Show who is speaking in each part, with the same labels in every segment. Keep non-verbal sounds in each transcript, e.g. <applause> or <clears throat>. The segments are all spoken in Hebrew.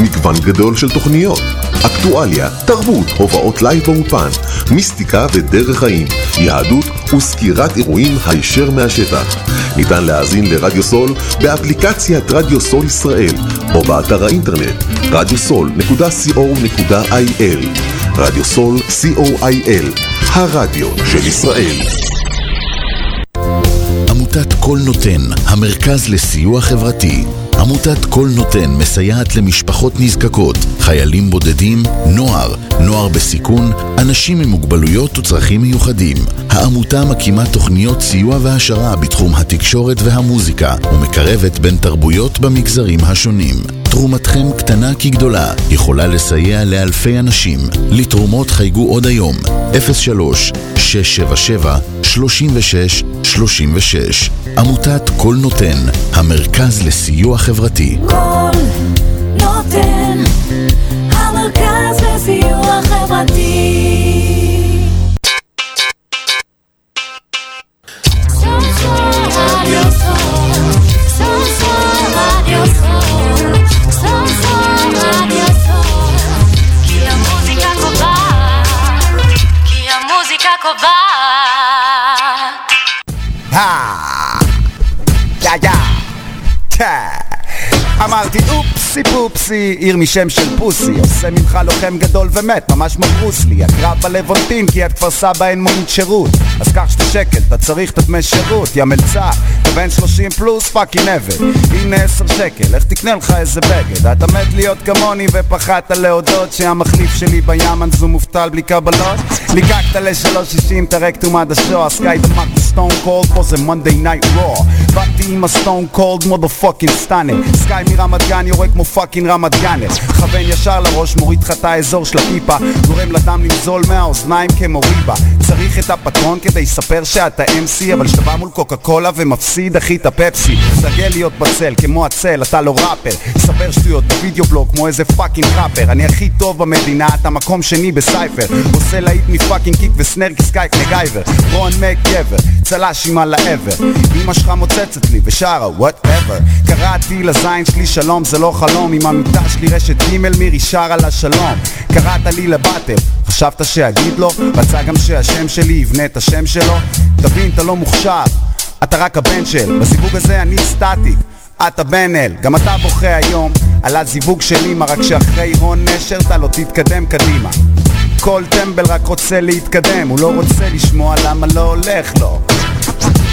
Speaker 1: מגוון גדול של תוכניות, אקטואליה, תרבות, הופעות live באולפן, מיסטיקה ודרך חיים, יהדות וסקירת אירועים הישר מהשטח. ניתן להאזין לרדיו סול באפליקציית רדיו סול ישראל או באתר האינטרנט radiosol.co.il רדיו סול co.il הרדיו של ישראל
Speaker 2: עמותת קול נותן, המרכז לסיוע חברתי. עמותת קול נותן מסייעת למשפחות נזקקות, חיילים בודדים, נוער, נוער בסיכון, אנשים עם מוגבלויות וצרכים מיוחדים. העמותה מקימה תוכניות סיוע והעשרה בתחום התקשורת והמוזיקה ומקרבת בין תרבויות במגזרים השונים. תרומתכם קטנה כגדולה, יכולה לסייע לאלפי אנשים. לתרומות חייגו עוד היום, 03 677 36 36 עמותת קול נותן, המרכז לסיוע חברתי.
Speaker 3: קול נותן, המרכז לסיוע חברתי. סול סול רדיו סול, סול סול רדיו סול, סול סול רדיו סול, כי המוזיקה קובעת, כי המוזיקה קובעת.
Speaker 4: יא יא טה. אמרתי אופסי פופסי, עיר משם של פוסי. עושה ממך לוחם גדול ומת, ממש כמו ברוסלי הקרב בלוונטין כי את כפר סבא אין מונית שירות. אז קח שתי שקל, אתה צריך את הדמי שירות. יא מלצר, אתה בן 30 פלוס פאקינג עבד הנה 10 שקל, איך תקנה לך איזה בגד? אתה מת להיות כמוני ופחדת להודות שהמחליף שלי בימן זו מובטל בלי קבלות. ליקקת ל-360 את הרקטום עד השוע סקאי דמק סטון קולד פה זה מונדי נייט רוע באתי עם הסטון קולד מודה פאקינג סטאנר סקאי מרמת גן יורה כמו פאקינג רמת גאנר כוון ישר לראש מוריד לך את האזור של הפיפה גורם לדם לנזול מהאוזניים כמו ריבה. צריך את הפטרון כדי לספר שאתה MC אבל כשאתה בא מול קוקה קולה ומפסיד אחי את הפפסי. תרגל להיות בצל כמו הצל אתה לא ראפר. ספר שטויות בווידאו בלוג כמו איזה פאקינג ראפר. אני הכי טוב במדינה אתה מקום שני בסייפר. עושה להיט מפאקינג קיק וסנר כסקייק מגייבר. רון מק גבר צל"ש עם על העבר אמא שלך מוצצת לי ושרה וואטאבר קראתי לזין שלי שלום זה לא חלום עם המיטה שלי רשת ג' מירי שרה לה שלום. קראת לי לבטל חשבת שאגיד לו? רצה גם שהשם שלי יבנה את השם שלו? תבין אתה לא מוכשר אתה רק הבן של. בסיווג הזה אני סטטי אתה בן אל, גם אתה בוכה היום על הזיווג של אמא רק שאחרי הון נשר אתה לא תתקדם קדימה. כל טמבל רק רוצה להתקדם, הוא לא רוצה לשמוע למה לא הולך לו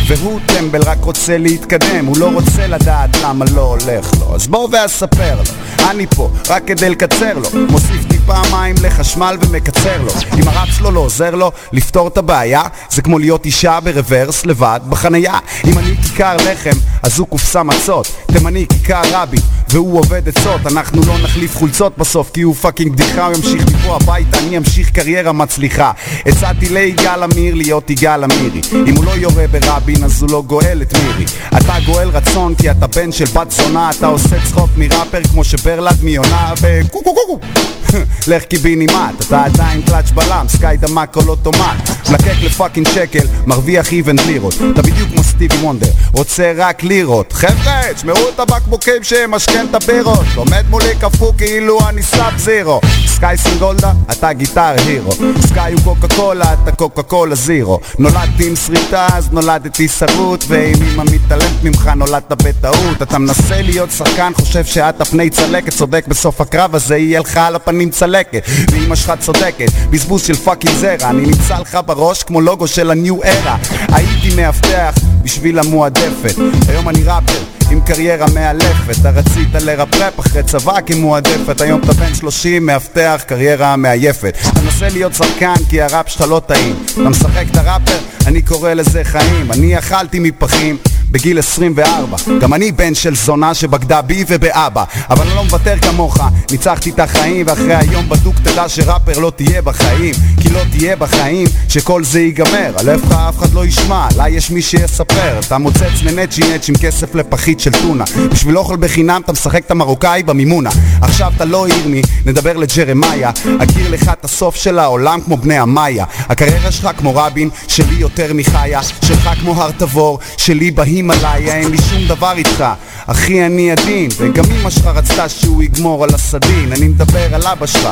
Speaker 4: והוא טמבל רק רוצה להתקדם, הוא לא רוצה לדעת למה לא הולך לו. אז בוא ואספר לו, אני פה רק כדי לקצר לו. מוסיף טיפה מים לחשמל ומקצר לו. אם הרב שלו לא עוזר לו לפתור את הבעיה זה כמו להיות אישה ברוורס לבד בחנייה. אם אני כיכר לחם אז הוא קופסה מצות תימני כיכר רבי והוא עובד עצות אנחנו לא נחליף חולצות בסוף כי הוא פאקינג בדיחה הוא ימשיך מפה הביתה אני אמשיך קריירה מצליחה. הצעתי ליגאל עמיר להיות יגאל עמירי. אם הוא לא יורה ברבין אז הוא לא גואל את מירי. אתה גואל רצון כי אתה בן של בת זונה אתה עושה צחוק מראפר כמו שברלד מיונה וקו קו קו קו <laughs> לך קיבינימט אתה עדיין קלאץ' בלם סקאי דמק כל אוטומט. מלקק לפאקינג שקל מרוויח איבנט לירות. אתה בדיוק כמו סטיבי וונדר רוצה רק לירות. חבר'ה תשמעו את הבקבוקים שמשכן את הבירות עומד מולי קפוא כאילו אני סאב זירו. סקאי סינגולדה אתה Guitar Hero. סקאי הוא קוקה קולה אתה קוקה קולה Zero. נולדתי עם שריטה אז נולדתי שרוט ואם אמא מתעלמת ממך נולדת בטעות. אתה מנסה להיות שחקן חושב שאת הפני צלקת צודק בסוף הקרב הזה יהיה לך על הפנים צלקת. ואמא שלך צודקת בזבוז של fucking זרע. אני נמצא לך בראש כמו לוגו של ה New Era. הייתי מאבטח בשביל המועדפת. היום אני ראפר עם קריירה מאלפת. אתה רצית לרפרפ אחרי צבא כמועדפת. היום אתה בן 30 מאבטח קריירה מעייפת. אתה מנסה להיות שחקן כי הראפ שלך לא טעים. אתה משחק את הראפר אני קורא לזה חיים. אני אכלתי מפחים בגיל 24 גם אני בן של זונה שבגדה בי ובאבא. אבל אני לא מוותר כמוך. ניצחתי את החיים ואחרי היום בדוק תדע שראפר לא תהיה בחיים. כי לא תהיה בחיים שכל זה ייגמר. עליך אף אחד לא ישמע, לה יש מי שיספר. אתה מוצץ לנצ'י נצ' עם כסף לפחית של טונה. בשביל אוכל בחינם אתה משחק את המרוקאי במימונה. עכשיו אתה לא ירמי, נדבר לג'רמיה. אכיר לך את הסוף של העולם כמו בני המאיה. הקריירה שלך כמו רבין, שלי יותר מחיה. שלך כמו הר תבור, שלי בהימאליה אין לי שום דבר איתך. אחי אני עדין, וגם אמא שלך רצתה שהוא יגמור על הסדין. אני מדבר על אבא שלך.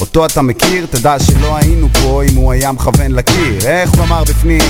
Speaker 4: אותו אתה מכיר, תדע שלא היינו פה אם הוא היה מכוון לקיר. איך הוא אמר בפנים?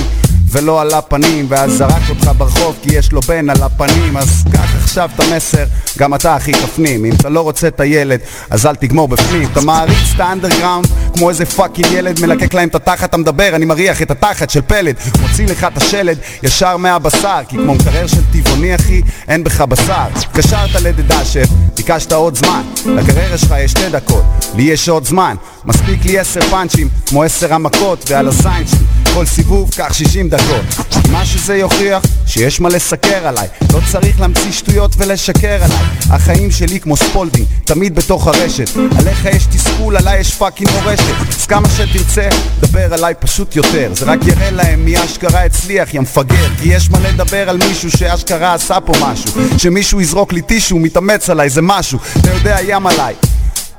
Speaker 4: ולא על הפנים ואז זרק אותך ברחוב כי יש לו בן על הפנים אז קח עכשיו את המסר, גם אתה אחי תפנים. אם אתה לא רוצה את הילד, אז אל תגמור בפנים. אתה מעריץ את האנדרגראונד כמו איזה fucking ילד מלקק להם את התחת, אתה מדבר, אני מריח את התחת של פלד מוציא לך את השלד ישר מהבשר כי כמו מקרר של טבעוני אחי, אין בך בשר. התקשרת לדדשף, ביקשת עוד זמן. לקריירה שלך יש שתי דקות, לי יש עוד זמן. מספיק לי עשר פאנצ'ים, כמו עשר המכות ועל הזין שלי כל סיבוב קח 60 דקות. מה שזה יוכיח שיש מה לסקר עליי. לא צריך להמציא שטויות ולשקר עליי. החיים שלי כמו ספולדינג תמיד בתוך הרשת. עליך יש תסכול, עליי יש fucking מורשת. אז כמה שתרצה, דבר עליי פשוט יותר. זה רק יראה להם מי אשכרה הצליח, יא מפגר. כי יש מה לדבר על מישהו שאשכרה עשה פה משהו. שמישהו יזרוק לי טישו, מתאמץ עליי, זה משהו. אתה יורד עליי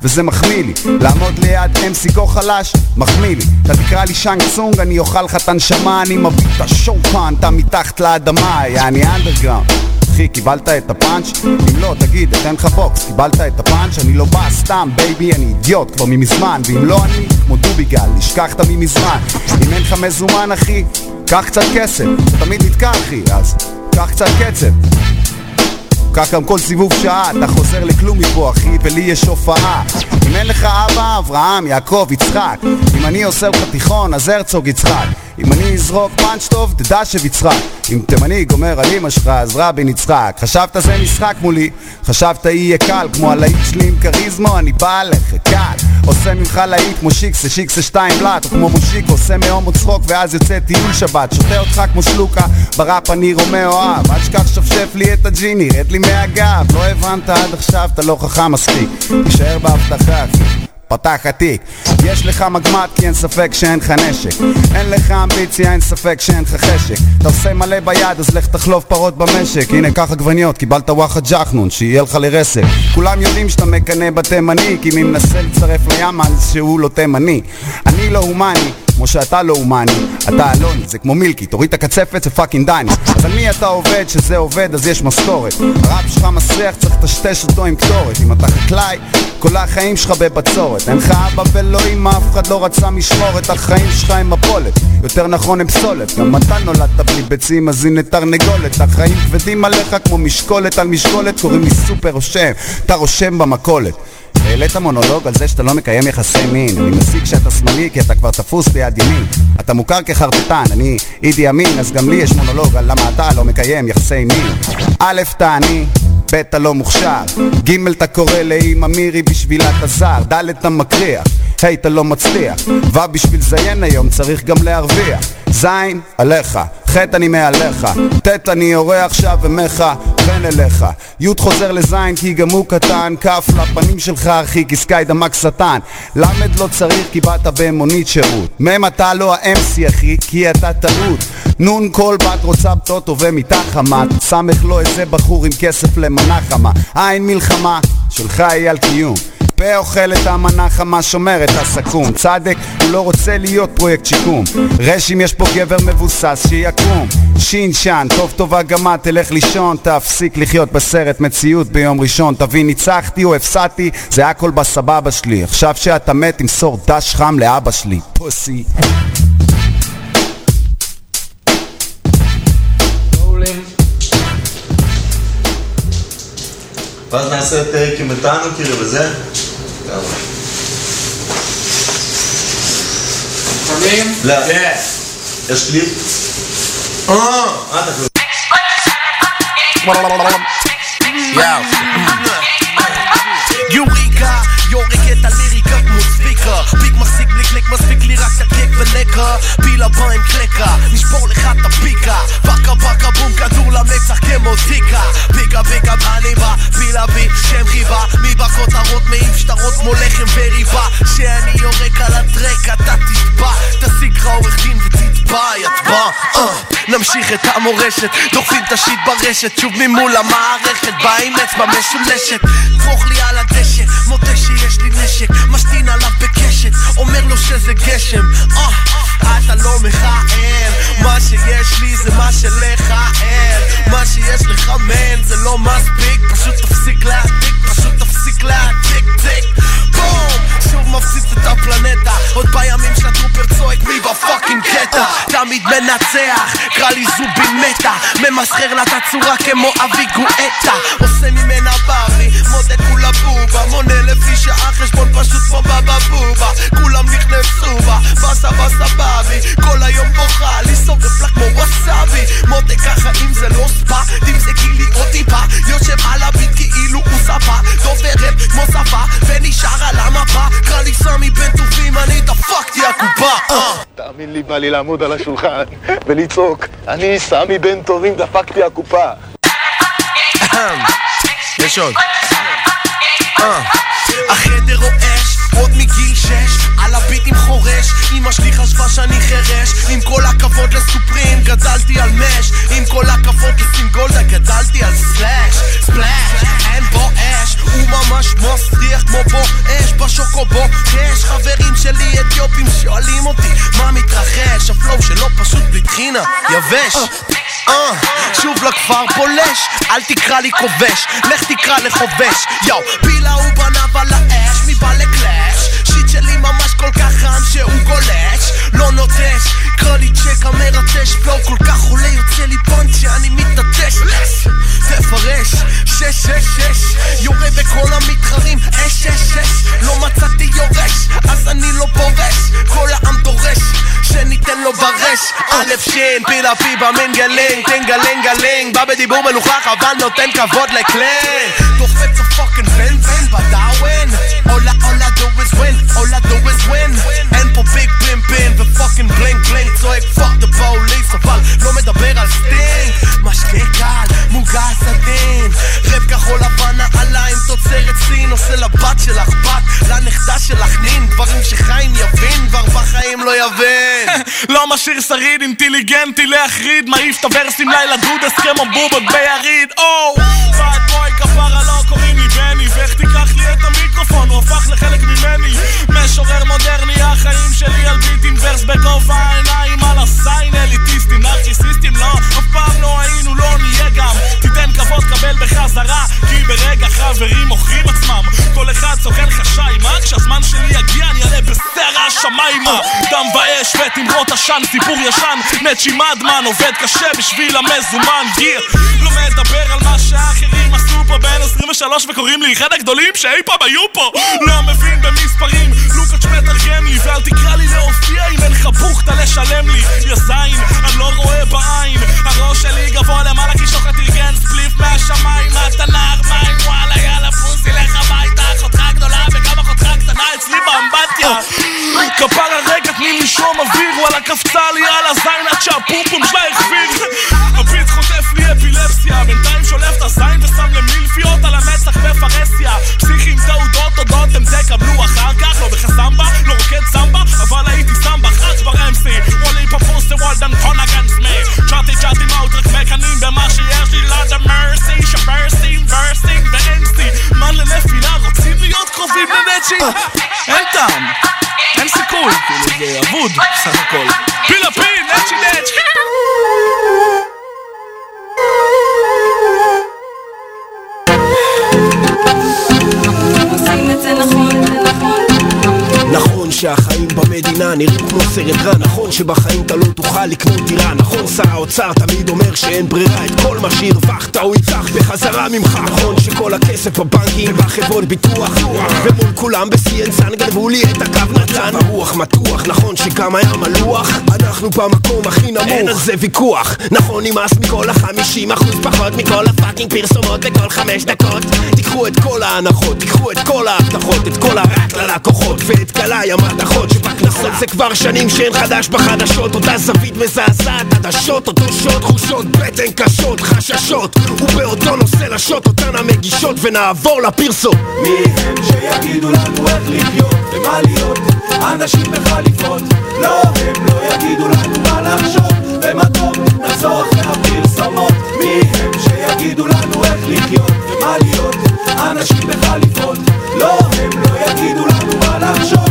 Speaker 4: וזה מחמיא לי. לעמוד ליד MC כה חלש, מחמיא לי. אתה תקרא לי שאנג צונג, אני אוכל לך את הנשמה אני מביא את השופן, אתה מתחת לאדמה, יעני אנדרגראונד אחי, קיבלת את הפאנץ'? אם לא, תגיד, אתן לך בוקס, קיבלת את הפאנץ'? אני לא בא סתם, baby, אני אידיוט כבר ממזמן. ואם לא אני, כמו דוביגל, נשכחת ממזמן. אם אין לך מזומן, אחי, קח קצת כסף. תמיד נתקע, אחי, אז קח קצת קצב כך גם כל סיבוב שעה, אתה חוזר לכלום מפה אחי, ולי יש הופעה. אם אין לך אבא, אברהם, יעקב, יצחק. אם אני עושה לך תיכון, אז הרצוג יצחק אם אני אזרוק פאנץ' טוב, תדע שביצחק אם תימני גומר על אמא שלך, אז רבין יצחק חשבת זה משחק מולי, חשבת יהיה קל כמו הלהיט שלי עם כריזמו, אני בא עליך, קל. עושה ממך להיט כמו שיקסה, שיקסה שתיים בלאט או כמו מושיק, עושה מהומו צחוק ואז יוצא טיול שבת. שותה אותך כמו שלוקה, בראפ אני רומא אוהב. אל תשכח שפשף לי את הג'יני, רד לי מהגב. לא הבנת עד עכשיו, אתה לא חכם מספיק. תישאר בהבטחה פתח התיק. יש לך מגמט כי אין ספק שאין לך נשק. אין לך אמביציה, אין ספק שאין לך חשק. אתה עושה מלא ביד אז לך תחלוב פרות במשק. הנה קח עגבניות, קיבלת וואחד ג'חנון שיהיה לך לרסק. כולם יודעים שאתה מקנא בתימני כי מי מנסה לצרף לים אז שהוא לא תימני. אני לא הומני כמו שאתה לא הומני, אתה אלוני, זה כמו מילקי, תוריד את הקצפת זה fucking דני. אז על מי אתה עובד, שזה עובד אז יש משכורת הראפ שלך מסריח, צריך לטשטש אותו עם קטורת. אם אתה חקלאי, כל החיים שלך בבצורת. אין לך אבא ולא אמא, אף אחד לא רצה משמורת. החיים שלך הם מפולת, יותר נכון הם פסולת. גם אתה נולדת בלי ביצים אז הנה תרנגולת. החיים כבדים עליך כמו משקולת על משקולת קוראים לי סופר רושם, אתה רושם במכולת העלית מונולוג על זה שאתה לא מקיים יחסי מין. אני מסיק שאתה שמאלי כי אתה כבר תפוס ביד ימין. אתה מוכר כחרטטן, אני אידי אמין אז גם לי יש מונולוג על למה אתה לא מקיים יחסי מין. א', אתה עני ב' אתה לא מוכשר, ג' אתה קורא לאמא מירי בשבילה אתה זר, ד' אתה מקריח, ה' אתה לא מצליח, ו' בשביל זיין היום צריך גם להרוויח, ז' עליך, ח' אני מעליך, ט' אני יורה עכשיו ומכוון אליך, י' חוזר לז' כי גם הוא קטן, כ' לפנים שלך אחי כי סקאי דמק שטן, ל' לא צריך כי באת במונית שירות, מ' אתה לא ה-MC אחי כי אתה טעות, נ' כל בת רוצה בטוטו ומיטה חמה, סמך לא איזה בחור עם כסף למנה חמה, עין מלחמה, שלך היא על קיום. פה אוכל את המנה חמה, שומר את הסכו"ם. צדק, הוא לא רוצה להיות פרויקט שיקום. רש אם יש פה גבר מבוסס שיקום. שין שן, טוב טובה גמה, תלך לישון תפסיק לחיות בסרט מציאות ביום ראשון. תבין ניצחתי או הפסדתי, זה הכל בסבבה שלי. עכשיו שאתה מת תמסור דש חם לאבא שלי. פוסי
Speaker 5: ואז נעשה את טריקים איתנו כאילו וזה. יאללה.
Speaker 6: שומעים?
Speaker 5: לא.
Speaker 6: כן.
Speaker 5: יש קליפ? אה, אה, אתה כאילו...
Speaker 7: יוריקה, יורק את הליריקה כמו ספיקה. פיק מחזיק בלי קליק, מספיק לי רק הקק ולקה פיל הבא עם קלקה, נשבור לך את הפיקה. פקה פקה בום, כדור למצח טיקה. פיקה פיקה אני בא בילה בי שם חיבה. מי בכותרות מעיף שטרות כמו לחם וריבה. שאני יורק על הטרק אתה תתבע תשיג לך עורך דין ותתבע יתבע אה. נמשיך את המורשת דוחפים את השיט ברשת. שוב ממול המערכת בא עם אצבע משולשת. דרוך לי על הדשא מודה שיש לי נשק משתין עליו בקשת אומר לו שזה גשם. אה, אתה לא מכהן מה שיש לי זה מה שלך אין מה שיש לך מן זה לא מספיק פשוט תפסיק להעתיק פשוט תפסיק להעתיק טיק. בום מפציץ את הפלנטה עוד בימים שהטרופר צועק מי בפאקינג קטע תמיד מנצח קרא לי זובין מתה ממסחר לה את הצורה כמו אבי גואטה. עושה ממנה ברי מודה כולה בובה. מונה לפי שעה חשבון פשוט כמו בבא בובה. כולם נכנסו בה באסה באסה באבי. כל היום בוכה לי שורף לה כמו ווסאבי. מודה ככה אם זה לא ספא תמזגי לי עוד טיפה. יושב על הביט כאילו הוא ספה דוברת כמו שפה ונשאר על המפה קרא לי סמי בן טובים אני דפקתי הקופה אה.
Speaker 5: תאמין לי, בא לי לעמוד על השולחן ולצעוק, אני סמי בן טובים, דפקתי הקופה.
Speaker 7: יש עוד. אה. החדר רועש, עוד מגיל שש, על הביטים חורש, אמא שלי חשבה שאני חירש, עם כל הכבוד לסופרים, גדלתי על מש, עם כל הכבוד לסינגולדה, טחינה, יבש. אה, שוב לכפר פולש, אל תקרא לי כובש, לך תקרא לחובש, יואו, פילה הוא בניו על האש, מי בא לקלאש? שיט שלי ממש כל כך חם שהוא גולש, לא נוטש, קרא לי צ'ק המרטש, פלואו כל כך עולה, יוצא לי פונץ' שאני מתנטש, תפרש, שש שש שש, יורה בכל המתחרים, אש שש שש, לא מצאתי יורש, אז אני לא פורש, כל העם דורש, שניתן לו ברש, א' שין, פילה פיבה מנגלנג, טנגלנג גלנג, בא בדיבור מלוכלך אבל נותן כבוד לקלנג, דופץ הפוקינג בן בן בדאווין, all I, all I do is win, all I do is win, אין פה ביג פימפין ופוקינג בלינג בלינג, צועק פאק דה פוליס, אבל לא מדבר על סטינג, משקה קל, מוגס עדין, רב כחול לבן נעליים, תוצרת סין, עושה לבת שלך בת, לנכדה שלך נין, דברים שחיים יבין, כבר בחיים לא יבין. <laughs>
Speaker 6: לא משאיר שריד אינטליגנטי להחריד. מעיף את הוורסים לילה דודס כמו בובות ביריד. או! בad בוי כפרה לא קוראים לי בני ואיך תיקח לי את המיקרופון? הוא הפך לחלק ממני. משורר מודרני החיים שלי על ביט עם ורס בגובה העיניים על הסיין אליטיסטים נרקיסיסטים לא. אף פעם לא היינו לא נהיה גם. תיתן כבוד קבל בחזרה כי ברגע חברים מוכרים עצמם. כל אחד סוכן חשיימה כשהזמן שלי יגיע אני אעלה בסערה השמיימה דם ואש ותמרות עשן סיפור ישן. נצ'י מדמן עובד קשה בשביל המזומן. גיר. לא מדבר על מה שהאחרים עשו פה בין 23 וקוראים לי אחד הגדולים שאי פעם היו פה. לא מבין במספרים. לוקאץ' מתרגם לי ואל תקרא לי להופיע אם אין לך בוכטה לשלם לי. יא זין אני לא רואה בעין. הראש שלי גבוה למעלה כי שוחט ארגן ספליף מהשמיים. אתה נער מים וואלה יאללה פוסי לך הביתה. אחותך גדולה וגם אחותך קטנה אצלי באמבטיה. כפרה רגע תני לי שום אוויר. וואלה קפצה לי על הזין עד שהפומפום שלה החביר הביט חוטף לי אפילפסיה. בינתיים שולף את הזין ושם למילפיות על המצח בפרהסיה פסיכים תעודות תודות הם תקבלו אחר כך. לא בחסמבה לא רוקד סמבה אבל הייתי MC וולי פפוס וולדן קונגנס מי צ'אטי צ'אטי מאוטרק מקנאים במה שיש לי לאדה מרסי שברסים ורסים ו-MC מה לנפילה רוצים להיות קרובים לנצ'י אין טעם אין סיכוי כאילו זה אבוד סך הכל פילה פי נצ'י נצ'י
Speaker 8: שהחיים במדינה נראים כמו סרט רע נכון שבחיים אתה לא תוכל לקנות דירה נכון? שר האוצר תמיד אומר שאין ברירה את כל מה שהרווחת הוא יצח בחזרה ממך. נכון שכל הכסף בבנקים ובחברות ביטוח ומול כולם ב-CNSN גנבו לי את הקו נתן. הרוח מתוח נכון שגם הים הלוח? אנחנו במקום הכי נמוך. אין על זה ויכוח. נכון נמאס מכל החמישים אחוז פחות מכל הפאקינג פרסומות בכל חמש דקות. תיקחו את כל ההנחות תיקחו את כל ההבטחות את כל הרק ללקוחות ואת גלאי המתכות נכון, זה כבר שנים שאין חדש בחדשות. אותה זווית מזעזעת, עדשות, אותו שוט, תחושות בטן קשות, חששות. ובאותו נושא לשוט אותן המגישות ונעבור לפרסום
Speaker 9: מי הם שיגידו לנו איך לחיות ומה להיות? אנשים בחליפות. לא הם לא יגידו לנו מה לחשוב ומה טוב. נחזור אחרי הפרסומות. מי הם שיגידו לנו איך לחיות ומה להיות? אנשים בחליפות. לא הם לא יגידו לנו מה לחשוב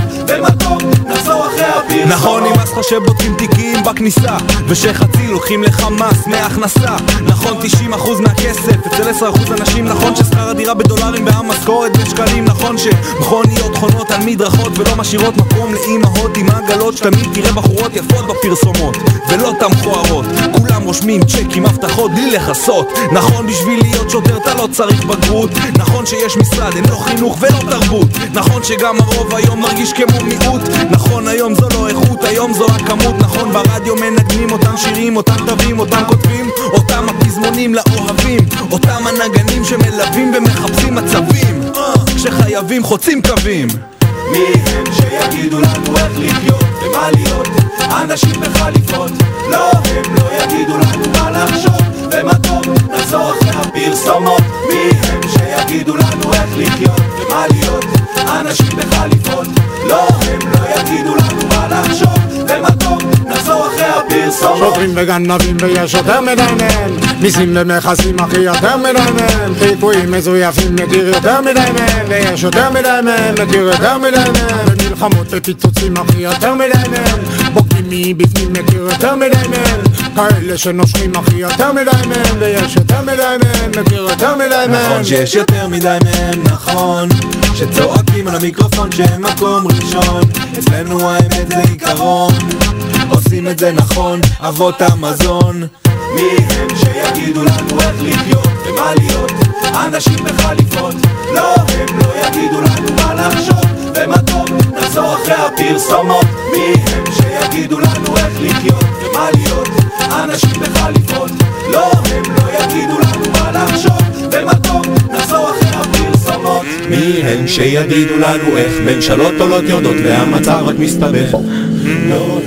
Speaker 9: טוב נחזור אחרי הפרסומות
Speaker 10: נכון, נמאס לך שבודקים תיקים בכניסה ושחצי לוקחים לך מס מהכנסה. נכון, 90% מהכסף אצל 10% אנשים נכון ששכר הדירה בדולרים והמשכורת בשקלים. נכון שמכוניות חונות על מדרכות ולא משאירות מקום לאימהות עם עגלות שתמיד תראה בחורות יפות בפרסומות ולא אותם מכוערות כולם רושמים צ'קים, הבטחות בלי לכסות. נכון, בשביל להיות שוטר אתה לא צריך בגרות. נכון שיש משרד, אין לו חינוך ולא תרבות. נכון שגם הרוב היום מרגיש כמו מיעוט נכון, היום זו לא איכות, היום זו הכמות נכון, ברדיו מנגנים אותם שירים, אותם תווים, אותם כותבים אותם הפזמונים לאוהבים אותם הנגנים שמלווים ומחפשים מצבים. אה, כשחייבים חוצים קווים.
Speaker 9: מי הם שיגידו לנו איך לחיות ומה להיות? אנשים בחליפות. לא הם לא יגידו לנו מה לחשוב. ומה טוב נחזור אחרי הפרסומות. מי הם שיגידו לנו איך לחיות ומה להיות. אנשים בחליפות לא הם לא יגידו לנו מה לחשוב הפרסומות
Speaker 11: שוטרים וגנבים ויש יותר מדי מהם מיסים ומכסים אחי יותר מדי מהם חיפויים מזויפים מכיר יותר מדי מהם ויש יותר מדי מהם מכיר יותר מדי מהם ומלחמות ופיצוצים אחי יותר מדי מהם בוגדים מבפנים מכיר יותר מדי מהם כאלה שנושרים אחי יותר מדי מהם ויש יותר מדי מהם מכיר יותר מדי מהם
Speaker 10: נכון שיש יותר מדי מהם, נכון שצועקים על המיקרופון שהם מקום ראשון אצלנו האמת זה עיקרון עושים את זה נכון, אבות המזון.
Speaker 9: מי הם שיגידו לנו איך לחיות ומה להיות? אנשים בחליפות. לא הם לא יגידו לנו מה לחשוב. ומה טוב נחזור אחרי הפרסומות. מי הם שיגידו לנו איך לחיות ומה להיות? אנשים בחליפות. לא הם לא יגידו לנו מה לחשוב. ומה טוב נחזור אחרי הפרסומות.
Speaker 10: מי הם שיגידו לנו איך ממשלות עולות יורדות והמצב רק מסתבך.
Speaker 9: לא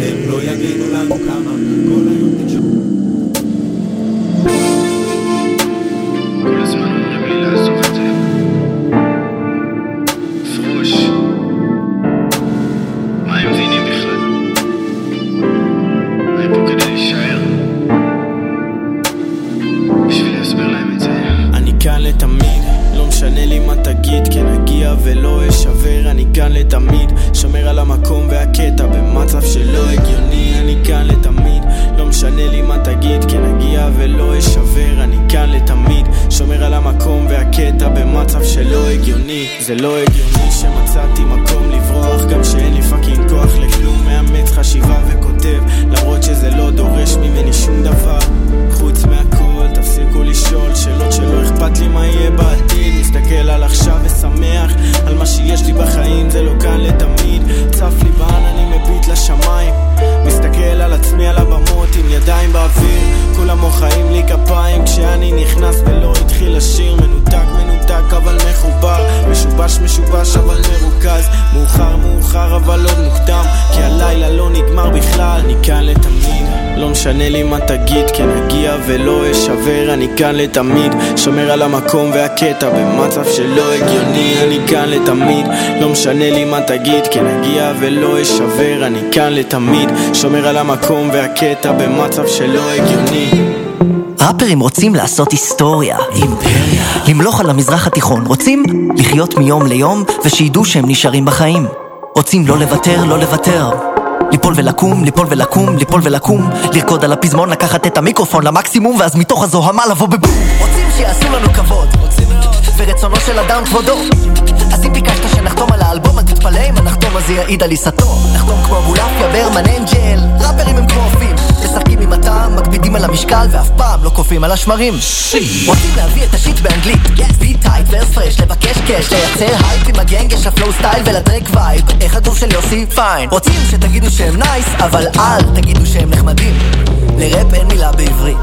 Speaker 12: לתמיד שומר על המקום והקטע במצב שלא הגיוני אני כאן לתמיד לא משנה לי מה תגיד כן אגיע ולא אשבר אני כאן לתמיד שומר על המקום והקטע במצב שלא הגיוני
Speaker 13: ראפרים רוצים לעשות היסטוריה. אימפריה. למלוך על המזרח התיכון. רוצים לחיות מיום ליום ושידעו שהם נשארים בחיים. רוצים לא לוותר, לא לוותר. ליפול ולקום, ליפול ולקום, ליפול ולקום. לרקוד על הפזמון, לקחת את המיקרופון למקסימום ואז מתוך הזוהמה לבוא בבום. רוצים שיעשו לנו כבוד. ורצונו של אדם כבודו. אז אם ביקשת שנחתום על האלבום אז תתפלא אם הנחתום הזה יעיד על עיסתו. נחתום כמו אבולעפיה, ברמן, אנג'ל על המשקל ואף פעם לא קופאים על השמרים. רוצים להביא את ה shit באנגלית beat tight verse fresh, לבקש cash לייצר הייפ עם ה gang shit ה flow style ול track vibe איך הדור של יוסי פיין? רוצים שתגידו שהם nice אבל אל תגידו שהם נחמדים. לראפ אין מילה בעברית.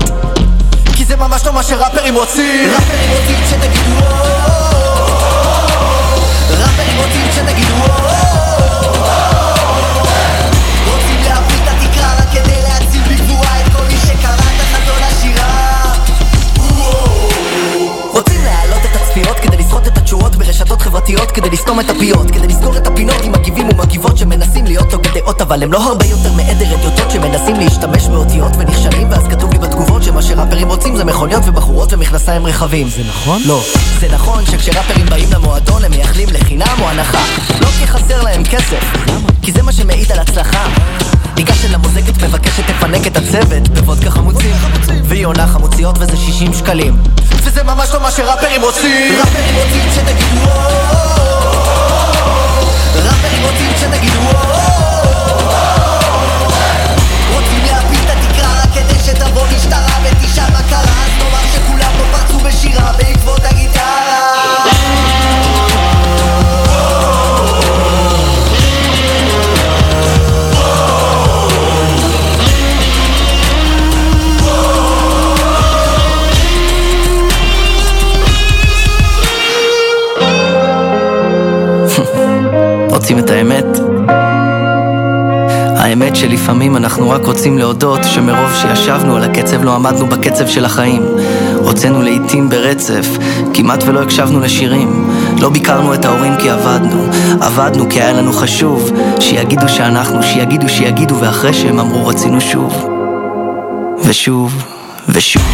Speaker 13: כי זה ממש לא מה שראפרים רוצים. ראפרים רוצים שתגידו ראפרים רוצים שתגידו חברתיות כדי לסתום את הפיות כדי לסגור את הפינות עם מגיבים ומגיבות שמנסים להיות הוגי דעות אבל הם לא הרבה יותר מעדר אדיוטות שמנסים להשתמש באותיות ונכשלים ואז כתוב לי בתגובות שמה שראפרים רוצים זה מכוניות ובחורות ומכנסיים רחבים. זה נכון? לא. זה נכון שכשראפרים באים למועדון הם מייחלים לחינם או הנחה. לא כי חסר להם כסף כי זה מה שמעיד על הצלחה ניגשת למוזגת מבקשת תפנק את הצוות. בוודקה חמוצים והיא עונה חמוציות וזה 60 שקלים. וזה ממש לא מה שראפרים רוצים. ראפרים רוצים שתגידו ראפרים רוצים שתגידו רוצים להפיל את התקרה כדי שתבוא משטרה ותשאל מה קרה. אז נאמר שכולם פה פרצו בשירה בעקבות הגיטרה רוצים את האמת? האמת שלפעמים אנחנו רק רוצים להודות שמרוב שישבנו על הקצב לא עמדנו בקצב של החיים. הוצאנו לעיתים ברצף, כמעט ולא הקשבנו לשירים. לא ביקרנו את ההורים כי עבדנו, עבדנו כי היה לנו חשוב. שיגידו שאנחנו, שיגידו שיגידו, ואחרי שהם אמרו רצינו שוב. ושוב, ושוב.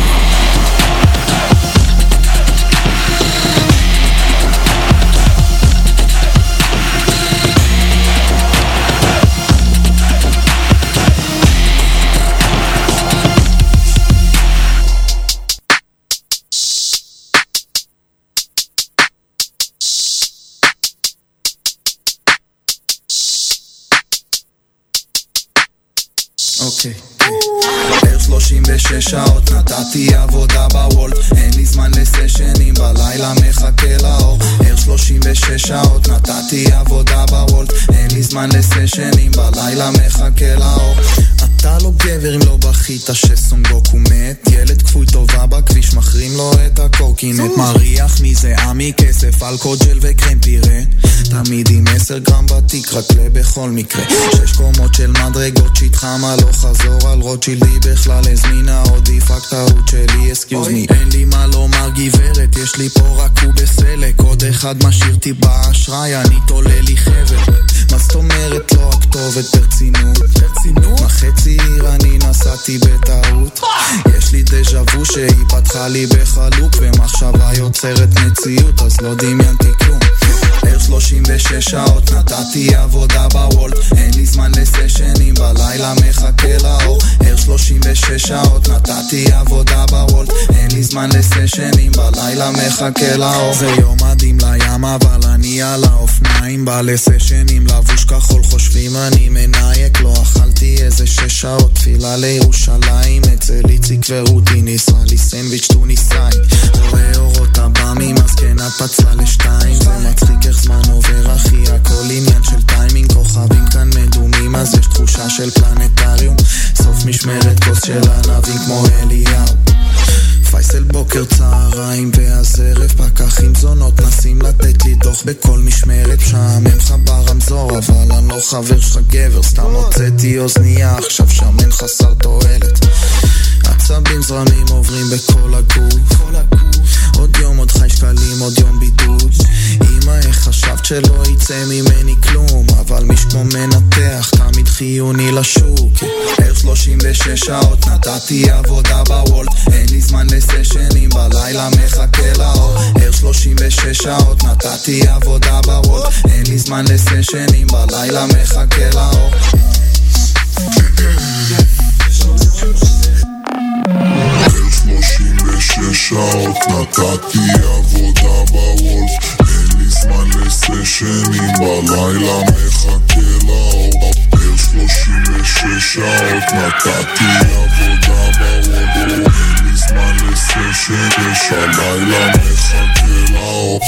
Speaker 14: נתתי עבודה בוולט. אין לי זמן לסשנים בלילה מחכה לאור. ערך 36 שעות נתתי עבודה בוולט. אין לי זמן לסשנים בלילה מחכה לאור. אתה לא גבר אם לא בכית שסונגוקו מת ילד כפוי טובה בכביש מחרים לו את הקורקינט. מריח מזיעה מכסף אלכוג'ל וקרם פירה. תמיד עם 10 גרם בתיק רק לבכל מקרה. שש קומות של מדרגות שהתחמה לא חזור על רוטשילדי בכלל הזמינה עוד דפק טעות שלי אסקיוז מי אין לי מה לומר גברת יש לי פה רק הוא בסלק. עוד אחד משאיר אותי באשראי אני תולה לי חבל. מה זאת אומרת לא הכתובת ברצינות? ברצינות? מה חצי עיר אני נסעתי בטעות. יש לי דז'ה וו שהיא פתחה לי בחלוק ומחשבה יוצרת מציאות אז לא דמיינתי כלום ערך 36 שעות נתתי עבודה בוולט אין לי זמן לסשנים בלילה מחכה לאור. ערך 36 שעות נתתי עבודה בוולט אין לי זמן לסשנים בלילה מחכה לאור. זה יום מדהים לים אבל אני על האופניים בא לסשנים לבוש כחול חושבים אני מנייק לא אכלתי איזה שש שעות תפילה לירושלים אצל איציק ורותי ניסה לי סנדוויץ' טוניסאי. רואה אורות עב"מים אז כן את פצלה לשתיים זה מצחיק איך זמן עובר אחי הכל עניין של טיימינג כוכבים כאן מדומים אז יש תחושה של פלנטריום. סוף משמרת כוס של ענבים כמו אליהו. פייסל בוקר צהריים ואז ערב פקחים זונות נסים לתת לי דוח בכל משמרת. משעמם לך ברמזור אבל אני לא חבר שלך גבר. סתם הוצאתי אוזנייה עכשיו שמן חסר תועלת עצבים זרמים עוברים בכל הגוף. עוד יום עוד חי שקלים עוד יום בידוד. אמא איך חשבת שלא יצא ממני כלום? אבל מי שכמו מנתח תמיד חיוני לשוק. ערך 36 שעות נתתי עבודה בוולט. אין לי זמן לסשנים בלילה מחכה לאור. ערך 36 שעות נתתי עבודה בוולט. אין לי זמן לסשנים בלילה מחכה לאור
Speaker 15: שלושים שעות נתתי עבודה בוולט אין לי זמן לסשנים בלילה מחכה לאור. שלושים ושש שעות נתתי עבודה בוולט אין לי זמן לסשן יש הלילה מחכה לאור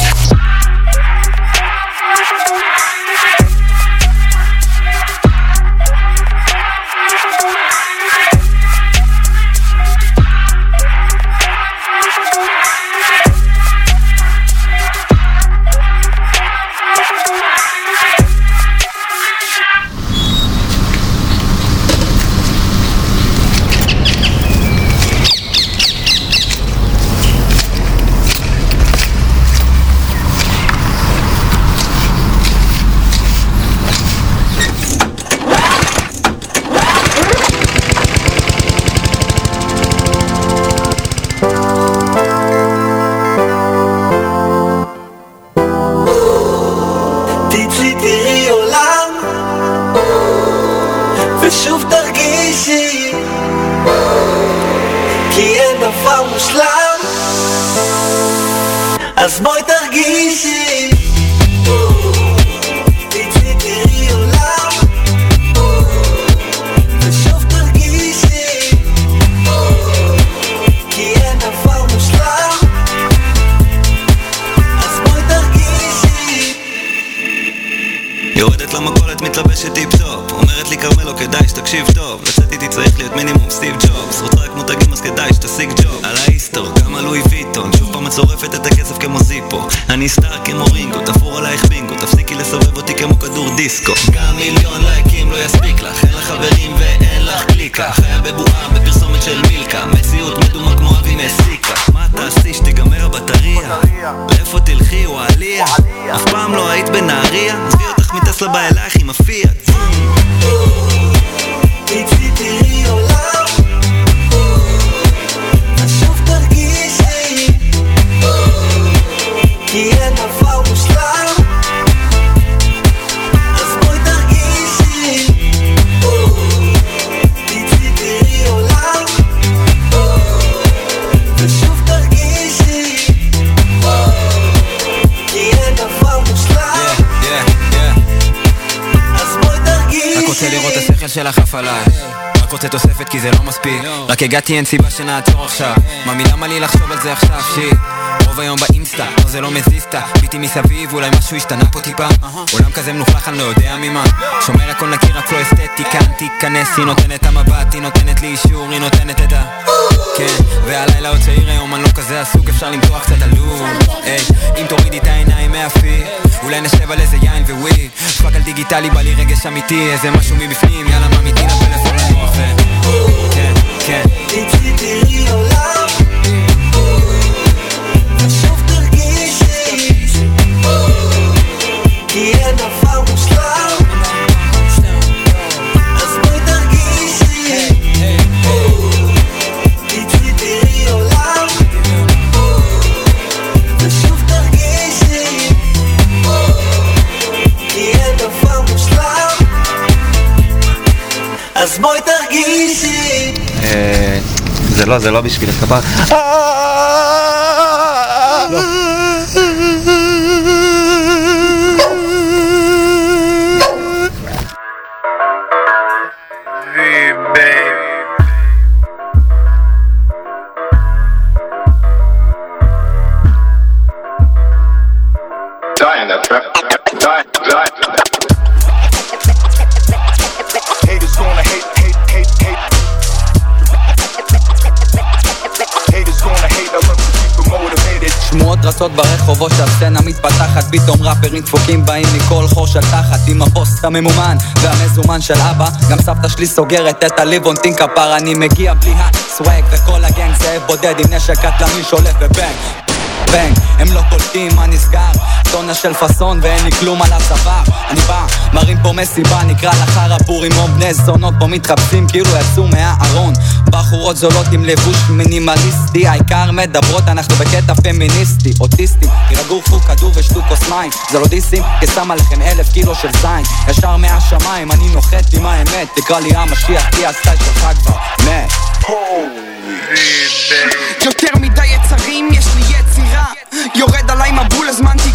Speaker 16: מספיק רק הגעתי אין סיבה שנעצור עכשיו. ממי למה לי לחשוב על זה עכשיו? שיט. רוב היום באינסטה, לא זה לא מזיסטה. ביטי מסביב, אולי משהו השתנה פה טיפה. עולם כזה מלוכלך, אני לא יודע ממה. שומר הכל נקי, רק לא אסתטיקה. תיכנס, היא נותנת המבט, היא נותנת לי אישור, היא נותנת את ה... כן, והלילה עוד צעיר היום, אני לא כזה עסוק, אפשר למתוח קצת עלוב היי, אם תורידי את העיניים מהפי אולי נשב על איזה יין וווי פאק על דיגיטלי, בא לי רגש אמיתי, איזה משהו מבפנים, יאללה מה מדינה פלאפון לנוח ו... כן, כן
Speaker 17: תצאי
Speaker 18: זה לא, זה לא בשבילך
Speaker 19: רצות ברחובות שהסצנה מתפתחת פתאום ראפרים דפוקים באים מכל חור של תחת עם הפוסט הממומן והמזומן של אבא. גם סבתא שלי סוגרת את הליבונטין כפר אני מגיע בלי ה swag וכל ה gang זאב בודד עם נשק קטלני שולף ב bang bang, הם לא קולטים מה נסגר טונה של פאסון ואין לי כלום על הצוואר אני בא, מרים פה מסיבה נקרא לחרא פורים או בני זונות פה מתחפשים כאילו יצאו מהארון בחורות זולות עם לבוש מינימליסטי העיקר מדברות אנחנו בקטע פמיניסטי אוטיסטי. תירגעו קחו כדור ושתו כוס מים. זה לא דיסים כי שם עליכם אלף קילו של זין. ישר מהשמיים אני נוחת עם האמת. תקרא לי המשיח כי הסטייל שלך כבר מת.
Speaker 20: יותר מדי יצרים, יש לי יצירה. יורד עליי מבול, הזמנתי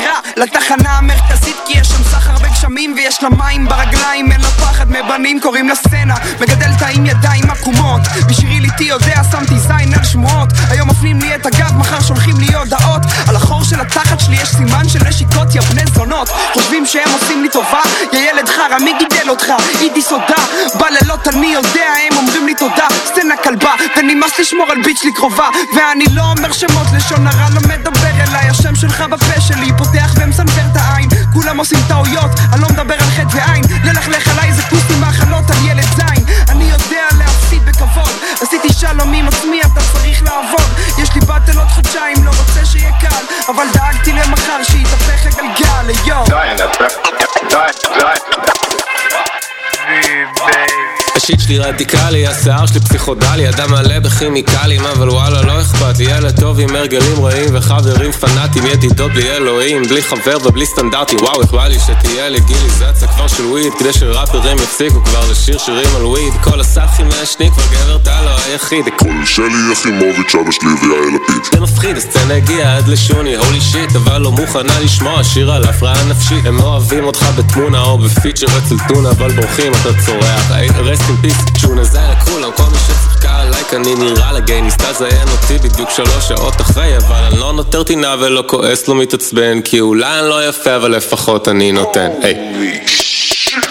Speaker 20: יצירה לתחנה המרכזית כי יש שם סחר בגשמים ויש לה מים ברגליים אין לה פחד מבנים קוראים לה סצנה. מגדל תא עם ידיים עקומות. בשירי ליטי יודע שמתי זין על שמועות. היום מפנים לי את הגב מחר שולחים לי הודעות. על החור של התחת שלי יש סימן של נשיקות יא בני זונות. חושבים שהם עושים לי טובה? יא ילד חרא מי גידל אותך? אידי סודה. בלילות אני יודע הם אומרים לי תודה. סצנה כלבה ונמאס לשמור על ביץ' לי קרובה ואני לא אומר שמות לשון הרע לא מדבר אליי השם שלך בפה שלי פותח ומסנוור את העין. כולם עושים טעויות אני לא מדבר על חטא ועין. ללכלך עליי זה כוס עם מחלות על ילד זין. אני יודע להפסיד בכבוד עשיתי שלום עם עצמי אתה צריך לעבוד. יש לי באטל עוד חודשיים לא רוצה שיהיה קל אבל דאגתי למחר שיתהפך הגלגל יואו.
Speaker 21: Die in that trap. Die, die.
Speaker 22: השיט שלי רדיקלי, השיער שלי פסיכודלי, אדם מלא בכימיקלים, אבל וואלה לא אכפת לי, ילד טוב עם הרגלים רעים וחברים פנאטים, ידידות בלי אלוהים, בלי חבר ובלי סטנדרטים, וואו איך בא לי שתהיה לגיליזציה כבר של וויד, כדי שראפרים יפסיקו כבר לשיר שירים על וויד, כל הסאחים מעשנים כבר גבר אתה לא היחיד,
Speaker 15: כל שלי יחימוביץ', אבא שלי ויאיר לפיד.
Speaker 22: זה מפחיד, הסצנה הגיעה עד לשוני, הולי שיט, אבל לא מוכנה לשמוע שיר על הפרעה נפשית. הם אוהבים אותך בתמונה או בפיצ'ר אצל טונה, אבל בורחים אתה צורח. רסט אין פיס, צ'ונה זה לכולם, כל מי שצחקה עלייק אני נראה לגיי, ניסתה לזיין אותי בדיוק שלוש שעות אחרי, אבל אני לא נותר טינה ולא כועס, לא מתעצבן, כי אולי אני לא יפה, אבל לפחות אני נותן. היי.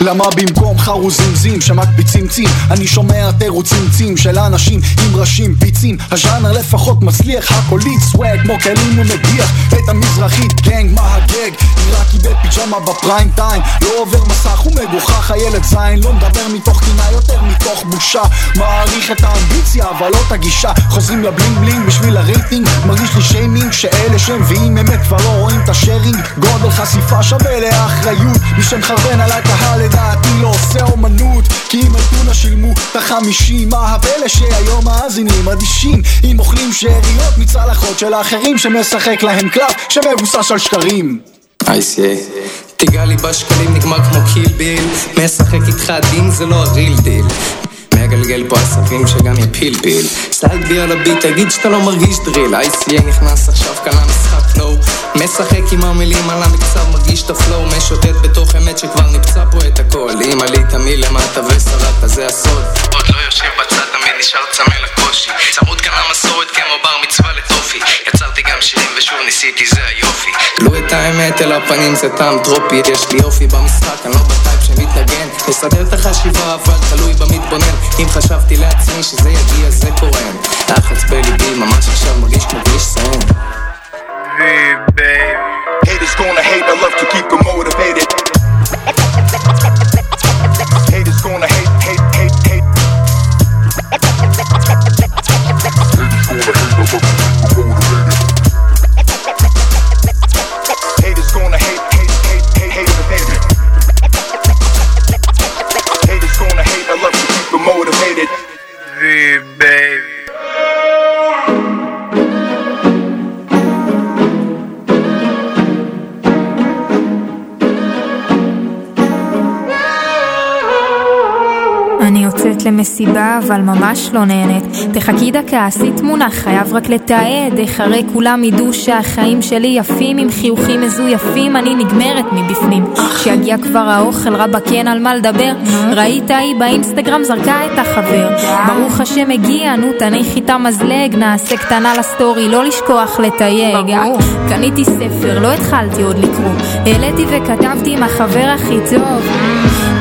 Speaker 23: למה במקום חרוזים זים שמקפיצים צים אני שומע תירוצים צים של אנשים עם ראשים פיצים. הז'אנר לפחות מצליח הקוליט סוואג כמו כלים הוא מדיח את המזרחית גנג מה הגג נראה כי בפיג'מה בפריים טיים. לא עובר מסך הוא מגוחך הילד זין. לא מדבר מתוך קינה יותר מתוך בושה. מעריך את האמביציה אבל לא את הגישה. חוזרים ל bling bling בשביל הרייטינג. מרגיש לי שיימינג שאלה שמביאים אמת כבר לא רואים את ה sharing גודל חשיפה שווה לאחריות. מי שמחרבן על הקהל לדעתי לא עושה אומנות כי אם אלטונה שילמו את החמישים מה הפלא שהיום מאזינים אדישים? אם אוכלים שאריות מצלחות של האחרים שמשחק להם קלף שמבוסס על שקרים.
Speaker 24: ICA תיגע לי בשקלים נגמר כמו קיל ביל. משחק איתך דין זה לא ה real deal מגלגל פה עשבים שגם יפיל פיל slide בי על הביט תגיד שאתה לא מרגיש drill. ICA נכנס עכשיו כאן למשחק low משחק עם המילים על המקצב מרגיש את ה flow משוטט בתוך אמת שכבר נפצע פה את הכל. אם עלית מלמטה ושרדת זה הסוד. עוד לא יושב בצד תמיד נשאר צמא לקושי. צמוד כאן למסורת כמו בר מצווה לטופי יצרתי גם שירים ושוב ניסיתי זה היופי. גלו את האמת אל הפנים זה טעם טרופי יש לי יופי במשחק אני לא בטייפ שמתנגן. לסדר את החשיבה אבל תלוי במתבונן. אם חשבתי לעצמי שזה יגיע זה קורה. לחץ בליבי ממש עכשיו מרגיש כמו כביש סיים
Speaker 21: Haters gonna hate, I love to keep them motivated.
Speaker 25: יוצאת למסיבה אבל ממש לא נהנית. תחכי דקה, עשי תמונה, חייב רק לתעד איך הרי כולם ידעו שהחיים שלי יפים עם חיוכים מזויפים אני נגמרת מבפנים. כשיגיע כבר האוכל רבאק אין על מה לדבר. ראית היא באינסטגרם זרקה את החבר. ברוך השם הגיע נו תניחי את המזלג נעשה קטנה לסטורי לא לשכוח לתייג. קניתי ספר לא התחלתי עוד לקרוא. העליתי וכתבתי עם החבר הכי טוב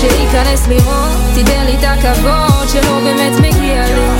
Speaker 25: שייכנס לראות תיתן לי את הכבוד שלא באמת מגיע לי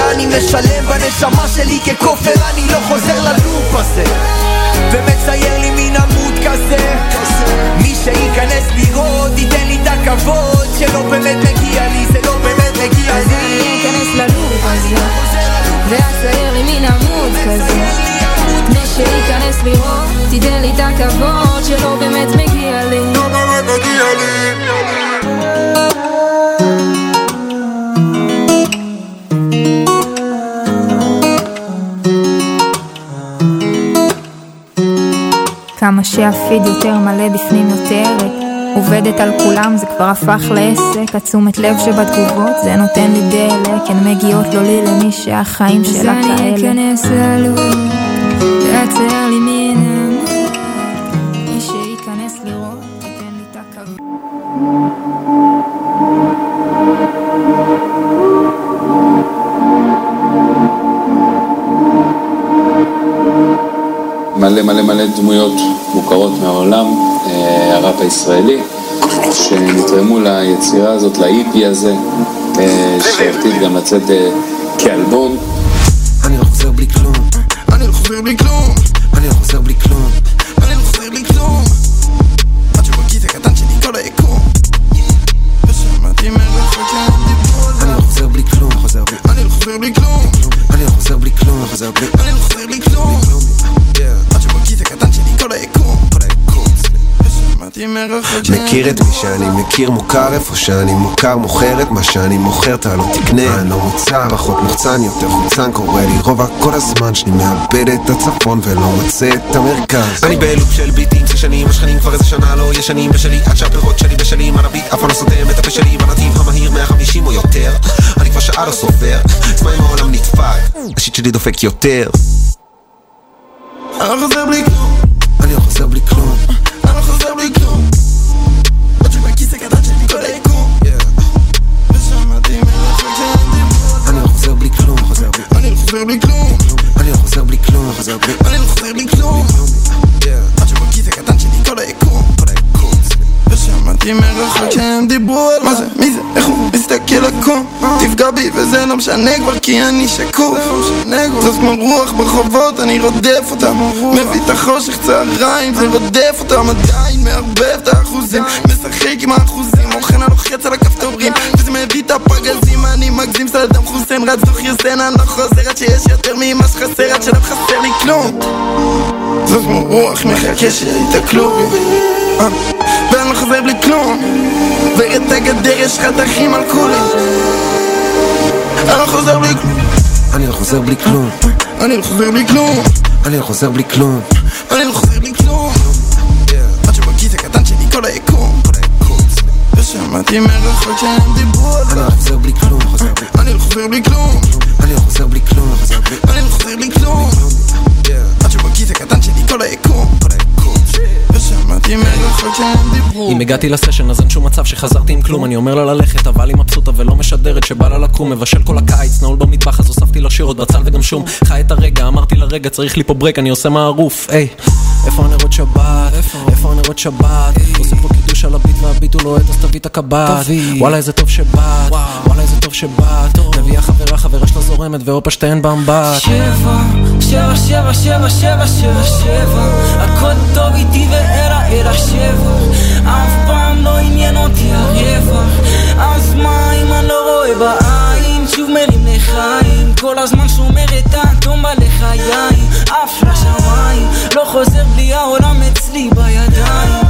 Speaker 26: ואני משלם בנשמה שלי ככופר אני לא חוזר ללופ הזה. ומצייר לי מין עמוד כזה. מי שייכנס לראות ייתן לי את הכבוד שלא באמת מגיע לי זה לא באמת מגיע
Speaker 25: אז אני
Speaker 26: לי
Speaker 25: אכנס ללופ הזה ואצייר לי מין עמוד כזה. מי שייכנס לראות תיתן לי את הכבוד שלא באמת מגיע לי. לא באמת מגיע לי כמה שהפיד יותר מלא בפנים יותר עובדת על כולם זה כבר הפך לעסק. התשומת לב שבתגובות זה נותן לי דלק. הן מגיעות לא לי למי שהחיים שלה כאלה אז אני אכנס ללוב ואצייר לי מין
Speaker 27: מהעולם, אה, הראפ הישראלי, שנתרמו ליצירה הזאת, לאיפי הזה, אה, שעתיד גם לצאת אה, כאלבום.
Speaker 28: אני לא חוזר בלי כלום אני לא חוזר בלי כלום
Speaker 8: מכיר את מי שאני מכיר מוכר איפה שאני מוכר מוכר את מה שאני מוכר אתה לא תקנה. אני לא מוצר פחות מוחצן יותר חוצן קורה לי רובע. כל הזמן שאני מאבד את הצפון ולא מוצא את המרכז. אני בלופ של ביטים ששנים השכנים כבר איזה שנה לא ישנים. בשלי עד שהפירות שלי בשלים. על הביט אף פעם לא סותם את הפה שלי. בנתיב המהיר 150 או יותר. אני כבר שעה לא סופר עצמאי העולם נדפק. השיט שלי דופק יותר
Speaker 28: משנה כבר כי אני שקוף זאת כמו רוח ברחובות אני רודף אותם. מביא את החושך צהריים זה רודף אותם. עדיין מערבב את האחוזים. משחק עם האחוזים אוכן הלוחץ על הכפתורים וזה מביא את הפגזים אני מגזים. סלדם חוסיין רץ דוח יוסן אני לא חוזר עד שיש יותר ממה שחסר עד שלא חסר לי כלום. זאת כמו רוח מחכה שיתקלו אה, ואני לא חוזר בלי כלום. ואת הגדר יש חתכים על כולי אני לא חוזר בלי כלום.
Speaker 8: אני לא חוזר בלי כלום.
Speaker 28: אני לא חוזר בלי כלום.
Speaker 8: אני לא חוזר בלי כלום.
Speaker 28: אני לא חוזר בלי כלום. עד שבכיס הקטן שלי כל היקום. ושמעתי מרחוק שהם דיברו על זה
Speaker 8: אני לא חוזר בלי כלום.
Speaker 28: אני לא חוזר בלי כלום.
Speaker 8: אני לא חוזר בלי כלום.
Speaker 28: אני לא חוזר בלי כלום. עד שבכיס הקטן שלי כל היקום
Speaker 29: אם הגעתי לסשן אז אין שום מצב שחזרתי עם כלום. אני אומר לה ללכת אבל היא מבסוטה ולא משדרת שבא לה לקום. מבשל כל הקיץ נעול במטבח אז הוספתי לה שירות בצל וגם שום. חי את הרגע אמרתי לה רגע צריך לי פה ברק אני עושה מערוף היי איפה הנרות שבת? איפה הנרות שבת? עושה פה קידוש על הביט והביט הוא לוהט אז תביא את הקב"ט. וואלה איזה טוב שבאת. וואלה איזה טוב שבאת. מביאה חברה חברה שלה זורמת ואופה שתיהן באמבט.
Speaker 30: שבע, שבע, שבע, שבע, שבע, שבע, שבע. הכל טוב איתי ואלה אלא שבע אף פעם לא עניין אותי הרווח אז מה אם אני לא רואה בעין שוב מרים לחיים כל הזמן שומר את האטום בלחיים עף לשמיים לא חוזר בלי העולם אצלי בידיים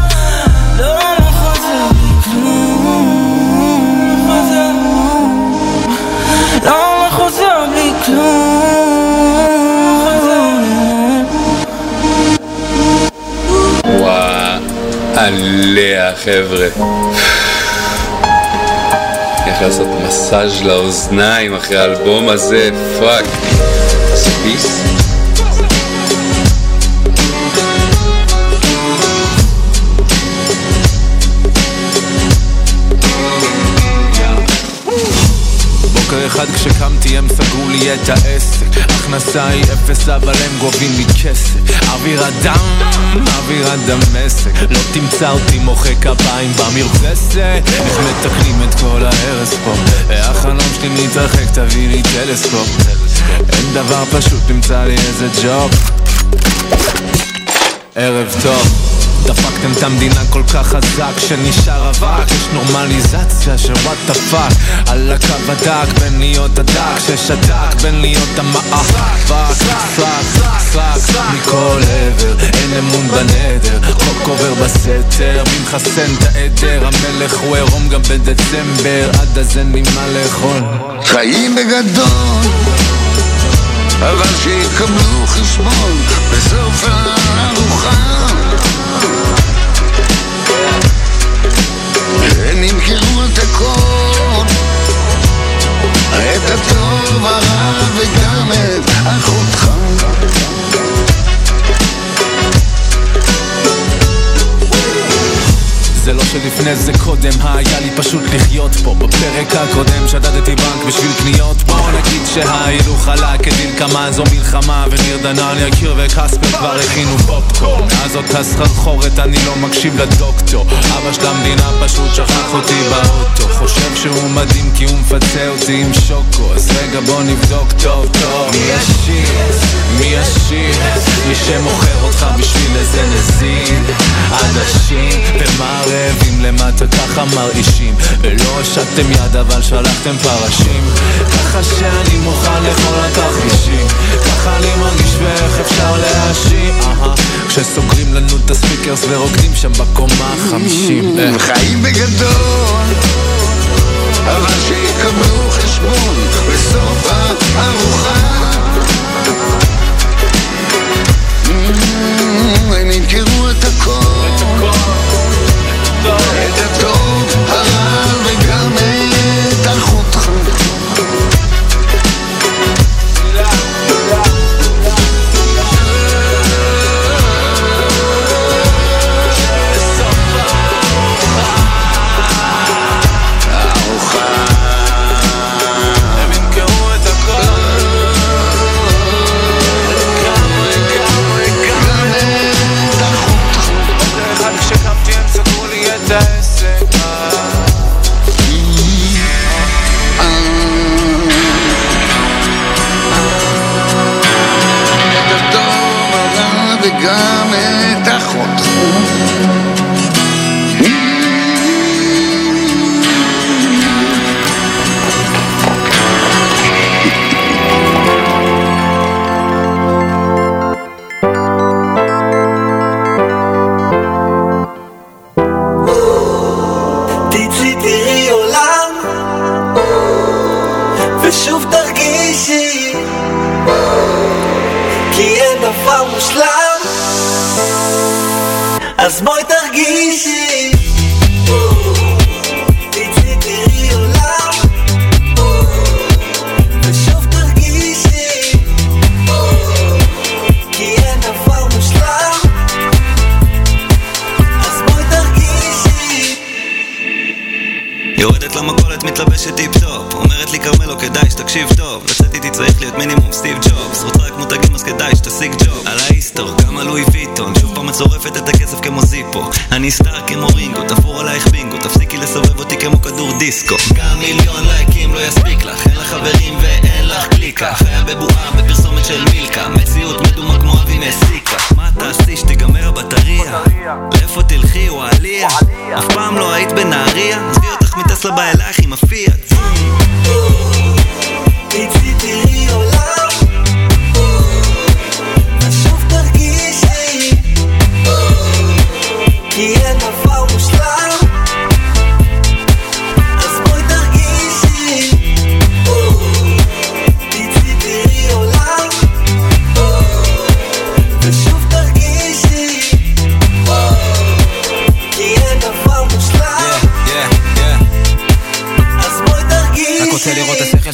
Speaker 27: עליה חבר'ה. איך לעשות מסאז' לאוזניים אחרי האלבום הזה, fuck. ספיס.
Speaker 31: בוקר אחד כשקמתי הם סגרו לי את העסק הכנסה היא אפס אבל הם גובים לי כסף אוויר אדם, אוויר הדמשק. לא תמצא אותי מוחא כפיים במרפסת. איך מתקנים את כל ההרס פה? החלום שלי מתרחק תביא לי טלסקופ. אין דבר פשוט תמצא לי איזה ג'וב. ערב טוב דפקתם את המדינה כל כך חזק שנשאר אבק. יש נורמליזציה של what the fuck על הקו הדק בין להיות הדק ששתק בין להיות המאבק. fuck fuck fuck מכל עבר אין אמון בנדר. חוק עובר בסתר מי מחסן את העדר. המלך הוא עירום גם בדצמבר עד אז אין לי מה לאכול.
Speaker 32: חיים בגדול אבל שיקבלו חשבון בסוף הארוחה הם ימכרו את הכל. את הטוב, הרע וגם את אחותך
Speaker 31: זה לא שלפני לפני זה קודם, היה לי פשוט לחיות פה. בפרק הקודם שדדתי בנק בשביל קניות. בואו נגיד שההילוך עלה כדלקמן זו מלחמה וניר דנן יקיר וקספר כבר הכינו פופקורן. מאז אותה סחרחורת אני לא מקשיב לדוקטור. אבא של המדינה פשוט שכח אותי באוטו. חושב שהוא מדהים כי הוא מפצה אותי עם שוקו. אז רגע בוא נבדוק טוב טוב. מי עשיר? מי עשיר? מי שמוכר אותך בשביל איזה נזיד עדשים ומה רעבים למטה ככה מרעישים. ולא הושטתם יד אבל שלחתם פרשים. ככה שאני מוכן לכל התחבישים ככה אני מרגיש ואיך אפשר להאשים. כשסוגרים לנו את הספיקרס ורוקדים שם בקומה החמישים.
Speaker 32: אה. חיים בגדול אבל שיקבלו חשבון בסוף הארוחה. הם ימכרו את הכל את הטוב, הרע וגם את
Speaker 18: כדאי שתקשיב טוב לצאת איתי צריך להיות מינימום סטיב ג'ובס. רוצה רק מותגים אז כדאי שתשיג ג'וב. על האיסטור, גם על לואי ויטון. שוב פעם את שורפת את הכסף כמו זיפו. אני סטאר כמו רינגו, תפור עלייך בינגו. תפסיקי לסובב אותי כמו כדור דיסקו. גם מיליון לייקים לא יספיק לך. אין לך חברים ואין לך קליקה. חיה בבועה בפרסומת של מילקה. מציאות מדומה כמו אבי מסיקה. מה תעשי שתיגמר הבטריה? לאיפה תלכי וואליה? אף פעם לא היית בנהריה? עזבי אותך מטסלה בא אלייך עם הפיאט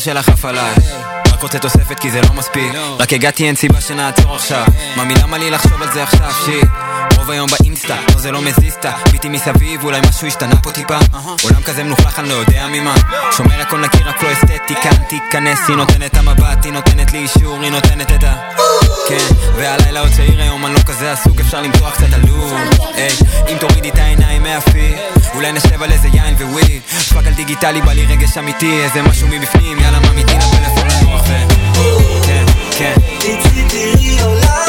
Speaker 16: שלך עף עליי רק רוצה תוספת כי זה לא מספיק. רק הגעתי אין סיבה שנעצור עכשיו. ממי למה לי לחשוב על זה עכשיו שיט. רוב היום באינסטה, לא זה לא מזיזתה ביטי מסביב, אולי משהו השתנה פה טיפה. עולם כזה מלוכלך, אני לא יודע ממה. שומר הכל נקי, רק לא אסתטיקה. תיכנס, היא נותנת המבט, היא נותנת לי אישור, היא נותנת את ה... כן, והלילה עוד צעיר היום, אני לא כזה עסוק, אפשר למתוח קצת עלוב היי, אם תורידי את העיניים מהפיד אולי נשב על איזה יין ו weed fuck על דיגיטלי, בא לי רגש אמיתי, איזה משהו מבפנים, יאללה ממיתי לפלאפון לנוח ו... כן, כן.
Speaker 17: תצאי תראי עולם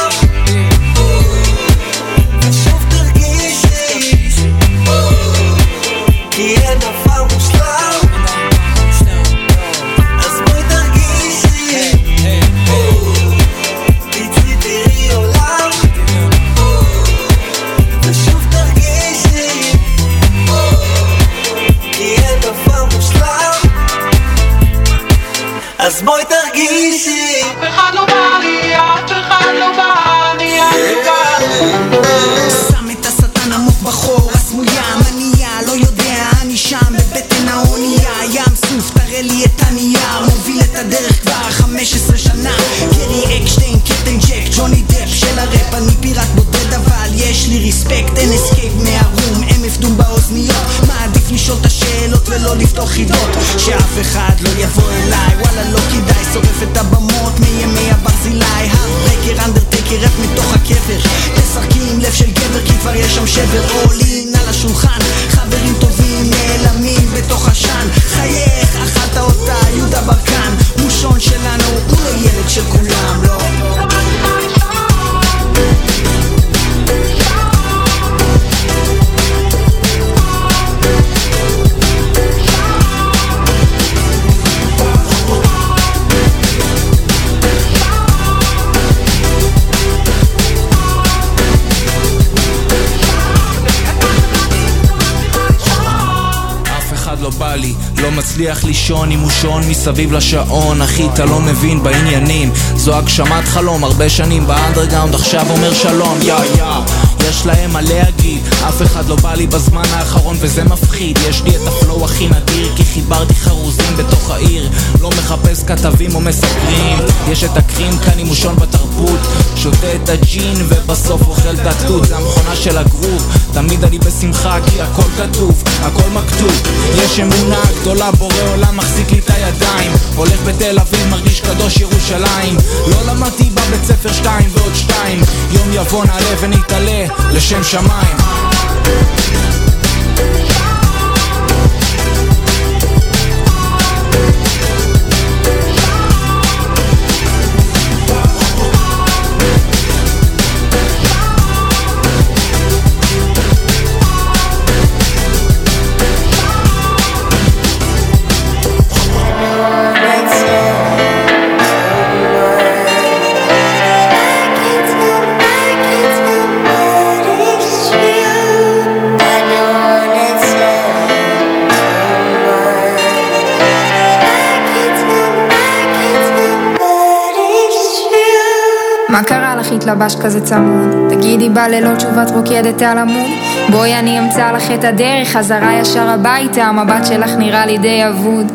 Speaker 33: של הראפ אני פיראט בודד אבל יש לי ריספקט אין אסקייפ מהרום אמף דום באוזניות. מה חידות. שאף אחד לא יבוא אליי וואלה לא כדאי שורף את הבמות מימי הברזילי. הרברקר אנדרטקר רף מתוך הקבר. תשחקי עם לב של גבר כי כבר יש שם שבר. עולין על השולחן חברים טובים נעלמים בתוך עשן חייך אכלת אותה יהודה ברקן. מושון שלנו הוא לא ילד של כולם
Speaker 31: מצליח לישון עם מושון מסביב לשעון. אחי אתה לא מבין בעניינים. זו הגשמת חלום הרבה שנים באנדרגאונד עכשיו אומר שלום. יא יא יש להם מה להגיד. אף אחד לא בא לי בזמן האחרון וזה מפחיד. יש לי את הפלואו הכי נדיר כי חיברתי חרוזים בתוך העיר. לא מחפש כתבים או מספרים יש את הקרים כאן עם מושון בתרבות. שותה את הג'ין ובסוף אוכל את התות. זה המכונה של הגרוב. תמיד אני בשמחה כי הכל כתוב הכל מכתוב. יש אמונה גדולה בורא עולם מחזיק לי את הידיים. הולך בתל אביב מרגיש קדוש ירושלים. לא למדתי בבית ספר שתיים ועוד שתיים. יום יבוא נעלה ונתעלה לשם שמיים
Speaker 25: לך התלבש כזה צמוד? תגידי בלילות שוב את רוקדת על עמוד? בואי אני אמצא לך את הדרך, חזרה ישר הביתה, המבט שלך נראה לי די אבוד.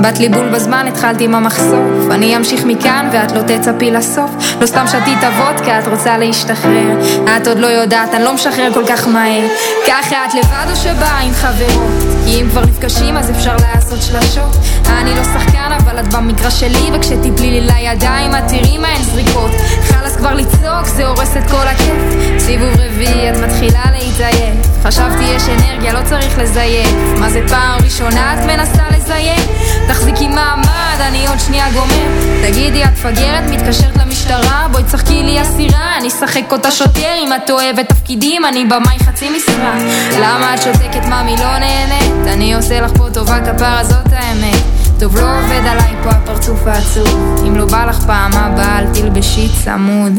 Speaker 25: בת לי בול בזמן, התחלתי עם המחשוף אני אמשיך מכאן ואת לא תצפי לסוף לא סתם שתית וודקה, את רוצה להשתחרר את עוד לא יודעת, אני לא משחרר כל כך מהר ככה את לבד או שבאה עם חברות? כי אם כבר נפגשים אז אפשר לעשות שלשות אני לא שחקן אבל את במגרש שלי וכשתיפלי לי לידיים את תראי מה הן זריקות כבר לצעוק, זה הורס את כל הכיף. סיבוב רביעי, את מתחילה להתעייף. חשבתי יש אנרגיה, לא צריך לזייף. מה זה פעם ראשונה את מנסה לזייף? תחזיקי מעמד, אני עוד שנייה גומר. תגידי, את מפגרת, מתקשרת למשטרה? בואי תשחקי לי אסירה, אני אשחק אותה שוטר אם את אוהבת תפקידים, אני במאי חצי משרה למה את שותקת, ממי לא נהנית? אני עושה לך פה טובה כפרה, זאת האמת טוב לא עובד עליי פה הפרצוף העצוב. אם לא בא לך פעם הבאה אל תלבשי צמוד.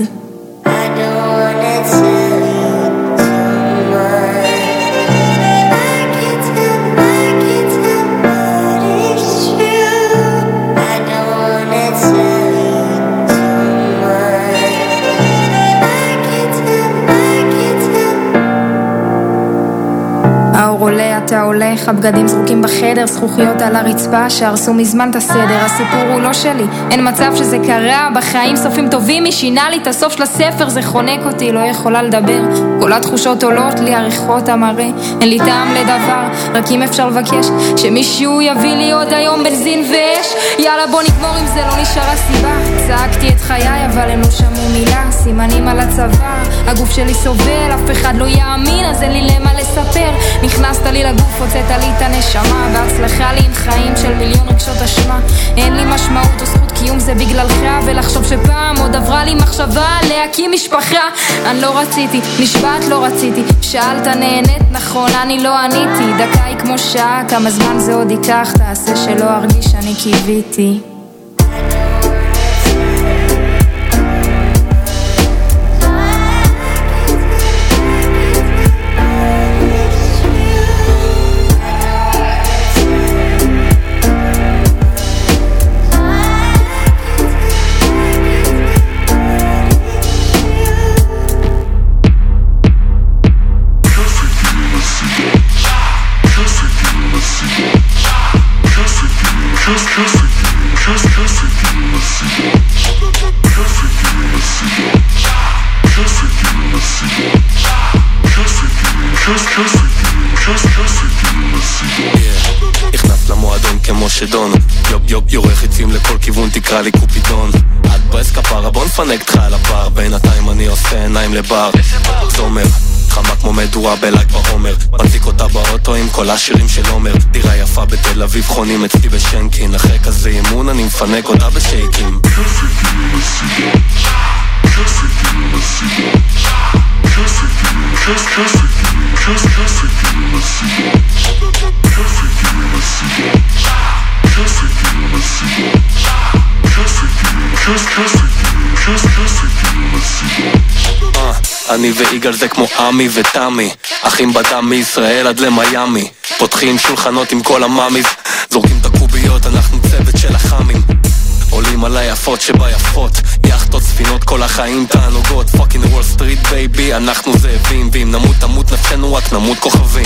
Speaker 25: האור עולה, אתה הולך, הבגדים זרוקים בחדר, זכוכיות על הרצפה שהרסו מזמן את הסדר. הסיפור הוא לא שלי, אין מצב שזה קרה, בחיים סופים טובים, מי שינה לי את הסוף של הספר, זה חונק אותי, לא יכולה לדבר. כל התחושות עולות לי, עריכות המראה, אין לי טעם לדבר, רק אם אפשר לבקש, שמישהו יביא לי עוד היום בנזין ואש. יאללה בוא נגמור עם זה, לא נשארה סיבה. צעקתי את חיי, אבל הם לא שמעו מילה, סימנים על הצוואר, הגוף שלי סובל, אף אחד לא יאמין, אז אין לי למה לספר. נכנסת לי לגוף, הוצאת לי את הנשמה בהצלחה לי עם חיים של מיליון רגשות אשמה. אין לי משמעות או זכות קיום זה בגללך ולחשוב שפעם עוד עברה לי מחשבה להקים משפחה. אני לא רציתי, נשבעת לא רציתי. שאלת נהנית נכון אני לא עניתי. דקה היא כמו שעה כמה זמן זה עוד ייקח? תעשה שלא ארגיש שאני קיוויתי
Speaker 15: לי קופידון את ברס כפרה בוא נפנק אותך על הבר בינתיים אני עושה עיניים לבר זומר חמה כמו מדורה בל"ג בעומר מדליק אותה באוטו עם כל השירים של עומר דירה יפה בתל אביב חונים אצלי בשנקין אחרי כזה אימון אני מפנק אותה בשייקים אה, אני ויגאל זה כמו עמי ותמי אחים בדם מישראל עד למיאמי פותחים שולחנות עם כל ה mommies זורקים את הקוביות, אנחנו צוות של החאמים עולים על היפות שביפות יאכטות, ספינות, כל החיים תענוגות fucking Wall Street baby, אנחנו זאבים ואם נמות תמות נפשנו רק נמות כוכבים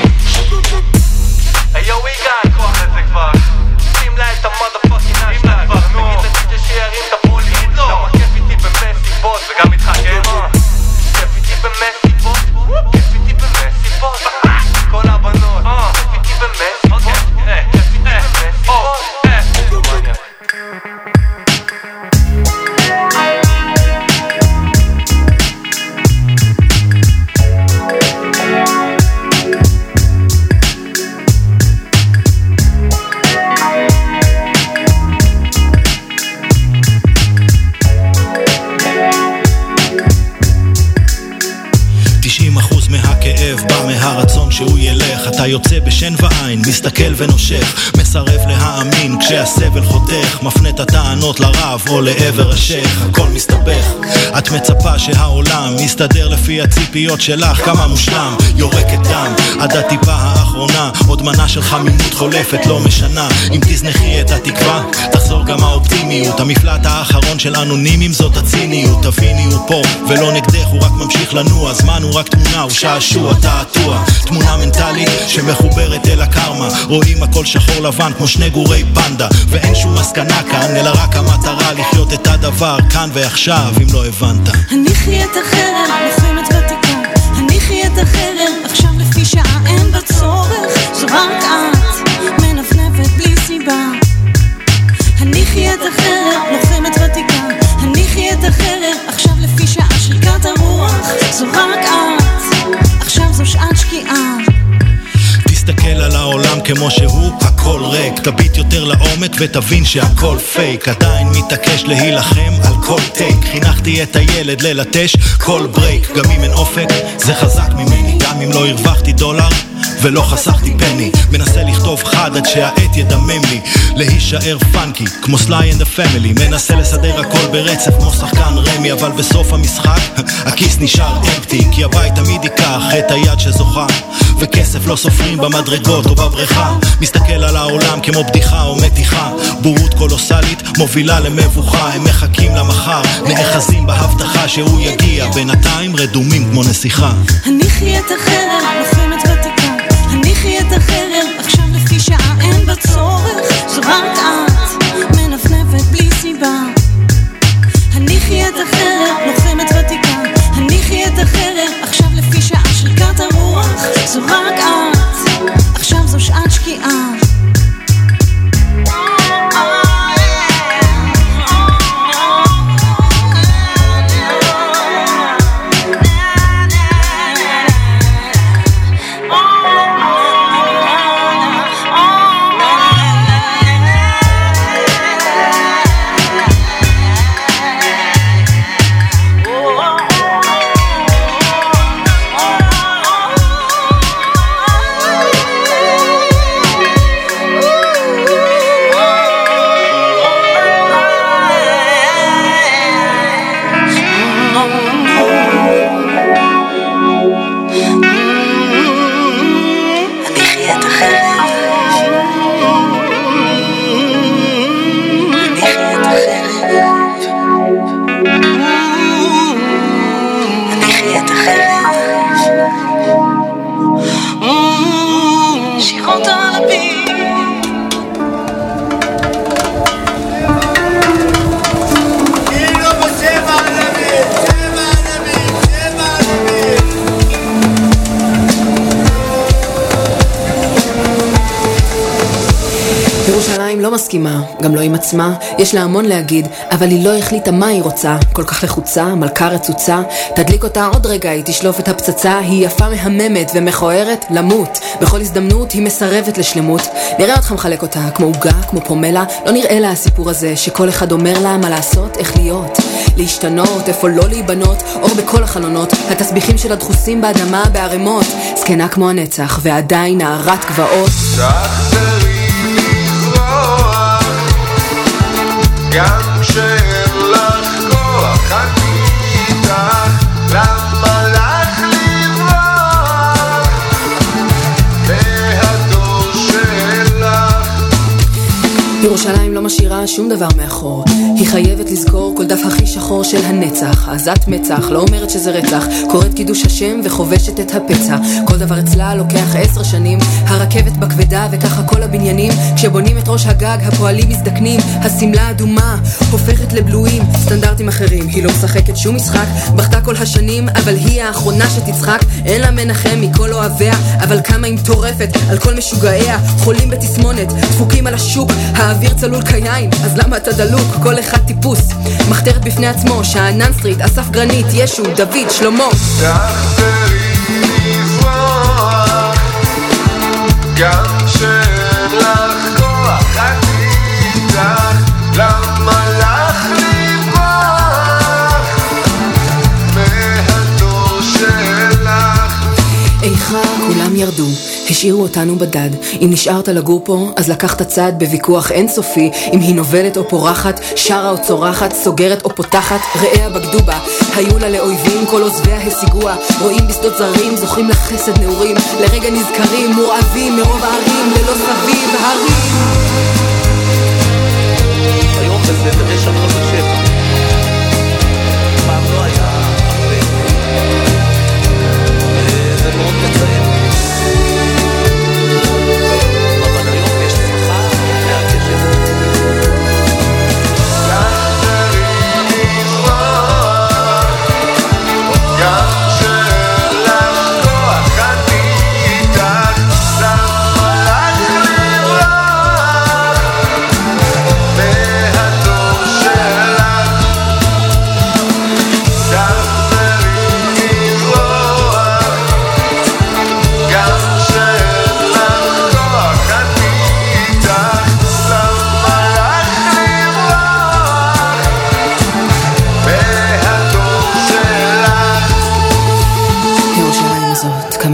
Speaker 34: בשן ועין, מסתכל ונושך מסרב להאמין כשהסבל חותך מפנה את הטענות לרב או לעבר השייח הכל מסתבך. את מצפה שהעולם יסתדר לפי הציפיות שלך כמה מושלם יורקת דם. עד הטיפה האחרונה עוד מנה של חמימות חולפת לא משנה. אם תזנחי את התקווה תחזור גם האופטימיות. המפלט האחרון של אנונימים זאת הציניות. תביני הוא פה ולא נגדך הוא רק ממשיך לנוע. זמן הוא רק תמונה הוא שעשוע תעתוע. תמונה מנטלית שמחוברת אל הקרמה. רואים הכל שחור לבן כמו שני גורי פנדה ואין שום מסקנה כאן אלא רק המטרה לחיות את הדבר כאן ועכשיו אם לא הבנת.
Speaker 3: הניחי את החרם, לוחמת ותיקה הניחי את החרם, עכשיו לפי שעה אין בה צורך זו רק את, מנפנפת בלי סיבה. הניחי את החרם, לוחמת ותיקה הניחי את החרם, עכשיו לפי שעה שריקת הרוח זו רק את, עכשיו זו שעת שקיעה
Speaker 34: תסתכל על העולם כמו שהוא, הכל ריק. תביט יותר לעומק ותבין שהכל פייק. עדיין מתעקש להילחם על כל take. חינכתי את הילד ללטש כל break גם אם אין אופק, זה חזק ממני. גם אם לא הרווחתי דולר ולא חסכתי פני. מנסה לכתוב חד עד שהעט ידמם לי. להישאר funky כמו Sly and ה Family מנסה לסדר הכל ברצף כמו שחקן רמי אבל בסוף המשחק <laughs> הכיס נשאר empty כי הבית תמיד ייקח את היד שזוכה. וכסף לא סופרים במדרגות או בבריכה. מסתכל על העולם כמו בדיחה או מתיחה. בורות קולוסלית מובילה למבוכה. הם מחכים למחר נאחזים בהבטחה שהוא יגיע. בינתיים רדומים כמו נסיכה.
Speaker 3: הניחי את הניחי את החרם, עכשיו לפי שעה אין בה צורך. זו רק את, מנפנפת בלי סיבה. הניחי את החרם, לוחמת ותיקה. הניחי את החרם, עכשיו לפי שעה שריקת הרוח זו רק את, עכשיו זו שעת שקיעה
Speaker 35: מסכימה, גם לא עם עצמה, יש לה המון להגיד, אבל היא לא החליטה מה היא רוצה. כל כך לחוצה, מלכה רצוצה, תדליק אותה עוד רגע, היא תשלוף את הפצצה, היא יפה מהממת ומכוערת, למות. בכל הזדמנות היא מסרבת לשלמות. נראה אותך מחלק אותה, כמו עוגה, כמו פומלה, לא נראה לה הסיפור הזה, שכל אחד אומר לה מה לעשות, איך להיות. להשתנות, איפה לא להיבנות, אור בכל החלונות, התסביכים של הדחוסים באדמה בערימות, זקנה כמו הנצח, ועדיין נערת גבעות.
Speaker 36: תחזרי גם כשאין לך כוח אני איתך למה לך לברוח? מהדור שלך
Speaker 35: ירושלים לא משאירה שום דבר מאחור. היא חייבת לזכור כל דף הכי שחור של הנצח. עזת מצח, לא אומרת שזה רצח. קוראת קידוש השם וחובשת את הפצע. כל דבר אצלה לוקח עשר שנים. הרכבת בכבדה וככה כל הבניינים. כשבונים את ראש הגג הפועלים מזדקנים. השמלה אדומה הופכת לבלויים. סטנדרטים אחרים. היא לא משחקת שום משחק. בכתה כל השנים, אבל היא האחרונה שתצחק. אין לה מנחם מכל אוהביה, אבל כמה היא מטורפת על כל משוגעיה. חולים בתסמונת, דפוקים על השוק. האוויר צלול כיין, אז למה אתה דלוק? כל אחד טיפוס. מחתרת בפני עצמו, שאנן סטריט, אסף גרנית, ישו, דוד, שלמה.
Speaker 36: תחזרי לזרוח גם כשאין לך כוח אני איתך למה לך לברוח מהדור שלך
Speaker 35: איכה כולם ירדו, השאירו אותנו בדד. אם נשארת לגור פה, אז לקחת צד בוויכוח אינסופי. אם היא נובלת או פורחת, שרה או צורחת, סוגרת או פותחת, רעיה בגדו בה. היו לה לאויבים, כל עוזביה השיגוה. רואים בשדות זרים, זוכים לחסד נעורים. לרגע נזכרים, מורעבים מרוב הערים, ללא סביב הרים.
Speaker 37: לא הרבה. וזה מאוד מצער.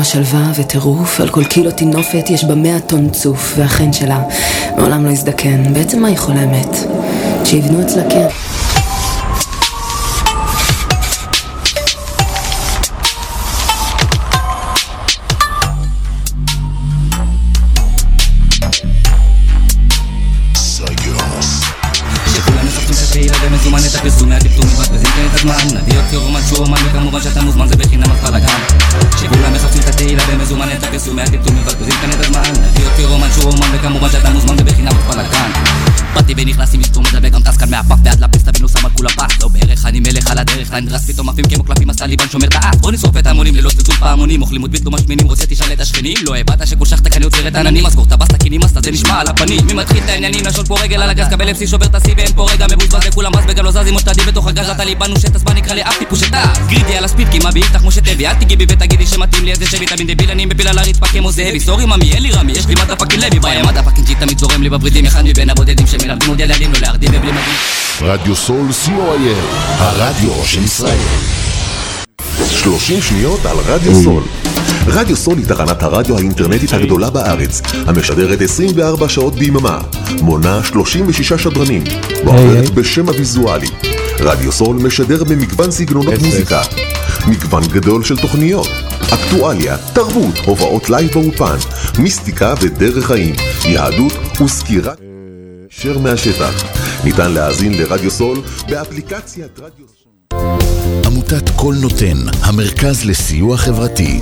Speaker 35: שלווה וטירוף, על כל קילו טינופת יש בה מאה טון צוף, והחן שלה מעולם לא הזדקן. בעצם מה היא חולמת? שיבנו אצלה כן.
Speaker 38: פעמונים אוכלים מוטבית לא משמינים רוצה תשאל את השכנים. לא הבנת שכושכת כאן יוצר את העננים. אז את הבסטה קינים אז זה נשמע על הפנים. מי מתחיל את העניינים? לשון פה רגל על הגז קבל אפסי שובר את השיא ואין פה רגע מבוזבז לכולם רץ וגם לא זז עם מושתדים בתוך הגז הטליבן הוא שטס נקרא לי אף טיפוס שטס גרידי על הספיד כי מביא איתך כמו שטבי אל תיגעי בי ותגידי שמתאים לי איזה שבי תמיד דביל אני מפיל על הרצפה כמו זאבי. סורי ממי אין לי רמי יש לי מטה פאקינג לוי בעיה מטה פאקינג ג'י תמיד זורם לי בוורידים אחד מבין הבודדים שמלמדים עוד ילדים לא להרדים ובלי מדים.
Speaker 39: רדיו סול co.il, הרדיו של ישראל. 30 שניות על רדיו סול. רדיו סול היא תחנת הרדיו האינטרנטית הגדולה בארץ, המשדרת 24 שעות ביממה, מונה 36 שדרנים, ועוברת בשם הוויזואלי. רדיו סול משדר במגוון סגנונות מוזיקה, מגוון גדול של תוכניות, אקטואליה, תרבות, הופעות live באולפן, מיסטיקה ודרך חיים, יהדות וסקירת ישר מהשטח. ניתן להאזין לרדיו סול באפליקציית רדיו
Speaker 2: עמותת כל נותן, המרכז לסיוע חברתי.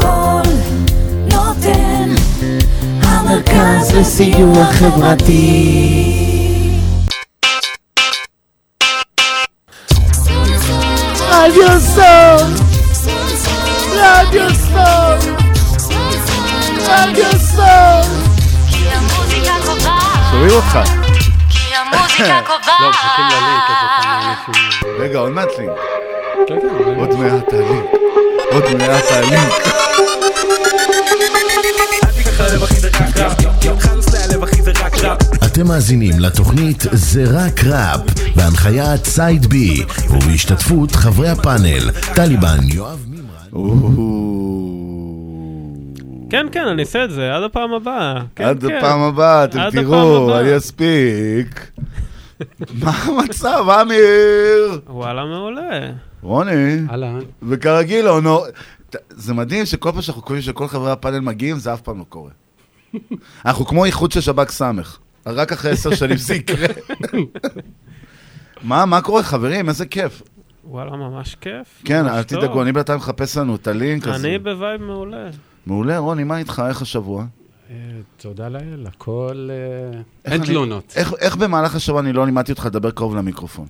Speaker 3: קול נותן, המרכז לסיוע חברתי.
Speaker 40: רדיו סול! רדיו סול! רדיו סול!
Speaker 41: שומעים אותך.
Speaker 40: המוזיקה
Speaker 41: לא, מחכים ללינק, אז <laughs> כמה אנשים...
Speaker 42: רגע, עוד מעט לינק.
Speaker 41: כן, כן,
Speaker 42: עוד מעט הלינק. עוד מעט הלינק.
Speaker 2: אתם מאזינים לתוכנית זה רק ראפ, בהנחיית סייד בי, ובהשתתפות חברי הפאנל, טליבן, יואב
Speaker 43: כן, כן, אני אעשה את זה, עד הפעם הבאה. כן,
Speaker 42: עד
Speaker 43: כן.
Speaker 42: הפעם הבאה, אתם תראו. אני אספיק. <laughs> מה המצב, אמיר?
Speaker 43: וואלה, מעולה.
Speaker 42: רוני. וכרגיל, אונו... ת- זה מדהים שכל פעם שאנחנו קוראים שכל חברי הפאנל מגיעים, זה אף פעם לא קורה. <laughs> אנחנו כמו איחוד של שב"כ סמך. רק אחרי עשר שנים זה יקרה. <laughs> מה, מה קורה, חברים? איזה כיף.
Speaker 43: וואלה, ממש כיף.
Speaker 42: כן,
Speaker 43: ממש
Speaker 42: אל
Speaker 43: טוב.
Speaker 42: תדאגו, אני בינתיים מחפש לנו את הלינק הזה.
Speaker 43: אני ב vibe מעולה.
Speaker 42: מעולה, רוני, מה איתך? איך השבוע?
Speaker 41: אה, תודה לאל, הכל... אה, אין תלונות.
Speaker 42: איך, איך במהלך השבוע אני לא לימדתי אותך לדבר קרוב למיקרופון?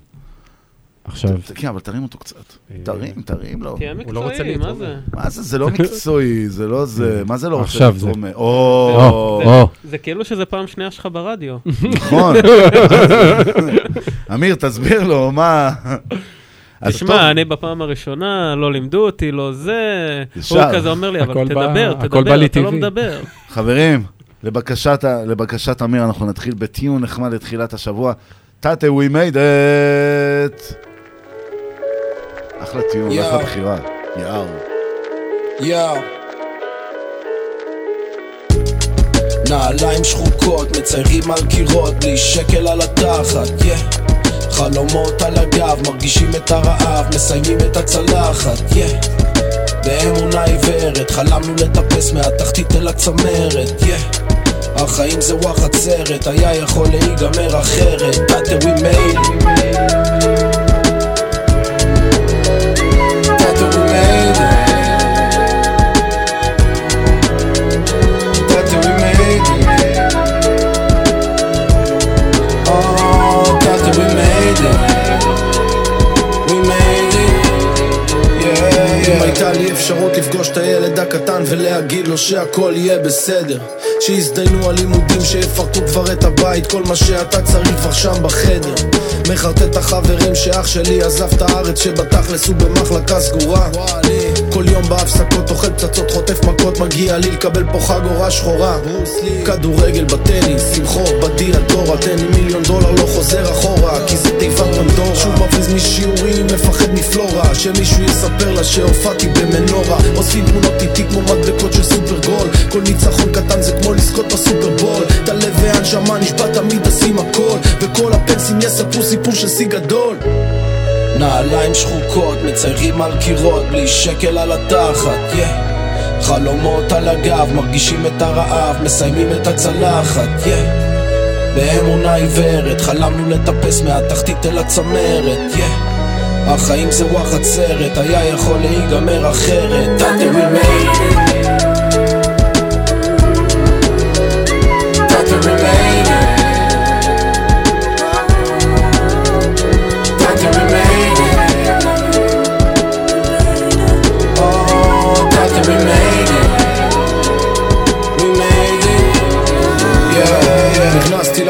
Speaker 41: עכשיו...
Speaker 42: כן, אבל תרים אותו קצת. תרים, תרים לו.
Speaker 43: תהיה
Speaker 41: לא רוצה
Speaker 43: מקצועי, מה
Speaker 41: להתרומם.
Speaker 43: זה?
Speaker 42: מה זה? זה לא מקצועי, זה לא זה. מה זה לא רוצה
Speaker 41: עכשיו זה.
Speaker 42: לתרום?
Speaker 43: זה-
Speaker 42: או,
Speaker 43: זה- כאילו שזה פעם שנייה שלך ברדיו.
Speaker 42: נכון. <laughs> אמיר, תסביר לו, מה...
Speaker 43: תשמע, אני בפעם הראשונה, לא לימדו אותי, לא זה. הוא. כזה אומר לי, אבל תדבר, תדבר, אתה לא. מדבר.
Speaker 42: חברים, לבקשת, אמיר, אנחנו נתחיל בטיון נחמד לתחילת השבוע. תתה, we made it! אחלה
Speaker 44: יאו.
Speaker 42: אחלה בחירה. יאו.
Speaker 44: יאו. נעליים שחוקות, מציירים על קירות, בלי שקל על התחת, yeah. חלומות על הגב, מרגישים את הרעב, מסיימים את הצלחת, yeah. באמונה עיוורת, חלמנו לטפס מהתחתית אל הצמרת, yeah. החיים זה וואחד סרט, היה יכול להיגמר אחרת, תתה we made it. אם הייתה לי אפשרות לפגוש את הילד הקטן ולהגיד לו שהכל יהיה בסדר. שיזדיינו הלימודים, שיפרקו כבר את הבית כל מה שאתה צריך כבר שם בחדר. מחרטט החברים שאח שלי עזב את הארץ שבתכלס הוא במחלקה סגורה. כל יום בהפסקות אוכל פצצות, חוטף מכות, מגיע לי לקבל פה חגורה שחורה. כדורגל בטניס, חור בדיאטורה תן לי מיליון דולר, לא חוזר אחורה כי זה תיבת פנדורה. שוב מבריז משיעורים, מפחד מפלורה שמישהו יספר לה שהופעתי במנורה אוספים תמונות איתי כמו מדבקות של סופרגול כל ניצחון קטן זה כמו לזכות בסופרבול את הלב והנשמה נשבע תמיד עושים הכל וכל הפנסים יספרו סיפור של שיא גדול נעליים שחוקות, מציירים על קירות, בלי שקל על התחת, yeah. חלומות על הגב, מרגישים את הרעב, מסיימים את הצלחת, yeah. באמונה עיוורת, חלמנו לטפס מהתחתית אל הצמרת, yeah. החיים זה וואחד סרט, היה יכול להיגמר אחרת, תתה we made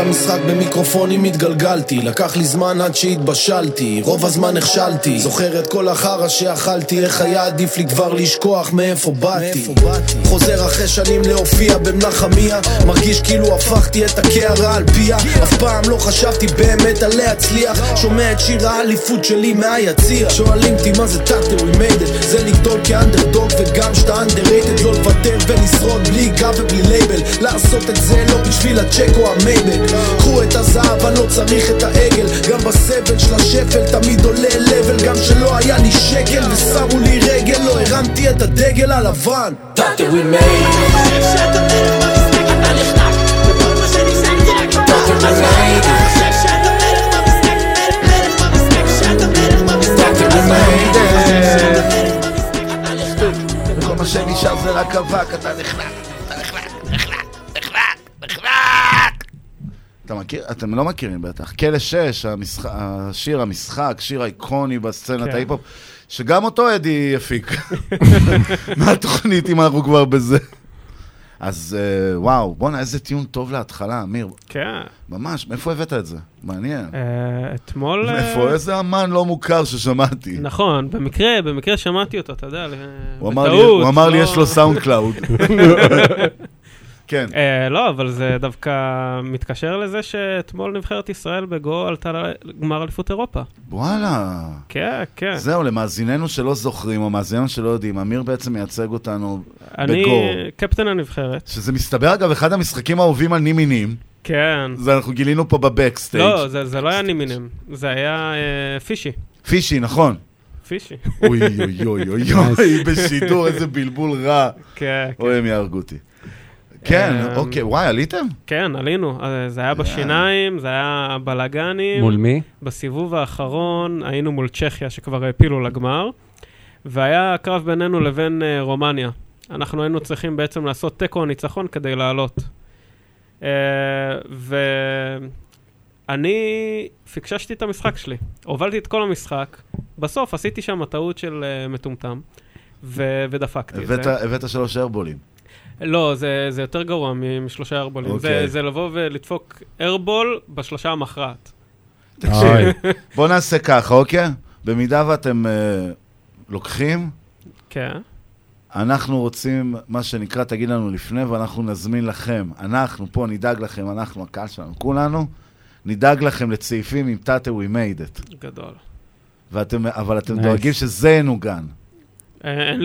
Speaker 44: למשחק במיקרופונים התגלגלתי. לקח לי זמן עד שהתבשלתי רוב הזמן נכשלתי. זוכר את כל החרא שאכלתי איך היה עדיף לי כבר לשכוח מאיפה באתי. חוזר אחרי שנים להופיע במנחמיה מרגיש כאילו הפכתי את הקערה על פיה. אף פעם לא חשבתי באמת על להצליח. שומע את שיר האליפות שלי מהיציע שואלים אותי מה זה טאטע we made it זה לגדול כאנדרדוג וגם שאתה underrated. לא לוותר ולשרוד בלי גב ובלי לייבל לעשות את זה לא בשביל הצ'ק או המייבאך קחו את הזהב אני לא צריך את העגל. גם בסבל של השפל תמיד עולה לבל גם שלא היה לי שקל ושמו לי רגל לא הרמתי את הדגל הלבן. We made.
Speaker 42: וכל מה שנשאר זה רק אבק, אתה נחנק, אתה נחנק, נחנק, נחנק, נחנק. אתה מכיר? אתם לא מכירים בטח. כלא 6, המשח... השיר המשחק, שיר איקוני בסצנת
Speaker 43: כן.
Speaker 42: ההיפ-הופ, שגם אותו אדי הפיק. <laughs> מהתוכנית, אם אנחנו כבר בזה. אז אה, וואו, בואנה, איזה טיעון טוב להתחלה, אמיר.
Speaker 43: כן.
Speaker 42: ממש, מאיפה הבאת את זה? מעניין.
Speaker 43: אה, אתמול... אה,
Speaker 42: מאיפה? איזה אמן לא מוכר ששמעתי.
Speaker 43: נכון, במקרה, במקרה שמעתי אותו, אתה יודע, בטעות,
Speaker 42: הוא אמר לי,
Speaker 43: לא-
Speaker 42: יש לו SoundCloud. <laughs> כן.
Speaker 43: אה, לא, אבל זה דווקא מתקשר לזה שאתמול נבחרת ישראל בגו עלתה לגמר אליפות אירופה.
Speaker 42: וואלה.
Speaker 43: כן, כן.
Speaker 42: זהו, למאזיננו שלא זוכרים, או מאזיננו שלא יודעים, אמיר בעצם מייצג אותנו
Speaker 43: אני
Speaker 42: בגו.
Speaker 43: קפטן הנבחרת.
Speaker 42: שזה מסתבר, אגב, אחד המשחקים האהובים על נימינים.
Speaker 43: כן.
Speaker 42: זה אנחנו גילינו פה ב backstage.
Speaker 43: לא, זה, זה לא היה נימינים, זה היה אה, פישי.
Speaker 42: פישי, נכון.
Speaker 43: פישי.
Speaker 42: אוי אוי אוי אוי אוי, <laughs> בשידור, איזה בלבול רע.
Speaker 43: כן,
Speaker 42: אוי, הם יהרגו אותי. כן,
Speaker 43: אמ,
Speaker 42: אוקיי, וואי, עליתם?
Speaker 43: כן, עלינו. אה, זה היה בשיניים, זה היה בלאגנים.
Speaker 41: מול מי?
Speaker 43: בסיבוב האחרון היינו מול צ'כיה, שכבר העפילו לגמר, והיה קרב בינינו לבין אה, רומניה. אנחנו היינו צריכים בעצם לעשות תיקו או ניצחון כדי לעלות. אה, ואני פיקששתי את המשחק שלי. הובלתי את כל המשחק, בסוף עשיתי שם טעות של מטומטם, ודפקתי את זה.
Speaker 42: הבאת שלוש ארבולים.
Speaker 43: לא, זה, זה יותר גרוע משלושה ארבולים.
Speaker 42: אוקיי.
Speaker 43: זה, זה לבוא ולדפוק ארבול בשלושה המכרעת.
Speaker 42: תקשיב, <laughs> בוא נעשה ככה, אוקיי? במידה ואתם אה, לוקחים,
Speaker 43: כן.
Speaker 42: אנחנו רוצים, מה שנקרא, תגיד לנו לפני, ואנחנו נזמין לכם. אנחנו פה נדאג לכם, אנחנו, הקהל שלנו, כולנו, נדאג לכם לצעיפים עם תתה We made it.
Speaker 43: גדול.
Speaker 42: ואתם, אבל אתם
Speaker 43: Nice.
Speaker 42: דואגים שזה ינוגן.
Speaker 43: אה, אין.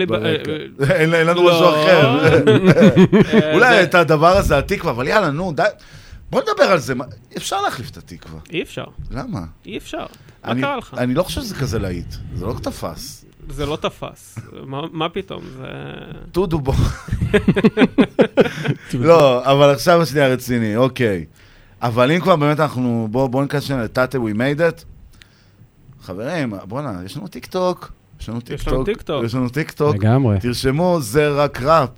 Speaker 43: אה,
Speaker 42: אין לנו
Speaker 43: לא.
Speaker 42: משהו אחר.
Speaker 43: אה, <laughs>
Speaker 42: אולי את הדבר הזה, התקווה, אבל יאללה, נו, די. בוא נדבר על זה. אפשר להחליף את התקווה.
Speaker 43: אי אפשר.
Speaker 42: למה?
Speaker 43: אי אפשר. מה קרה לך?
Speaker 42: אני לא חושב שזה כזה להיט. זה לא תפס.
Speaker 43: זה לא תפס. מה- פתאום? זה...
Speaker 42: טודו בוא. <laughs> לא, אבל עכשיו שנייה רציני, אוקיי. אבל אם כבר באמת אנחנו, בואו בוא ניכנס שנייה לטאטע We made it. חברים, בואנה, יש לנו טיק טוק. יש לנו
Speaker 43: יש. טיקטוק.
Speaker 42: יש לנו טיק טוק.
Speaker 41: לגמרי.
Speaker 42: תרשמו, זה רק ראפ.